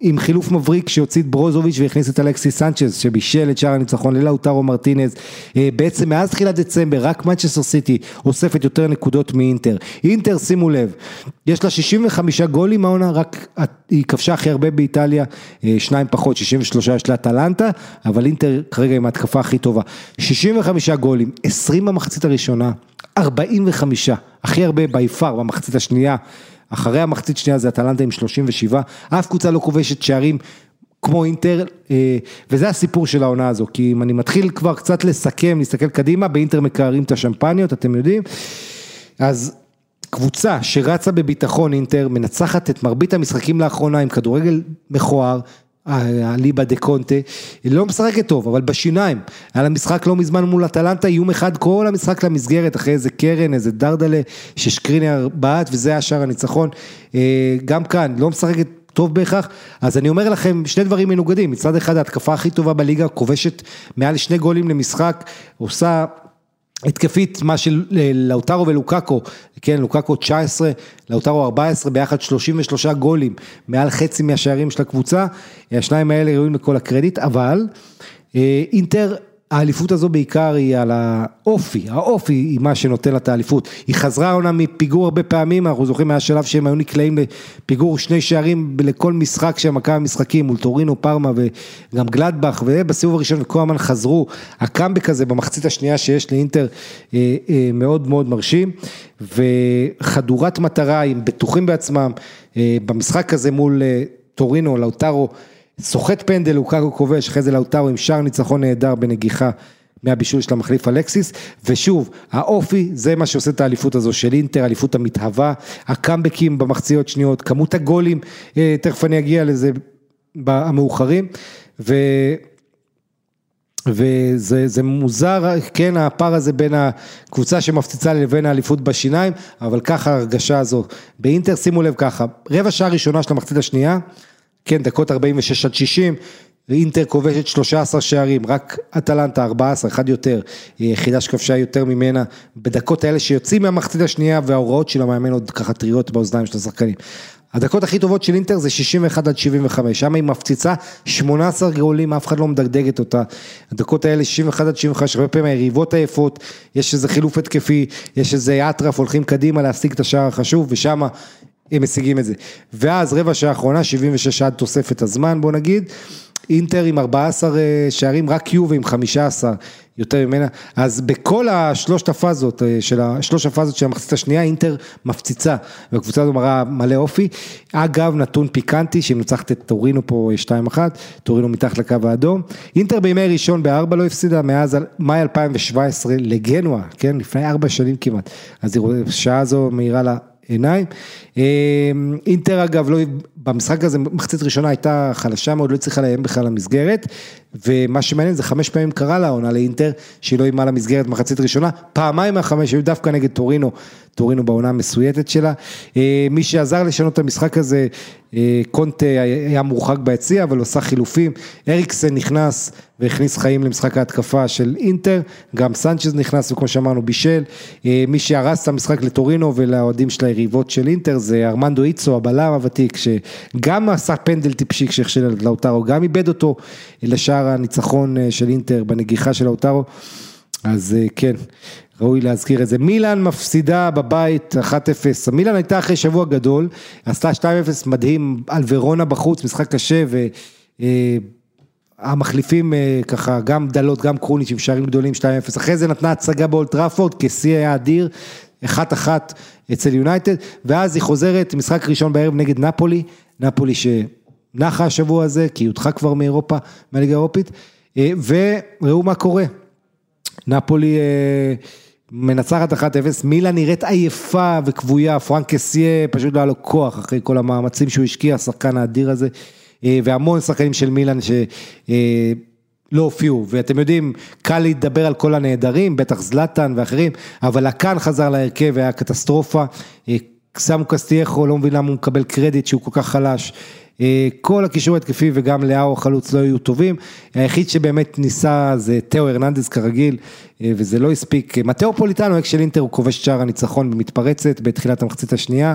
עם חילוף מבריק שהוציא את ברוזוביץ' והכניס את אלכסי סנצ'ז שבישל את שער הניצחון ללאוטרו מרטינז, בעצם מאז תחילת דצמבר רק מנצ'סטר סיטי אוספת יותר נקודות מאינטר, אינטר שימו לב, יש לה 65 גולים העונה, רק היא כבשה הכי הרבה באיטליה, שניים פחות, 63 יש לה טלנטה, אבל אינטר כרגע עם ההתקפה הכי טובה, 65 גולים, 20 במחצית הראשונה, 45, הכי הרבה בי פאר במחצית השנייה, אחרי המחצית השנייה זה אטלנטה עם 37, אף קבוצה לא כובשת שערים כמו אינטר, אה, וזה הסיפור של העונה הזו, כי אם אני מתחיל כבר קצת לסכם, להסתכל קדימה, באינטר מקררים את השמפניות, אתם יודעים, אז קבוצה שרצה בביטחון אינטר, מנצחת את מרבית המשחקים לאחרונה עם כדורגל מכוער, הליבה דה קונטה, היא לא משחקת טוב, אבל בשיניים, היה לה משחק לא מזמן מול אטלנטה, איום אחד כל המשחק למסגרת, אחרי איזה קרן, איזה דרדלה, ששקרינר בעט, וזה היה שער הניצחון, אה, גם כאן, לא משחקת טוב בהכרח, אז אני אומר לכם שני דברים מנוגדים, מצד אחד ההתקפה הכי טובה בליגה, כובשת מעל שני גולים למשחק, עושה התקפית, מה של לאוטרו ולוקקו, כן, לוקקו 19, לאוטרו 14, ביחד 33 גולים, מעל חצי מהשערים של הקבוצה, השניים האלה ראויים לכל הקרדיט, אבל אה, אינטר האליפות הזו בעיקר היא על האופי, האופי היא מה שנותן לה את האליפות. היא חזרה עונה מפיגור הרבה פעמים, אנחנו זוכרים מהשלב שהם היו נקלעים לפיגור שני שערים לכל משחק של מכבי המשחקים, מול טורינו, פרמה וגם גלדבך, ובסיבוב הראשון כל הזמן חזרו. הקאמבק הזה במחצית השנייה שיש לאינטר אה, אה, מאוד מאוד מרשים, וחדורת מטרה, הם בטוחים בעצמם, אה, במשחק הזה מול טורינו, לאוטרו. סוחט פנדל, לוקאקו כובש, אחרי זה לאוטרו עם שער ניצחון נהדר בנגיחה מהבישול של המחליף אלקסיס, ושוב, האופי זה מה שעושה את האליפות הזו של אינטר, האליפות המתהווה, הקאמבקים במחציות שניות, כמות הגולים, אה, תכף אני אגיע לזה המאוחרים, ו... וזה מוזר, כן, הפער הזה בין הקבוצה שמפציצה לבין האליפות בשיניים, אבל ככה ההרגשה הזו. באינטר, שימו לב ככה, רבע שעה ראשונה של המחצית השנייה, כן, דקות 46 עד 60, אינטר כובשת 13 שערים, רק אטלנטה 14, אחד יותר, יחידה שכבשה יותר ממנה, בדקות האלה שיוצאים מהמחצית השנייה וההוראות של המאמן עוד ככה טריות באוזניים של השחקנים. הדקות הכי טובות של אינטר זה 61 עד 75, שם היא מפציצה 18 גאולים, אף אחד לא מדגדגת אותה. הדקות האלה 61 עד 75, הרבה פעמים היריבות עייפות, יש איזה חילוף התקפי, יש איזה אטרף, הולכים קדימה להשיג את השער החשוב, ושם הם משיגים את זה. ואז רבע שעה האחרונה, 76 עד תוספת הזמן בוא נגיד, אינטר עם 14 אה, שערים, רק יובה עם 15 יותר ממנה, אז בכל השלושת הפאזות, אה, של השלוש הפאזות של המחצית השנייה, אינטר מפציצה, והקבוצה הזו מראה מלא אופי. אגב, נתון פיקנטי, שהיא מנצחת את טורינו פה 2-1, טורינו מתחת לקו האדום. אינטר בימי ראשון בארבע לא הפסידה, מאז מאי 2017 לגנואה, כן, לפני ארבע שנים כמעט. אז שעה זו מהירה לה עיניים. אמ, אינטר אגב, לא, במשחק הזה, מחצית ראשונה הייתה חלשה מאוד, לא הצליחה לאיים בכלל למסגרת, ומה שמעניין זה חמש פעמים קרה לה עונה לאינטר, שהיא לא אימה למסגרת מחצית ראשונה, פעמיים מהחמש היו דווקא נגד טורינו, טורינו בעונה המסויטת שלה. אה, מי שעזר לשנות את המשחק הזה, אה, קונטה היה מורחק ביציע, אבל עושה חילופים, אריקסן נכנס והכניס חיים למשחק ההתקפה של אינטר, גם סנצ'ז נכנס וכמו שאמרנו בישל, אה, מי שהרס את המשחק לטורינו ולאוהדים של היריבות של אינטר זה ארמנדו איצו, הבלם הוותיק, שגם עשה פנדל טיפשי כשהכשיל את לאוטרו, גם איבד אותו לשער הניצחון של אינטר בנגיחה של לאוטרו, אז כן. ראוי להזכיר את זה. מילאן מפסידה בבית 1-0, מילאן הייתה אחרי שבוע גדול, עשתה 2-0 מדהים על ורונה בחוץ, משחק קשה והמחליפים אה, ככה, גם דלות, גם קרוניץ' עם שערים גדולים 2-0, אחרי זה נתנה הצגה באולטראפורד, כשיא היה אדיר, 1-1 אצל יונייטד, ואז היא חוזרת, משחק ראשון בערב נגד נפולי, נפולי שנחה השבוע הזה, כי הודחה כבר מאירופה, מהליגה האירופית, אה, וראו מה קורה. נפולי אה, מנצחת 1-0, מילה נראית עייפה וכבויה, פרנק קסיה פשוט לא היה לו כוח אחרי כל המאמצים שהוא השקיע, השחקן האדיר הזה, אה, והמון שחקנים של מילאן שלא לא הופיעו, ואתם יודעים, קל להתדבר על כל הנעדרים, בטח זלאטן ואחרים, אבל לקאן חזר להרכב והיה קטסטרופה, סמו קסטייחו, לא מבין למה הוא מקבל קרדיט שהוא כל כך חלש. אה, כל הקישור התקפי וגם לאאו החלוץ לא היו טובים, היחיד שבאמת ניסה זה תאו הרננדז כרגיל, אה, וזה לא הספיק. מתאו פוליטנו, אקס של אינטר, הוא כובש שער הניצחון במתפרצת בתחילת המחצית השנייה.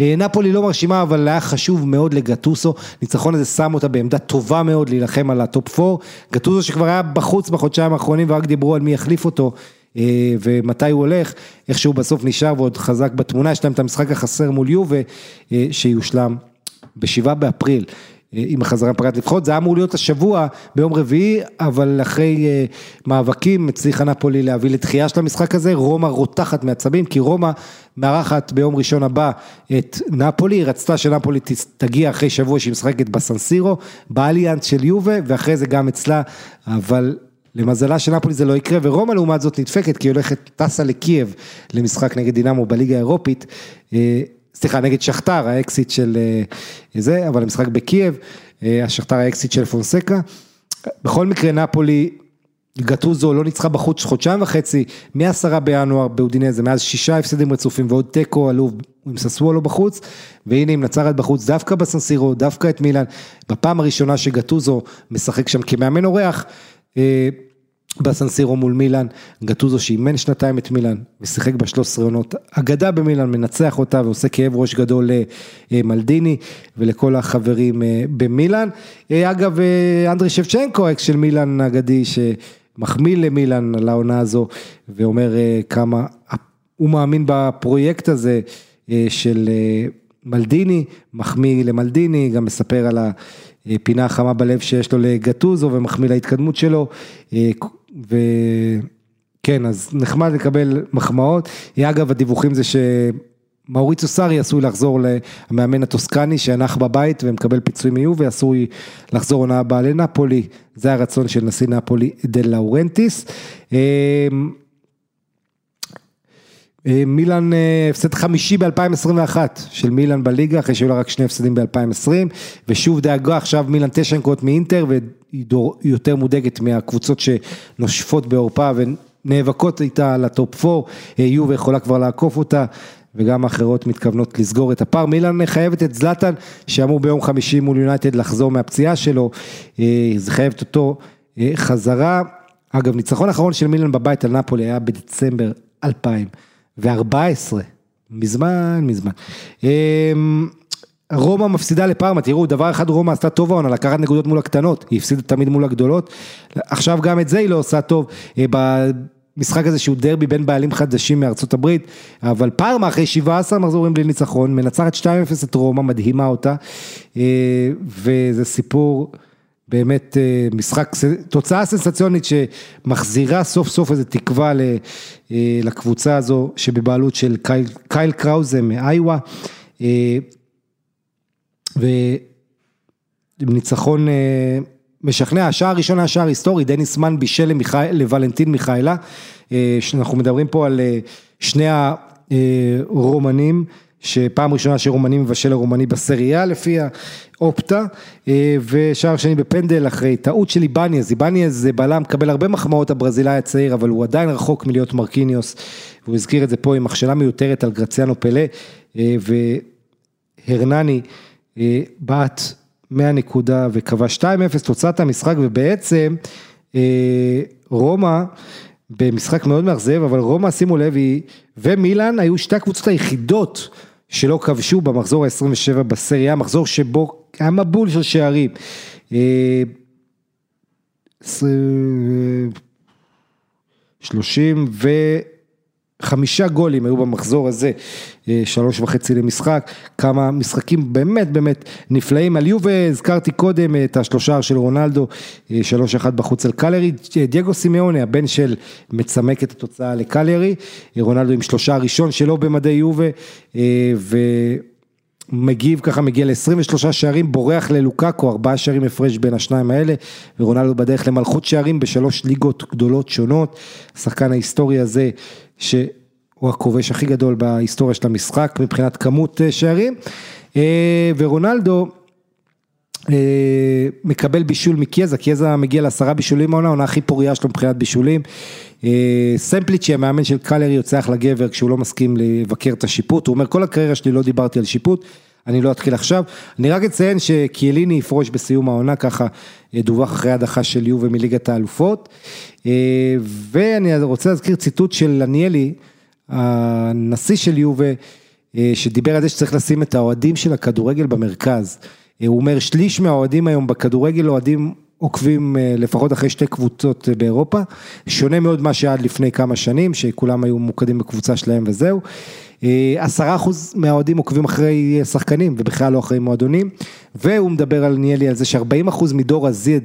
אה, נפולי לא מרשימה, אבל היה חשוב מאוד לגטוסו, ניצחון הזה שם אותה בעמדה טובה מאוד להילחם על הטופ 4. גטוסו שכבר היה בחוץ בחודשיים האחרונים ורק דיברו על מי יחליף אותו. ומתי הוא הולך, איך שהוא בסוף נשאר ועוד חזק בתמונה, יש להם את המשחק החסר מול יובה שיושלם בשבעה באפריל. אה, עם החזרה פרט לפחות, זה היה אמור להיות השבוע ביום רביעי, אבל אחרי אה, מאבקים הצליחה נפולי להביא לתחייה של המשחק הזה, רומא רותחת מעצבים, כי רומא מארחת ביום ראשון הבא את נפולי, היא רצתה שנפולי תגיע אחרי שבוע שהיא משחקת בסנסירו, באליאנס של יובה, ואחרי זה גם אצלה, אבל למזלה של נפולי זה לא יקרה, ורומא לעומת זאת נדפקת, כי היא הולכת, טסה לקייב למשחק נגד דינמו בליגה האירופית. אה, סליחה, נגד שכתר, האקסית של אה, זה, אבל המשחק בקייב, אה, השכתר האקסית של פונסקה. בכל מקרה, נפולי, גטוזו לא ניצחה בחוץ חודשיים וחצי, מ-10 בינואר באודינזה, מאז שישה הפסדים רצופים ועוד תיקו עלוב עם ססוולו בחוץ, והנה מנצחת בחוץ, דווקא בסנסירו, דווקא את מילאן, בפעם הראשונה שגטוזו משחק שם כמאמן אורח. אה, בסנסירו מול מילאן, גטוזו שאימן שנתיים את מילאן ושיחק בשלוש עונות, אגדה במילאן, מנצח אותה ועושה כאב ראש גדול למלדיני ולכל החברים אה, במילאן. אה, אגב, אה, אנדרי שבצ'נקו, אקס של מילאן אגדי, שמחמיא למילאן על העונה הזו ואומר כמה הוא מאמין בפרויקט הזה של מלדיני, מחמיא למלדיני, גם מספר על הפינה החמה בלב שיש לו לגטוזו ומחמיא להתקדמות שלו. וכן, אז נחמד לקבל מחמאות. אגב, הדיווחים זה שמאוריצו סארי עשוי לחזור למאמן הטוסקני שהנח בבית ומקבל פיצוי מיובי, עשוי לחזור עונה הבאה לנפולי, זה הרצון של נשיא נפולי דל לאורנטיס. אה, מילאן אה, הפסד חמישי ב-2021 של מילאן בליגה, אחרי שהיו לה רק שני הפסדים ב-2020, ושוב דאגה עכשיו מילאן תשע נקודות מאינטר, והיא יותר מודאגת מהקבוצות שנושפות בעורפה ונאבקות איתה לטופ 4, אה, יובה יכולה כבר לעקוף אותה. וגם האחרות מתכוונות לסגור את הפער. מילאן חייבת את זלאטן, שאמור ביום חמישי מול יונייטד לחזור מהפציעה שלו, זה חייבת אותו חזרה. אגב, ניצחון אחרון של מילאן בבית על נפולי היה בדצמבר 2000. ו-14, מזמן, מזמן. אמ, רומא מפסידה לפארמה, תראו, דבר אחד רומא עשתה טוב העונה, לקחת נקודות מול הקטנות, היא הפסידה תמיד מול הגדולות, עכשיו גם את זה היא לא עושה טוב, אה, במשחק הזה שהוא דרבי בין בעלים חדשים מארצות הברית, אבל פארמה אחרי 17 מחזורים בלי ניצחון, מנצחת 2-0 את רומא, מדהימה אותה, אה, וזה סיפור... באמת אה, משחק, תוצאה סנסציונית שמחזירה סוף סוף איזה תקווה אה, לקבוצה הזו שבבעלות של קייל, קייל קראוזה מאיווה. אה, וניצחון משכנע, השער הראשון היה שער היסטורי, דניס מן בישל למיכא, לוולנטין מיכאלה, אנחנו מדברים פה על שני הרומנים. שפעם ראשונה שרומני מבשל לרומני בסריה לפי האופטה, אה, ושער שני בפנדל אחרי טעות של איבנייז, איבנייז זה בלם, מקבל הרבה מחמאות הברזילאי הצעיר, אבל הוא עדיין רחוק מלהיות מרקיניוס, והוא הזכיר את זה פה עם הכשלה מיותרת על גרציאנו פלא, אה, והרנני אה, בעט מהנקודה וקבע 2-0 תוצאת המשחק, ובעצם רומא, במשחק מאוד מאכזב, אבל רומא, שימו לב, היא ומילאן היו שתי הקבוצות היחידות שלא כבשו במחזור ה-27 בסריה, מחזור שבו היה מבול של שערים. אה, שלושים וחמישה גולים היו במחזור הזה, אה, שלוש וחצי למשחק, כמה משחקים באמת באמת נפלאים. על יובה הזכרתי קודם את השלושה של רונלדו, אה, שלוש אחת בחוץ על קלרי, דייגו סימאוני, הבן של מצמק את התוצאה לקלרי, רונלדו עם שלושה הראשון שלו במדי יובה, אה, ו... מגיב ככה, מגיע ל-23 שערים, בורח ללוקאקו, ארבעה שערים הפרש בין השניים האלה, ורונלדו בדרך למלכות שערים בשלוש ליגות גדולות שונות, השחקן ההיסטורי הזה, ש... הוא הכובש הכי גדול בהיסטוריה של המשחק מבחינת כמות אה, שערים. אה, ורונלדו, מקבל בישול מקיאזה, קיאזה מגיע לעשרה בישולים העונה, העונה הכי פוריה שלו מבחינת בישולים. סמפליצ'י המאמן של קלר יוצא אחלה גבר כשהוא לא מסכים לבקר את השיפוט, הוא אומר כל הקריירה שלי לא דיברתי על שיפוט, אני לא אתחיל עכשיו, אני רק אציין שקיאליני יפרוש בסיום העונה ככה דווח אחרי הדחה של יובה מליגת האלופות, ואני רוצה להזכיר ציטוט של עניאלי, הנשיא של יובה, שדיבר על זה שצריך לשים את האוהדים של הכדורגל במרכז, הוא אומר שליש מהאוהדים היום בכדורגל אוהדים עוקבים לפחות אחרי שתי קבוצות באירופה, שונה מאוד מה שעד לפני כמה שנים, שכולם היו מוקדים בקבוצה שלהם וזהו. עשרה אחוז מהאוהדים עוקבים אחרי שחקנים ובכלל לא אחרי מועדונים, והוא מדבר על ניאלי על זה שארבעים אחוז מדור הזד,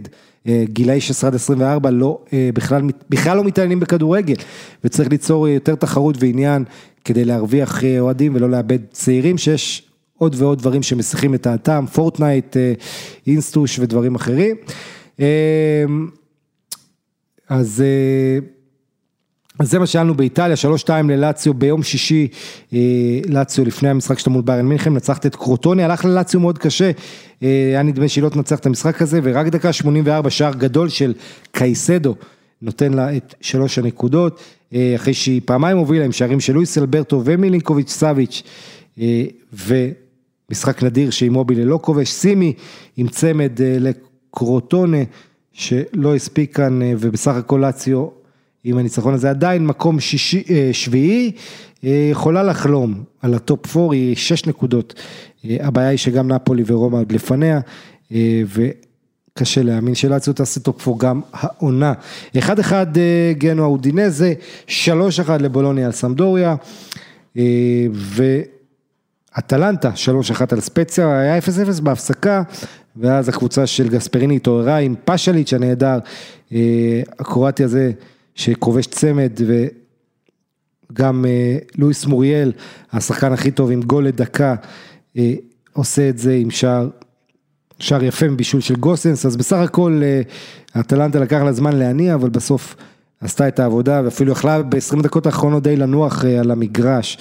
גילאי 16 עד 24, לא, בכלל, בכלל לא מתעניינים בכדורגל, וצריך ליצור יותר תחרות ועניין כדי להרוויח אוהדים ולא לאבד צעירים, שיש עוד ועוד דברים שמסיחים את דעתם, פורטנייט, אינסטוש ודברים אחרים. אז אז זה מה שהיה לנו באיטליה, שלוש שתיים ללאציו ביום שישי, לאציו לפני המשחק שלה מול ביירן מינכן, ניצחה את קרוטונה, הלך ללאציו מאוד קשה, היה נדמה שהיא לא תנצח את המשחק הזה, ורק דקה 84 שער גדול של קייסדו, נותן לה את שלוש הנקודות, אחרי שהיא פעמיים הובילה עם שערים של לואיס אלברטו ומילינקוביץ' סאביץ', ומשחק נדיר שאימובילה לא כובש, סימי עם צמד לקרוטונה, שלא הספיק כאן, ובסך הכל לאציו, עם הניצחון הזה עדיין מקום שישי, שביעי, יכולה לחלום על הטופ 4, היא שש נקודות, הבעיה היא שגם נפולי ורומא עוד לפניה, וקשה להאמין שלאציו תעשה טופ 4 גם העונה. אחד אחד גנו אודינזה, שלוש אחד לבולוניה על סמדוריה, ואטלנטה, שלוש אחת על ספציה, היה 0-0 בהפסקה, ואז הקבוצה של גספריני התעוררה עם פשליץ' הנהדר, הקרואטי הזה, שכובש צמד וגם לואיס מוריאל, השחקן הכי טוב עם גול לדקה, עושה את זה עם שער, שער יפה מבישול של גוסנס, אז בסך הכל אטלנטה לקח לה זמן להניע, אבל בסוף עשתה את העבודה ואפילו יכלה ב-20 דקות האחרונות די לנוח על המגרש.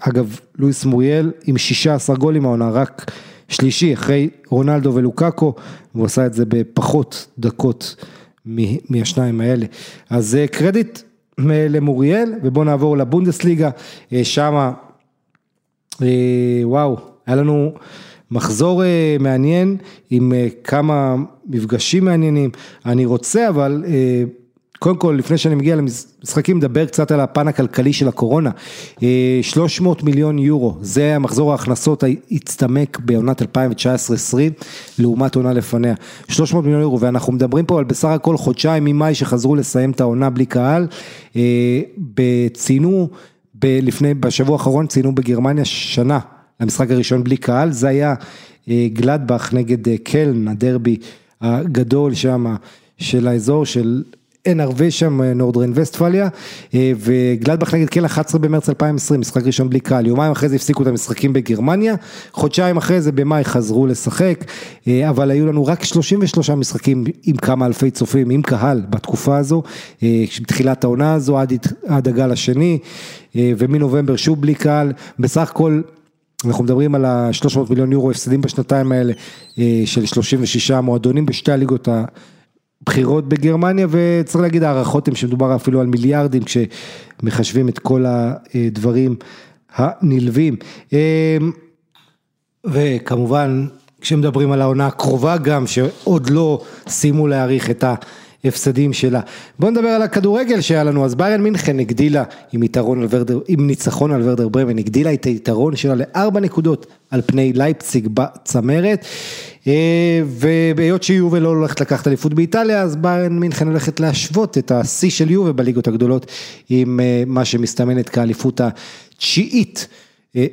אגב, לואיס מוריאל עם 16 גולים העונה, רק שלישי אחרי רונלדו ולוקאקו, הוא עשה את זה בפחות דקות. מהשניים האלה. אז קרדיט למוריאל, ובואו נעבור לבונדסליגה, שמה, וואו, היה לנו מחזור מעניין עם כמה מפגשים מעניינים, אני רוצה אבל קודם כל, לפני שאני מגיע למשחקים, נדבר קצת על הפן הכלכלי של הקורונה. 300 מיליון יורו, זה המחזור ההכנסות הצטמק בעונת 2019-2020, לעומת עונה לפניה. 300 מיליון יורו, ואנחנו מדברים פה על בסך הכל חודשיים ממאי שחזרו לסיים את העונה בלי קהל. ציינו, לפני, בשבוע האחרון ציינו בגרמניה שנה למשחק הראשון בלי קהל, זה היה גלדבך נגד קלן, הדרבי הגדול שם של האזור של... אין הרבה שם נורדרן וסטפליה וגלדבך נגד קל 11 במרץ 2020 משחק ראשון בלי קהל. יומיים אחרי זה הפסיקו את המשחקים בגרמניה חודשיים אחרי זה במאי חזרו לשחק אבל היו לנו רק 33 משחקים עם כמה אלפי צופים עם קהל בתקופה הזו בתחילת העונה הזו עד, עד הגל השני ומנובמבר שוב בלי קהל. בסך הכל אנחנו מדברים על ה-300 מיליון יורו הפסדים בשנתיים האלה של 36 מועדונים בשתי הליגות בחירות בגרמניה וצריך להגיד הערכות הן שמדובר אפילו על מיליארדים כשמחשבים את כל הדברים הנלווים. וכמובן כשמדברים על העונה הקרובה גם שעוד לא סיימו להעריך את ההפסדים שלה. בואו נדבר על הכדורגל שהיה לנו, אז ביירן מינכן הגדילה עם על ורדר, עם ניצחון על ורדר ברמן, הגדילה את היתרון שלה לארבע נקודות על פני לייפציג בצמרת. ובהיות שיובל לא הולכת לקחת אליפות באיטליה, אז ביירן מינכן הולכת להשוות את השיא של יובל בליגות הגדולות עם מה שמסתמנת כאליפות התשיעית.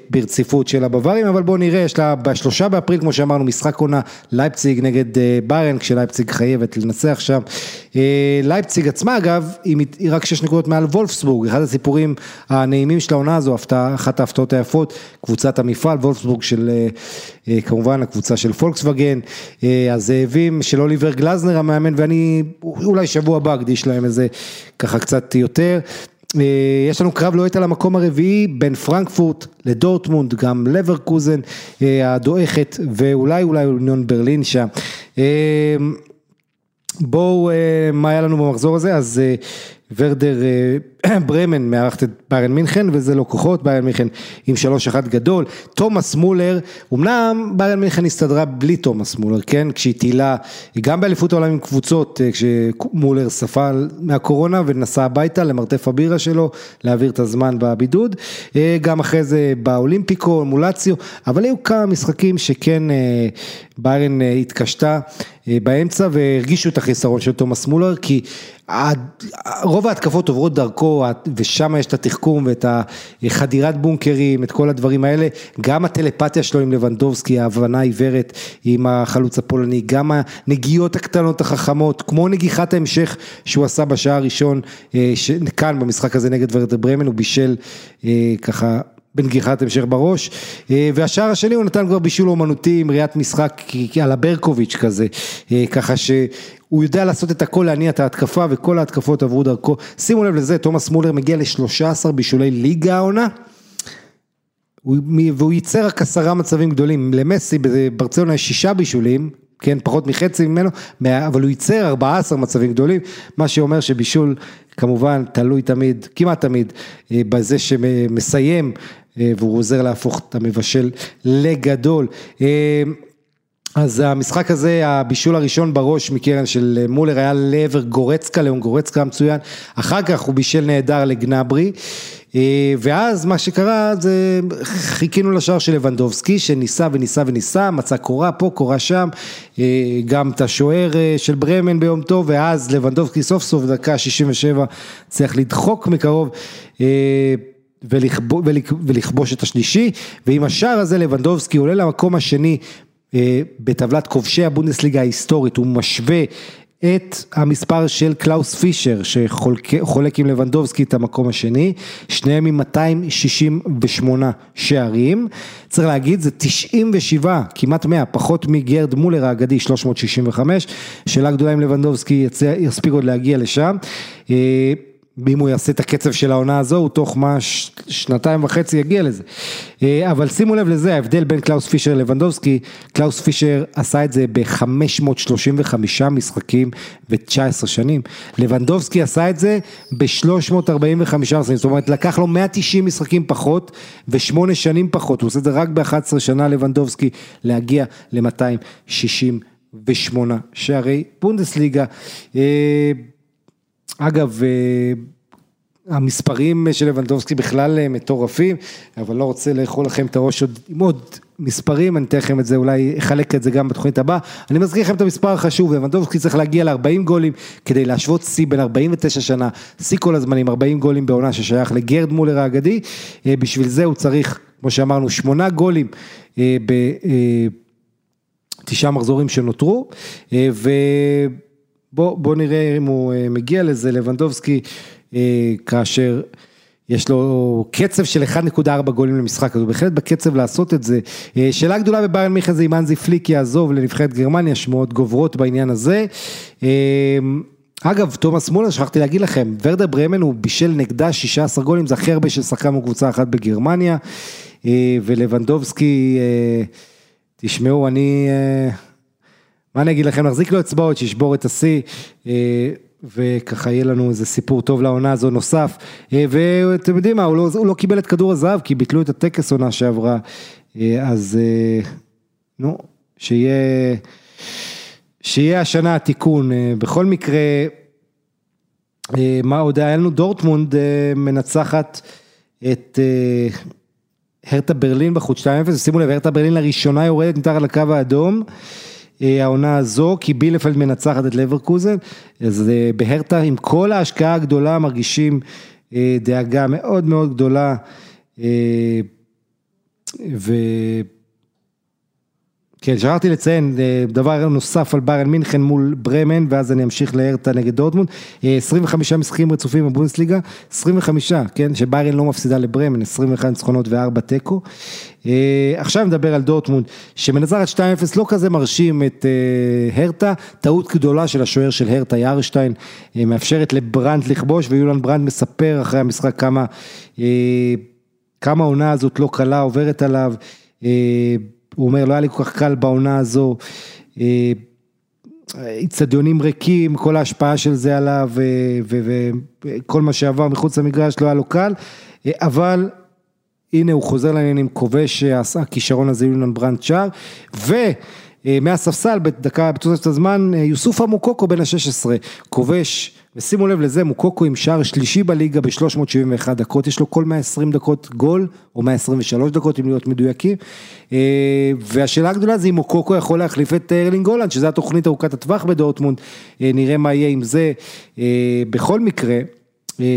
ברציפות של הבווארים, אבל בואו נראה, יש לה בשלושה באפריל, כמו שאמרנו, משחק עונה לייפציג נגד ביירן, כשלייפציג חייבת לנצח שם. לייפציג עצמה אגב, היא רק שש נקודות מעל וולפסבורג, אחד הסיפורים הנעימים של העונה הזו, אחת ההפתעות היפות, קבוצת המפעל, וולפסבורג של, כמובן הקבוצה של פולקסווגן, הזאבים של אוליבר גלזנר המאמן, ואני אולי שבוע הבא אקדיש להם איזה ככה קצת יותר. יש לנו קרב לוהט על המקום הרביעי בין פרנקפורט לדורטמונד, גם לברקוזן הדועכת ואולי אולי אוניון ברלין שם. בואו, מה היה לנו במחזור הזה? אז ורדר ברמן מארחת את ביירן מינכן וזה לא כוחות, ביירן מינכן עם 3-1 גדול, תומאס מולר, אמנם ביירן מינכן הסתדרה בלי תומאס מולר, כן, כשהיא טילה, גם באליפות העולם עם קבוצות, אה, כשמולר ספל מהקורונה ונסע הביתה למרתף הבירה שלו, להעביר את הזמן בבידוד, אה, גם אחרי זה באולימפיקו, מולציו, אבל היו כמה משחקים שכן אה, ביירן התקשתה באמצע והרגישו את החיסרון של תומאס מולר, כי רוב ההתקפות עוברות דרכו ושם יש את התחכום ואת החדירת בונקרים, את כל הדברים האלה, גם הטלפתיה שלו עם לבנדובסקי, ההבנה העיוורת עם החלוץ הפולני, גם הנגיעות הקטנות החכמות, כמו נגיחת ההמשך שהוא עשה בשעה הראשון, אה, כאן במשחק הזה נגד ורדה ברמן, הוא בישל אה, ככה בנגיחת המשך בראש, אה, והשער השני הוא נתן כבר בישול אומנותי עם ראיית משחק על הברקוביץ' כזה, ככה ש... הוא יודע לעשות את הכל, להניע את ההתקפה וכל ההתקפות עברו דרכו. שימו לב לזה, תומאס מולר מגיע ל-13 בישולי ליגה העונה. והוא ייצר רק עשרה מצבים גדולים, למסי בברצלונה יש שישה בישולים, כן, פחות מחצי ממנו, אבל הוא ייצר 14 מצבים גדולים, מה שאומר שבישול כמובן תלוי תמיד, כמעט תמיד, אה, בזה שמסיים אה, והוא עוזר להפוך את המבשל לגדול. אז המשחק הזה, הבישול הראשון בראש מקרן של מולר היה לעבר גורצקה, לאון גורצקה המצוין, אחר כך הוא בישל נהדר לגנברי, אה, ואז מה שקרה זה חיכינו לשער של לבנדובסקי שניסה וניסה וניסה, מצא קורה פה, קורה שם, אה, גם את השוער אה, של ברמן ביום טוב, ואז לבנדובסקי סוף סוף דקה 67 צריך לדחוק מקרוב. ולכבוש את השלישי, ועם השער הזה לבנדובסקי עולה למקום השני בטבלת כובשי הבונדסליגה ההיסטורית, הוא משווה את המספר של קלאוס פישר שחולק עם לבנדובסקי את המקום השני, שניהם עם 268 שערים, צריך להגיד זה 97, כמעט 100, פחות מגרד מולר האגדי 365, שאלה גדולה עם לבנדובסקי יספיק עוד להגיע לשם. אה, אם הוא יעשה את הקצב של העונה הזו, הוא תוך מה, שנתיים וחצי יגיע לזה. אה, אבל שימו לב לזה, ההבדל בין קלאוס פישר ללבנדובסקי, קלאוס פישר עשה את זה ב-535 משחקים ו-19 שנים. לבנדובסקי עשה את זה ב-345 משחקים, זאת אומרת לקח לו 190 משחקים פחות ושמונה שנים פחות, הוא עושה את זה רק ב-11 שנה לבנדובסקי להגיע ל-268 שערי בונדסליגה. אגב, אה, המספרים של לבנדובסקי בכלל אה, מטורפים, אבל לא רוצה לאכול לכם את הראש עוד, עם עוד מספרים, אני אתן לכם את זה, אולי אחלק את זה גם בתוכנית הבאה. אני מזכיר לכם את המספר החשוב, לבנדובסקי צריך להגיע ל-40 גולים כדי להשוות שיא בין 49 שנה, שיא כל הזמנים, 40 גולים בעונה ששייך לגרד מולר האגדי, אה, בשביל זה הוא צריך, כמו שאמרנו, שמונה גולים בתשעה מחזורים שנותרו, ו... בוא, בוא נראה אם הוא אה, מגיע לזה, לבנדובסקי, אה, כאשר יש לו קצב של 1.4 גולים למשחק, אז הוא בהחלט בקצב לעשות את זה. אה, שאלה גדולה בביירן מיכה זה אם אנזי פליק יעזוב לנבחרת גרמניה, שמועות גוברות בעניין הזה. אגב, תומאס מולר, שכחתי להגיד לכם, ורדה ברמן הוא בישל נגדה 16 גולים, זה הכי הרבה של שחקן מקבוצה אחת בגרמניה, ולבנדובסקי, תשמעו, אני... מה אני אגיד לכם, נחזיק לו אצבעות, שישבור את השיא, אה, וככה יהיה לנו איזה סיפור טוב לעונה הזו נוסף. אה, ואתם יודעים מה, הוא לא, הוא לא קיבל את כדור הזהב, כי ביטלו את הטקס עונה שעברה, אה, אז נו, שיהיה, שיהיה השנה התיקון. בכל מקרה, מה עוד היה לנו? דורטמונד מנצחת את... הרטה ברלין בחוץ 2-0, שימו לב, הרטה ברלין לראשונה יורדת מתחת לקו האדום. אה, העונה הזו, כי בילפלד מנצחת את לברקוזן, אז אה, בהרטה עם כל ההשקעה הגדולה מרגישים אה, דאגה מאוד מאוד גדולה, ו... כן, שכחתי לציין דבר נוסף על ביירן מינכן מול ברמן, ואז אני אמשיך להרטה נגד דורטמונד. 25 משחקים רצופים בבונדסליגה, 25, כן, שביירן לא מפסידה לברמן, 21 ניצחונות ו-4 תיקו. עכשיו נדבר על דורטמונד, שמנצחת 2-0, לא כזה מרשים את הרטה, טעות גדולה של השוער של הרטה, יארשטיין, מאפשרת לברנדט לכבוש, ויוליאן ברנדט מספר אחרי המשחק כמה, כמה העונה הזאת לא קלה עוברת עליו. הוא אומר, לא היה לי כל כך קל בעונה הזו, איצטדיונים ריקים, כל ההשפעה של זה עליו וכל מה שעבר מחוץ למגרש לא היה לו קל, אבל הנה הוא חוזר לעניינים, כובש הכישרון הזה יונן ברנד שער, ומהספסל בדקה, בתוספת הזמן, יוסוף אמוקוקו בן ה-16, כובש, ושימו לב לזה, מוקוקו עם שער שלישי בליגה ב-371 דקות, יש לו כל 120 דקות גול, או 123 דקות אם להיות מדויקים, והשאלה הגדולה זה אם מוקוקו יכול להחליף את ארלינג הולאנד, שזה התוכנית ארוכת הטווח בדורטמונד, נראה מה יהיה עם זה, בכל מקרה,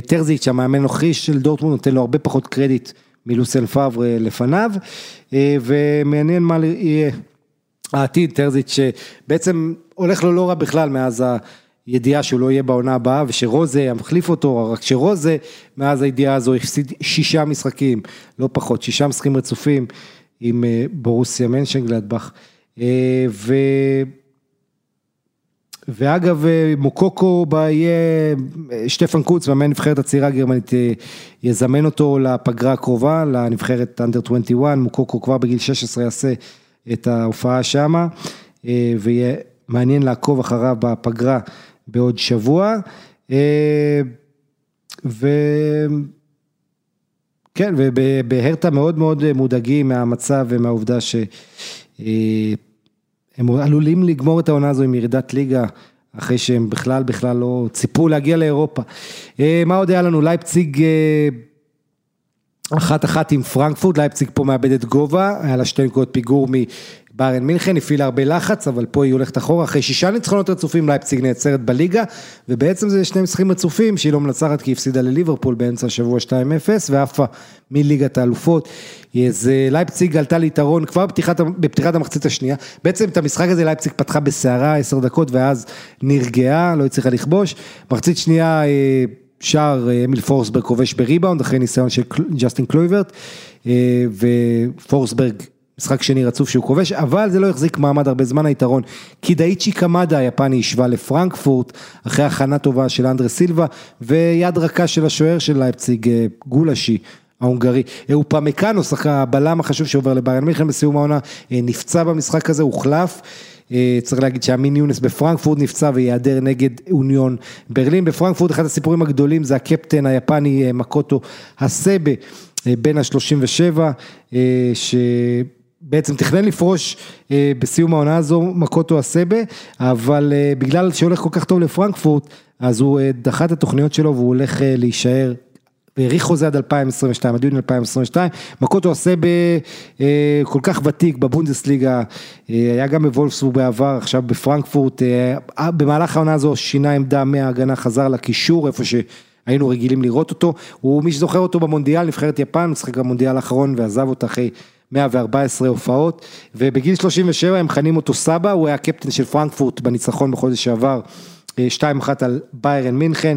טרזיץ' המאמן נוכחי של דורטמונד נותן לו הרבה פחות קרדיט מלוסיין פאבר לפניו, ומעניין מה יהיה העתיד, טרזיץ' שבעצם הולך לו לא רע בכלל מאז הידיעה שהוא לא יהיה בעונה הבאה ושרוזה יחליף אותו, רק שרוזה מאז הידיעה הזו הפסיד שישה משחקים, לא פחות, שישה משחקים רצופים עם בורוסיה מנשנגלדבך, ו... ואגב מוקוקו יהיה, שטפן קוץ, מאמן נבחרת הצעירה הגרמנית, יזמן אותו לפגרה הקרובה, לנבחרת אנדר 21, מוקוקו כבר בגיל 16 יעשה את ההופעה שמה, ויהיה מעניין לעקוב אחריו בפגרה בעוד שבוע, ו... כן, ובהרטה מאוד מאוד מודאגים מהמצב ומהעובדה ש... הם עלולים לגמור את העונה הזו עם ירידת ליגה, אחרי שהם בכלל בכלל לא ציפו להגיע לאירופה. מה עוד היה לנו? לייפציג אחת אחת עם פרנקפורט, לייפציג פה מאבדת גובה, היה לה שתי נקודות פיגור מביירן מינכן, הפעילה הרבה לחץ, אבל פה היא הולכת אחורה, אחרי שישה ניצחונות רצופים לייפציג נעצרת בליגה, ובעצם זה שני משחקים רצופים שהיא לא מנצחת כי היא הפסידה לליברפול באמצע השבוע 2-0, ועפה מליגת האלופות. אז לייפציג עלתה ליתרון כבר בפתיחת, בפתיחת המחצית השנייה, בעצם את המשחק הזה לייפציג פתחה בסערה עשר דקות ואז נרגעה, לא הצליחה לכבוש, מחצית שנייה שער אמיל פורסברג כובש בריבאונד אחרי ניסיון של ג'סטין קלויברט ופורסברג משחק שני רצוף שהוא כובש, אבל זה לא החזיק מעמד הרבה זמן היתרון, כי דאיצ'י קמאדה היפני השווה לפרנקפורט, אחרי הכנה טובה של אנדרה סילבה, ויד רכה של השוער של לייפציג גולשי. ההונגרי, הוא פמקאנו, הבלם החשוב שעובר לביירן מינכן בסיום העונה, נפצע במשחק הזה, הוחלף, צריך להגיד שאמין יונס בפרנקפורט נפצע ויעדר נגד אוניון ברלין, בפרנקפורט אחד הסיפורים הגדולים זה הקפטן היפני מקוטו הסבה, בן ה-37, שבעצם תכנן לפרוש בסיום העונה הזו מקוטו הסבה, אבל בגלל שהולך כל כך טוב לפרנקפורט, אז הוא דחה את התוכניות שלו והוא הולך להישאר והאריך חוזה עד 2022, עד יוני 2022, מקוטו עושה כל כך ותיק בבונדסליגה, היה גם בוולפסבורג בעבר, עכשיו בפרנקפורט, במהלך העונה הזו שינה עמדה מההגנה, חזר לקישור, איפה שהיינו רגילים לראות אותו, הוא מי שזוכר אותו במונדיאל, נבחרת יפן, משחק במונדיאל האחרון ועזב אותה אחרי 114 הופעות, ובגיל 37 הם מכנים אותו סבא, הוא היה קפטן של פרנקפורט בניצחון בחודש שעבר, 2-1 על ביירן מינכן,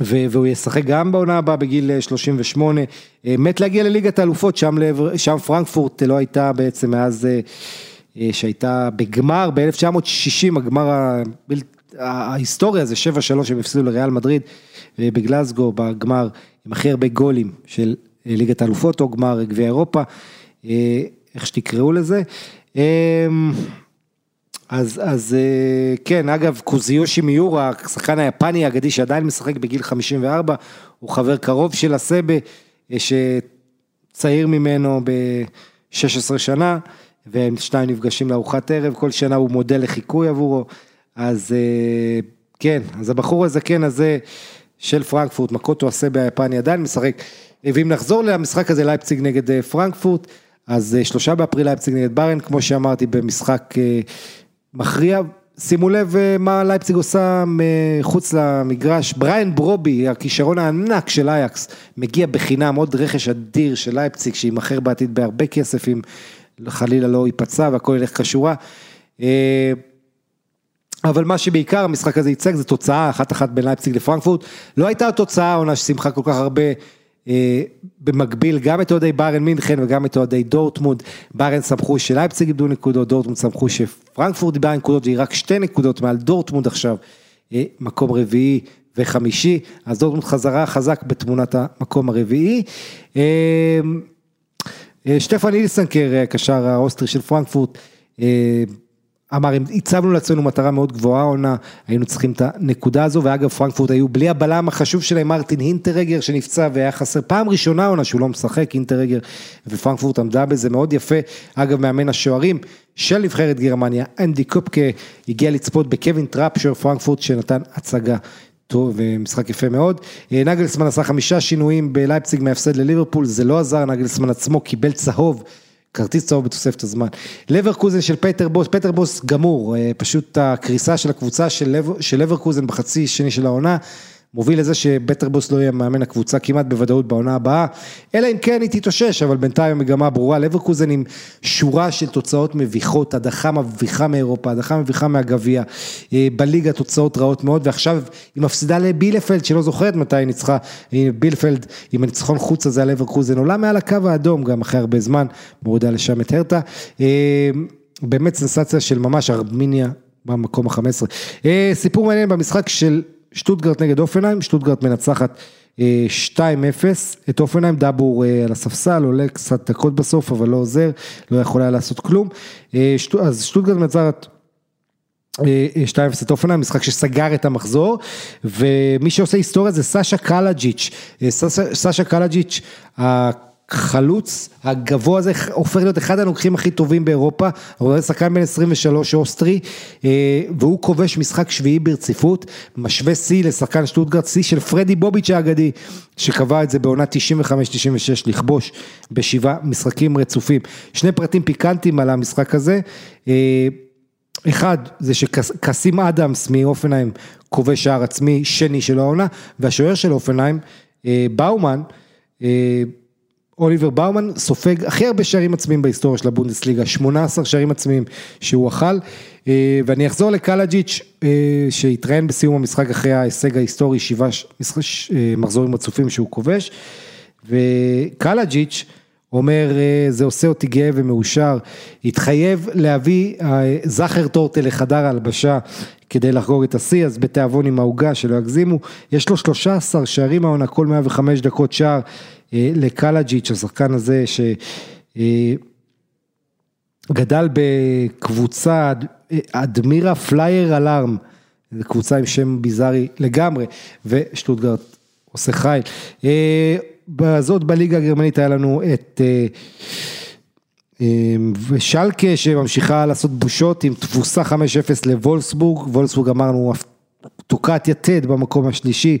והוא ישחק גם בעונה הבאה בגיל 38, מת להגיע לליגת האלופות, שם, שם פרנקפורט לא הייתה בעצם מאז שהייתה בגמר. ב-1960, הגמר ההיסטוריה זה 7-3 הם הפסידו לריאל מדריד בגלסגו בגמר עם הכי הרבה גולים של ליגת האלופות או גמר גביע אירופה, איך שתקראו לזה. אז אז כן, אגב, קוזיושי מיורה, השחקן היפני האגדי שעדיין משחק בגיל 54, הוא חבר קרוב של הסבה, שצעיר ממנו ב-16 שנה, והם שניהם נפגשים לארוחת ערב, כל שנה הוא מודל לחיקוי עבורו, אז כן, אז הבחור הזקן הזה של פרנקפורט, מקוטו הסבה היפני עדיין משחק, ואם נחזור למשחק הזה, לייפציג נגד פרנקפורט, אז שלושה באפריל לייפציג נגד ביירן, כמו שאמרתי, במשחק מכריע, שימו לב מה לייפציג עושה מחוץ למגרש, בריין ברובי, הכישרון הענק של אייאקס, מגיע בחינם, עוד רכש אדיר של לייפציג, שימכר בעתיד בהרבה כסף אם חלילה לא ייפצע והכל ילך כשורה. אבל מה שבעיקר המשחק הזה ייצג זה תוצאה אחת אחת בין לייפציג לפרנקפורט, לא הייתה תוצאה עונה ששימחה כל כך הרבה אה, במקביל גם את אוהדי ביירן מינכן וגם את אוהדי דורטמונד, ביירן שמחו שלייפציג איבדה נקודות, דורטמונד שמחו שפרנקפורט איבדה נקודות והיא רק שתי נקודות מעל דורטמונד עכשיו, אה, מקום רביעי וחמישי, אז דורטמונד חזרה חזק בתמונת המקום הרביעי. אה, אה, שטפן אילזנקר, הקשר האוסטרי של פרנקפורט, אה, אמר, הצבנו לעצמנו מטרה מאוד גבוהה עונה, היינו צריכים את הנקודה הזו, ואגב פרנקפורט היו בלי הבלם החשוב שלהם, מרטין הינטראגר שנפצע והיה חסר פעם ראשונה עונה שהוא לא משחק, הינטראגר, ופרנקפורט עמדה בזה מאוד יפה, אגב מאמן השוערים של נבחרת גרמניה, אנדי קופקה, הגיע לצפות בקווין טראפשר פרנקפורט שנתן הצגה טוב ומשחק יפה מאוד. אה, נגלסמן עשה חמישה שינויים בלייפציג מהפסד לליברפול, זה לא עזר, נגלסמן עצמו קיבל צהוב. כרטיס צהוב בתוספת הזמן. לברקוזן של פטר בוס, פטר בוס גמור, אה, פשוט הקריסה של הקבוצה של, לבר, של לברקוזן בחצי שני של העונה, מוביל לזה שבטרבוס לא יהיה מאמן הקבוצה כמעט בוודאות בעונה הבאה, אלא אם כן היא תתאושש, אבל בינתיים המגמה ברורה, לברקוזן עם שורה של תוצאות מביכות, הדחה מביכה מאירופה, הדחה מביכה מהגביע, אה, בליגה תוצאות רעות מאוד, ועכשיו היא מפסידה לבילפלד, שלא זוכרת מתי היא ניצחה, בילפלד עם הניצחון חוץ הזה על לברקוזן, עולה מעל הקו האדום גם אחרי הרבה זמן, מורידה לשם את הרטה, אה, באמת סנסציה של ממש ארמיניה במקום ה-15. אה, סיפור מעניין במשחק של שטוטגרט נגד אופנהיים, שטוטגרט מנצחת 2-0 אה, את אופנהיים, דאבור אה, על הספסל, עולה קצת דקות בסוף, אבל לא עוזר, לא יכול היה לעשות כלום. אה, אז שטוטגרט מנצחת 2-0 את אופנהיים, משחק שסגר את המחזור, ומי שעושה היסטוריה זה סאשה קלג'יץ', סאשה קלג'יץ', החלוץ הגבוה הזה הופך להיות אחד הנוקחים הכי טובים באירופה, הוא שחקן בן 23 אוסטרי, אה, והוא כובש משחק שביעי ברציפות, משווה שיא לשחקן שטוטגרד, שיא של פרדי בוביץ' האגדי, שקבע את זה בעונה 95-96 לכבוש בשבעה משחקים רצופים. שני פרטים פיקנטיים על המשחק הזה, אה, אחד זה שקסים אדמס מאופנהיים כובש שער עצמי שני של העונה, והשוער של אופנהיים, אה, באומן, אוליבר באומן סופג הכי הרבה שערים עצמיים בהיסטוריה של הבונדסליגה, 18 שערים עצמיים שהוא אכל, אה, ואני אחזור לקלג'יץ' אה, שהתראיין בסיום המשחק אחרי ההישג ההיסטורי, שבעה אה, מחזורים רצופים שהוא כובש, וקלג'יץ' אומר זה עושה אותי גאה ומאושר, התחייב להביא זכר טורטל לחדר ההלבשה כדי לחגוג את השיא, אז בתיאבון עם העוגה שלא יגזימו, יש לו 13 שערים העונה, כל 105 דקות שער. אה, לקלג'יץ', השחקן הזה שגדל בקבוצה, אדמירה פליירה אלארם, זו קבוצה עם שם ביזארי לגמרי, ושטוטגרט עושה חייל. אה, בזאת בליגה הגרמנית היה לנו את ושלקה שממשיכה לעשות בושות עם תבוסה 5-0 לוולסבורג, וולסבורג אמרנו תוקעת יתד במקום השלישי,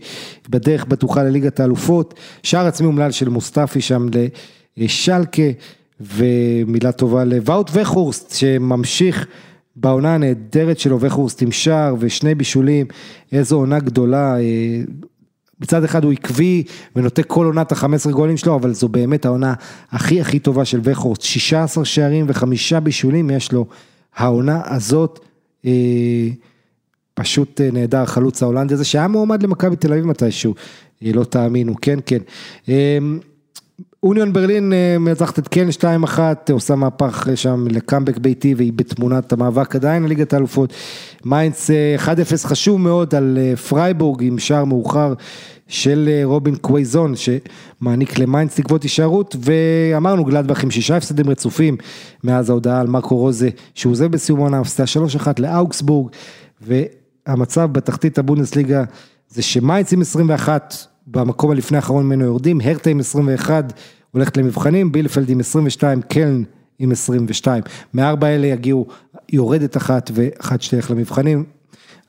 בדרך בטוחה לליגת האלופות, שער עצמי אומלל של מוסטפי שם לשלקה, ומילה טובה לוואוט וחורסט שממשיך בעונה הנהדרת שלו, וחורסט עם שער ושני בישולים, איזו עונה גדולה, אה, מצד אחד הוא עקבי ונותן כל עונת ה-15 גולים שלו, אבל זו באמת העונה הכי הכי טובה של וחורסט, 16 שערים וחמישה בישולים יש לו, העונה הזאת, אה, פשוט אה, נהדר, חלוץ ההולנדי הזה, שהיה מועמד למכבי תל אביב מתישהו, אה, לא תאמינו, כן, כן. אמ, אוניון ברלין אה, מנצחת את קלן 2-1, עושה מהפך שם לקאמבק ביתי והיא בתמונת המאבק עדיין לליגת האלופות. מיינץ 1-0 חשוב מאוד על פרייבורג עם שער מאוחר של רובין קוואיסון שמעניק למיינץ תקוות הישארות ואמרנו גלדבך עם שישה הפסדים רצופים מאז ההודעה על מרקו רוזה שהוא עוזב בסיום העונה, הפסידה 3-1 לאוגסבורג. המצב בתחתית הבונדסליגה זה שמיינץ עם 21 במקום הלפני האחרון ממנו יורדים, הרטה עם 21 הולכת למבחנים, בילפלד עם 22, קלן עם 22. מארבע אלה יגיעו יורדת אחת ואחת שתלך למבחנים.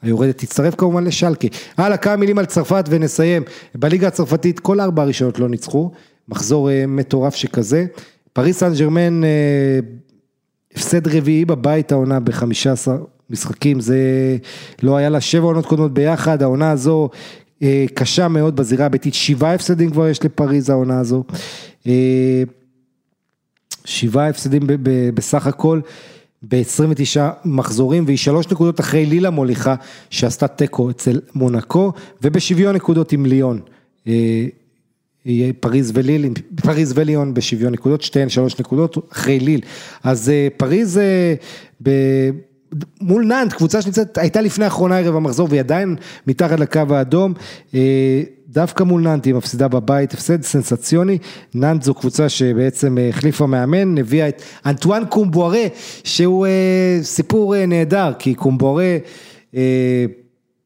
היורדת תצטרף כמובן לשלקה. הלאה, כמה מילים על צרפת ונסיים. בליגה הצרפתית כל ארבע הראשונות לא ניצחו, מחזור אה, מטורף שכזה. פריס סן ג'רמן, אה, הפסד רביעי בבית העונה ב-15 משחקים, זה לא היה לה שבע עונות קודמות ביחד, העונה הזו אה, קשה מאוד בזירה הביתית, שבעה הפסדים כבר יש לפריז העונה הזו. אה, שבעה הפסדים בסך הכל. ב-29 מחזורים והיא שלוש נקודות אחרי לילה מוליכה שעשתה תיקו אצל מונקו ובשוויון נקודות עם ליון. פריז וליל, פריז וליון בשוויון נקודות, שתיהן שלוש נקודות אחרי ליל. אז פריז ב... מול נאנט, קבוצה שנמצאת, הייתה לפני האחרונה ערב המחזור והיא עדיין מתחת לקו האדום, דווקא מול נאנט היא מפסידה בבית, הפסד סנסציוני, נאנט זו קבוצה שבעצם החליפה מאמן, הביאה את אנטואן קומבוארה, שהוא סיפור נהדר, כי קומבוארה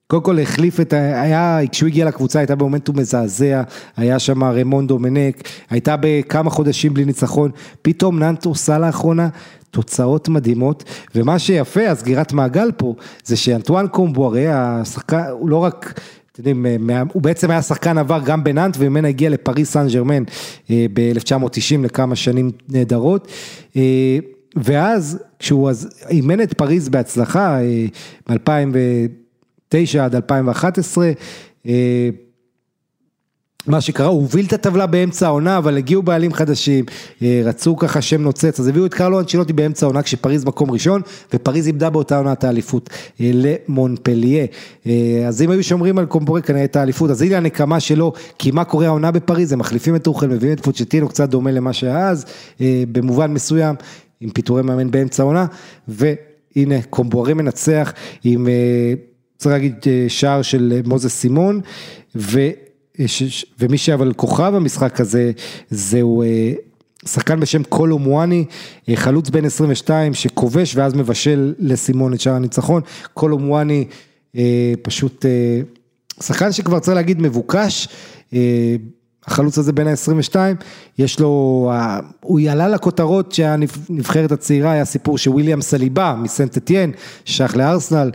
קודם כל החליף את, היה, כשהוא הגיע לקבוצה הייתה במומנטום מזעזע, היה שם רמון דומנק, הייתה בכמה חודשים בלי ניצחון, פתאום נאנט עושה לאחרונה תוצאות מדהימות, ומה שיפה, הסגירת מעגל פה, זה שאנטואן קומבוארה, השחקן, הוא לא רק... אתם יודעים, הוא בעצם היה שחקן עבר גם בנאנט וממנה הגיע לפריס סן ג'רמן ב-1990 לכמה שנים נהדרות. ואז כשהוא אימן את פריז בהצלחה, מ-2009 עד 2011, מה שקרה, הוא הוביל את הטבלה באמצע העונה, אבל הגיעו בעלים חדשים, רצו ככה שם נוצץ, אז הביאו את קרלו אנצ'ילוטי באמצע העונה, כשפריז מקום ראשון, ופריז איבדה באותה עונה את האליפות למונפליה. אז אם היו שומרים על קומבורי כנראה את האליפות, אז הנה הנקמה שלו, כי מה קורה העונה בפריז, הם מחליפים את אוכל, מביאים את פוצ'טינו, קצת דומה למה שהיה אז, במובן מסוים, עם פיטורי מאמן באמצע העונה, והנה קומבורי מנצח עם, צריך להגיד, שער של מוזס סימון, ו... ומי שאבל כוכב במשחק הזה, זהו שחקן בשם קולו מואני, חלוץ בן 22 שכובש ואז מבשל לסימון את שער הניצחון, קולו מואני פשוט שחקן שכבר צריך להגיד מבוקש, החלוץ הזה בין ה-22, יש לו, הוא יעלה לכותרות שהנבחרת הצעירה, היה סיפור שוויליאם סליבה מסנט אתיין, שייך לארסנל,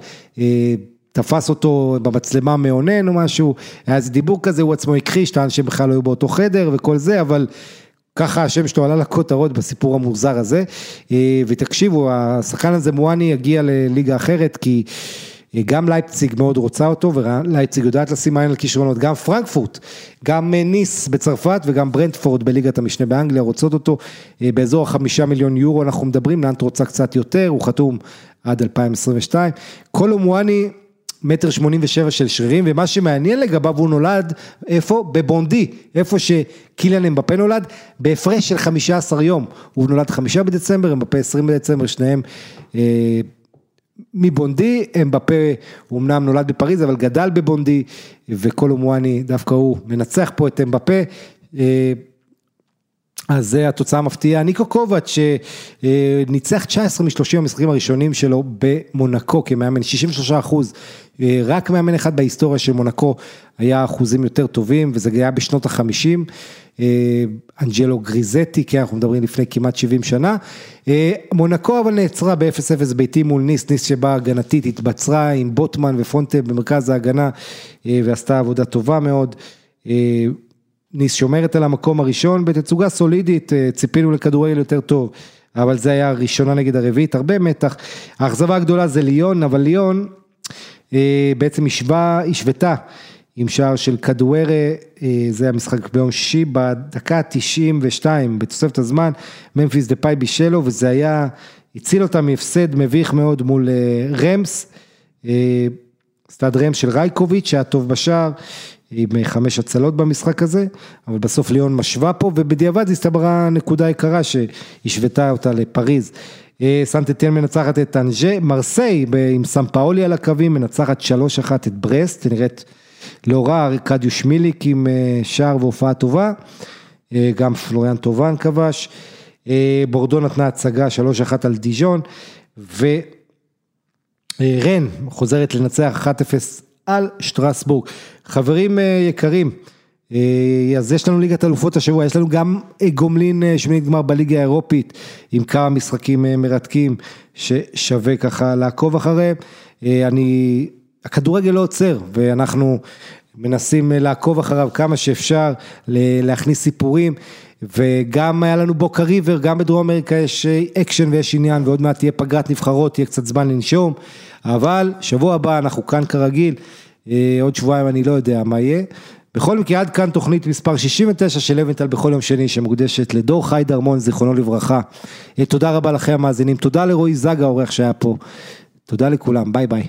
תפס אותו במצלמה מאונן או משהו, היה איזה דיבור כזה, הוא עצמו הכחיש, טען שהם בכלל לא היו באותו חדר וכל זה, אבל ככה השם שלו עלה לכותרות בסיפור המוזר הזה, ותקשיבו, השחקן הזה מואני יגיע לליגה אחרת, כי גם לייפציג מאוד רוצה אותו, ולייפציג יודעת לשים עין על כישרונות, גם פרנקפורט, גם ניס בצרפת וגם ברנדפורד בליגת המשנה באנגליה רוצות אותו, באזור החמישה מיליון יורו אנחנו מדברים, נאנט רוצה קצת יותר, הוא חתום עד 2022, קולו מואני מטר שמונים ושבע של שרירים, ומה שמעניין לגביו הוא נולד, איפה? בבונדי, איפה שקיליאן אמבפה נולד, בהפרש של חמישה עשר יום, הוא נולד חמישה בדצמבר, אמבפה עשרים בדצמבר, שניהם אה, מבונדי, אמבפה הוא אמנם נולד בפריז, אבל גדל בבונדי, וקולו מואני, דווקא הוא מנצח פה את אמבפה. אה, אז זה התוצאה המפתיעה, ניקו קובץ' שניצח 19 מ-30 המשחקים הראשונים שלו במונקו כמאמן, 63 אחוז, רק מאמן אחד בהיסטוריה של מונקו היה אחוזים יותר טובים וזה היה בשנות החמישים, אנג'לו גריזטי, כי אנחנו מדברים לפני כמעט 70 שנה, מונקו אבל נעצרה ב-0-0 ביתי מול ניס, ניס שבאה הגנתית, התבצרה עם בוטמן ופונטה במרכז ההגנה ועשתה עבודה טובה מאוד. ניס שומרת על המקום הראשון בתצוגה סולידית, ציפינו לכדורגל יותר טוב, אבל זה היה הראשונה נגד הרביעית, הרבה מתח. האכזבה הגדולה זה ליון, אבל ליון בעצם השווה, השוותה עם שער של כדוארה, זה המשחק ביום שישי, בדקה ה-92 בתוספת הזמן, ממפיס דפאי בישל, וזה היה, הציל אותה מהפסד מביך מאוד מול ריימס, סטאד ריימס של רייקוביץ', שהיה טוב בשער. עם חמש הצלות במשחק הזה, אבל בסוף ליאון משווה פה, ובדיעבד הסתברה נקודה יקרה שהשוותה אותה לפריז. סנט אטיין מנצחת את אנג'ה, מרסיי עם סמפאולי על הקווים, מנצחת 3-1 את ברסט, נראית לא רע, ארקדיוש מיליק עם שער והופעה טובה, גם פלוריאן טובן כבש, בורדו נתנה הצגה 3-1 על דיז'ון, ורן חוזרת לנצח 1-0 על שטרסבורג. חברים יקרים, אז יש לנו ליגת אלופות השבוע, יש לנו גם גומלין שמינית גמר בליגה האירופית, עם כמה משחקים מרתקים ששווה ככה לעקוב אחריהם. אני, הכדורגל לא עוצר, ואנחנו מנסים לעקוב אחריו כמה שאפשר, להכניס סיפורים. וגם היה לנו בוקה ריבר, גם בדרום אמריקה יש אקשן ויש עניין, ועוד מעט תהיה פגרת נבחרות, תהיה קצת זמן לנשום, אבל שבוע הבא אנחנו כאן כרגיל, עוד שבועיים אני לא יודע מה יהיה, בכל מקרה עד כאן תוכנית מספר 69 של לוינטל בכל יום שני שמוקדשת לדור חי דרמון זיכרונו לברכה. תודה רבה לכם המאזינים, תודה לרועי זגה העורך שהיה פה, תודה לכולם, ביי ביי.